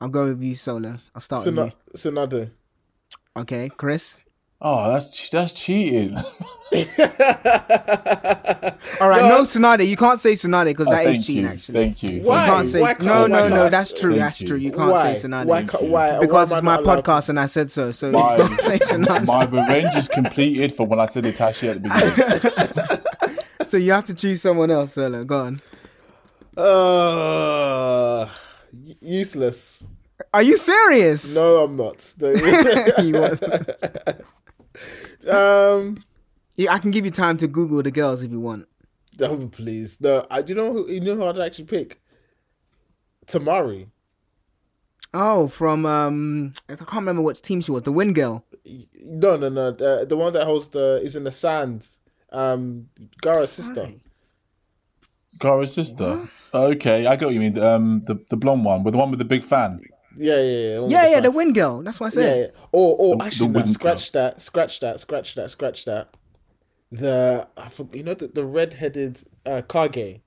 I'll go with you, Solo. I'll it. start with Suna- you. Tsunade. Okay, Chris. Oh, that's that's cheating. All right, no, Tsunade. You can't say Tsunade because Oh, that thank is cheating. you, Actually, thank you. Why? you can't say Why can't- no, why no, no. can't- That's true. That's you. true. You can't why? say Tsunade Why, ca- why? because why it's my I not allowed podcast and I said so. So you My, can't say Tsunade. my revenge is completed for when I said Itachi at the beginning. So you have to choose someone else, Solo. Go on. To... Uh, useless. Are you serious? No, I'm not. he was. um, Yeah, I can give you time to Google the girls if you want. oh, please. No, I do you know who you know who I'd actually pick. Temari. Oh, from um, I can't remember which team she was. The Wind Girl. No, no, no. The, the one that holds the is in the sand. Um, Gaara's sister. Gaara's sister. Okay, I got what you mean. Um, the the blonde one, with the one with the big fan. Yeah, yeah, yeah. Yeah, yeah, the Wind Girl. That's what I Yeah, said. yeah. Or, or The- actually, the no, wooden scratch that, scratch that, scratch that, scratch that. The I forgot, you know the the red-headed uh, Kage.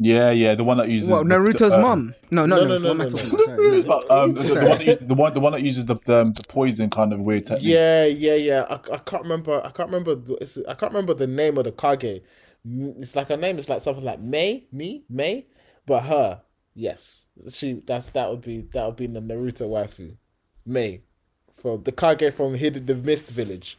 Yeah, yeah, the one that uses What the- Naruto's um, mom? No, no, no, no. no, what am I no, talking no. about? Sorry, no. But, um, the, the, one that uses, the one the one that uses the the, um, the poison kind of weird technique. Yeah, yeah, yeah. I, I can't remember. I can't remember. The, it's, I can't remember the name of the Kage. It's like her name is like something like Mei, me, Mei, but her, yes, she. That's that would be that would be the Naruto waifu, Mei, from the Kage from Hidden the Mist Village.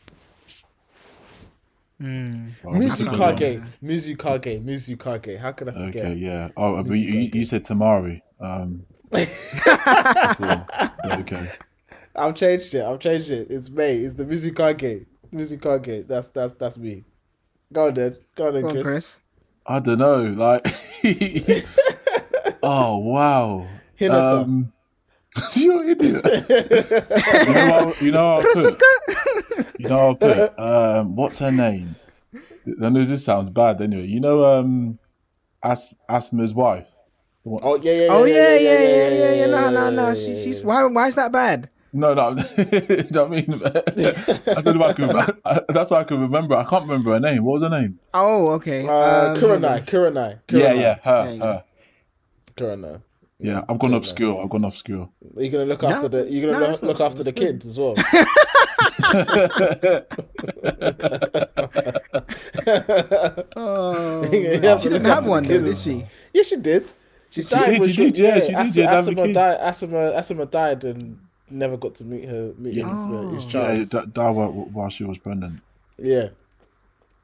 Oh, Mizukage, Mizukage, Mizukage. How could I forget? Okay, yeah. Oh, but you, you, you said Temari. Um, cool. Okay. I've changed it. I've changed it. It's Mei. It's the Mizukage. Mizukage. That's that's that's me. Go on then. Go on then, Go on, Chris. Chris. I don't know. Like, oh wow. Hinata. Um, you're an idiot. you know, what, you know, what I'll put, you know, I'll put. Um, what's her name? I know this sounds bad. Anyway, you know, um, As Asuma's wife. Oh yeah, yeah, yeah. Oh yeah, yeah, yeah, yeah, yeah. yeah, No, no, no. She, she's why? Why is that bad? No, no. you know what I mean? I don't know I can. I, that's why I can remember. I can't remember her name. What was her name? Oh, okay. Uh, Um, Kurenai, Kurenai, Kurenai. Yeah, yeah, her, There you her. Kurenai. Yeah, I've gone obscure. I've gone obscure. Are you gonna look after the? You gonna no, look, not- look after the good. kids as well? Oh, You have to she didn't have one, though, did she? Yeah, she did. She, She died. did, when she did, yeah, she did, As- yeah, have a Asuma kid. died. Asuma, Asuma died and never got to meet her, meet his, uh, his Yeah, child. that, that while, while she was pregnant. Yeah.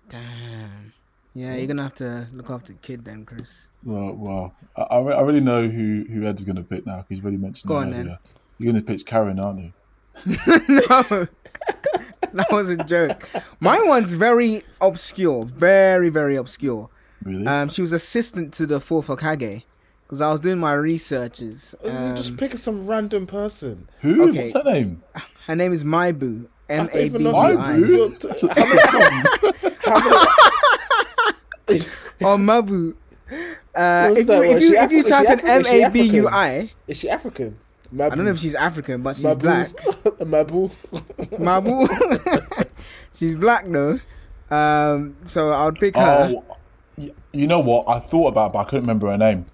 Damn. Yeah, you're gonna have to look after the kid then, Chris. Well, well I, I re- really know who who Ed's going to pick now because he's already mentioned Go on, earlier. then. You're going to pick Karin, aren't you? no, that was a joke. My one's very obscure, very very obscure. Really? Um, she was assistant to the fourth Hokage because I was doing my researches. You just Um, pick some random person. Who? okay. What's her name? her name is Maibu. M I don't A even B know U who- I. You're t- That's a song. how many- Or Mabu. Uh, if you, one? if you, if you type in is she is she B U I, Is she African? I don't know if she's African, but she's Mabu. black. Mabu. Mabu. she's black though. Um, so I would pick her. Oh, you know what? I thought about, it, but I couldn't remember her name.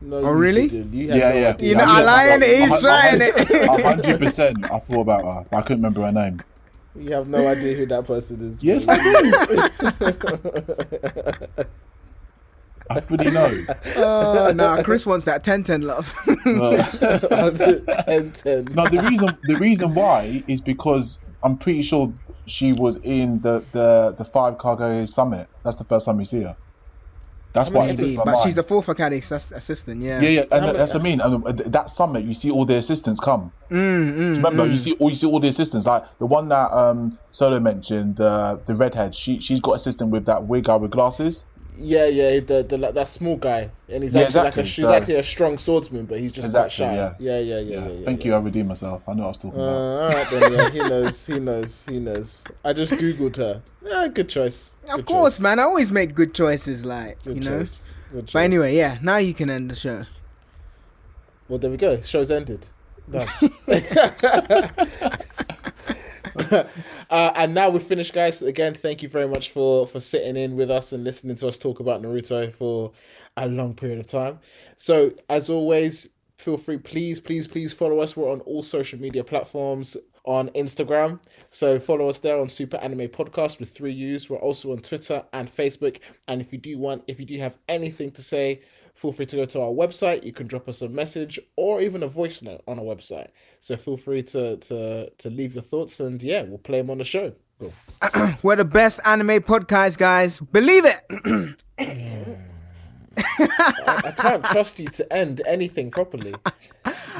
No, Oh, really? didn't. You had Yeah, no yeah. idea. You know, I yeah. lying. He's A hun- trying it. hundred percent. I thought about her, but I couldn't remember her name. You have no idea who that person is. Yes. I do. I fully know. Oh no, Chris wants that 10-10 love. No. 10, 10. No, the reason the reason why is because I'm pretty sure she was in the the the five Kage summit. That's the first time we see her. That's How why many it Maybe, slips my but she's the fourth academy assistant. Yeah. yeah, yeah, and that- many- that's what I mean. And uh, that summit, you see all the assistants come. Mm, mm, Remember, mm. you see all you see all the assistants. Like the one that um Solo mentioned, the the redhead. She she's got assistant with that weird guy with glasses. Yeah, yeah, the, the like, that small guy, and he's Yeah, actually like a exactly, she's so- actually a strong swordsman, but he's just Exactly, quite shy. yeah. yeah, yeah, yeah. yeah, yeah Thank yeah. you. I redeemed myself. I know what I was talking Uh, about. all right then, yeah, he knows, he knows, he knows. I just googled her. Yeah, good choice. Of course, choice. man. I always make good choices, like Good you know. Good choice. But anyway, yeah. Now you can end the show. well there we go. Show's ended. Done. uh, and now we're finished, guys. Again, thank you very much for for sitting in with us and listening to us talk about Naruto for a long period of time. So, as always, feel free, please, please, please follow us. We're on all social media platforms on Instagram. So follow us there on Super Anime Podcast with three U's. We're also on Twitter and Facebook. And if you do want, if you do have anything to say, feel free to go to our website. You can drop us a message or even a voice note on our website. So feel free to to to leave your thoughts and yeah, we'll play them on the show. Cool. We're the best anime podcast, guys. Believe it. I can't trust you to end anything properly.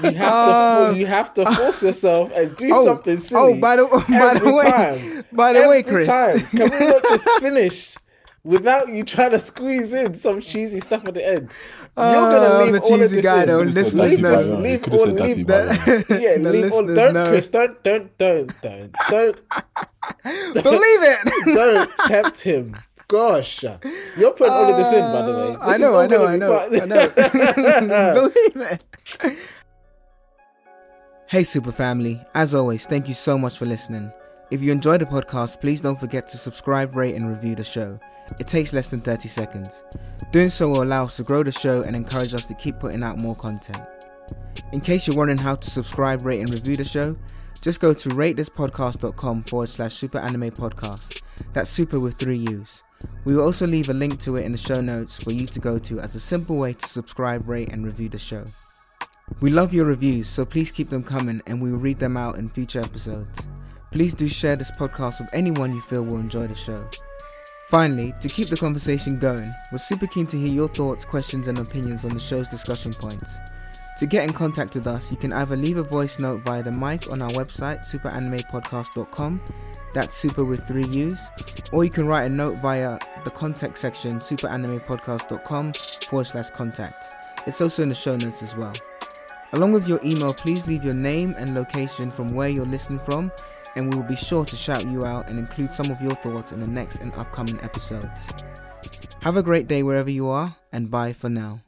You have to oh. you have to force yourself and do Oh, something silly. oh, by the- by the way- time. by the way, Every Chris. time. Can we not just finish without you trying to squeeze in some cheesy stuff at the end? You're Oh, gonna I'm leave a all of cheesy this guy, in. though. Could've said Listeners to you, know. by the way. Leave all- said that leave you, by the that- Yeah, The leave all, don't know. Chris, don't don't don't don't don't Believe it. don't tempt him. Gosh, you're putting all of this in, by the way. Uh, I know, I know, I know, part- I know. Believe it. Hey, Super Family. As always, thank you so much for listening. If you enjoyed the podcast, please don't forget to subscribe, rate, and review the show. It takes less than 30 seconds. Doing so will allow us to grow the show and encourage us to keep putting out more content. In case you're wondering how to subscribe, rate, and review the show, just go to ratethispodcast.com forward slash super anime podcast. That's super with three U's. We will also leave a link to it in the show notes for you to go to as a simple way to subscribe, rate, and review the show. We love your reviews, so please keep them coming and we will read them out in future episodes. Please do share this podcast with anyone you feel will enjoy the show. Finally, to keep the conversation going, we're super keen to hear your thoughts, questions, and opinions on the show's discussion points. To get in contact with us, you can either leave a voice note via the mic on our website, superanimepodcast.com, that's super with three U's, or you can write a note via the contact section, superanimepodcast.com forward slash contact. It's also in the show notes as well. Along with your email, please leave your name and location from where you're listening from, and we will be sure to shout you out and include some of your thoughts in the next and upcoming episodes. Have a great day wherever you are, and bye for now.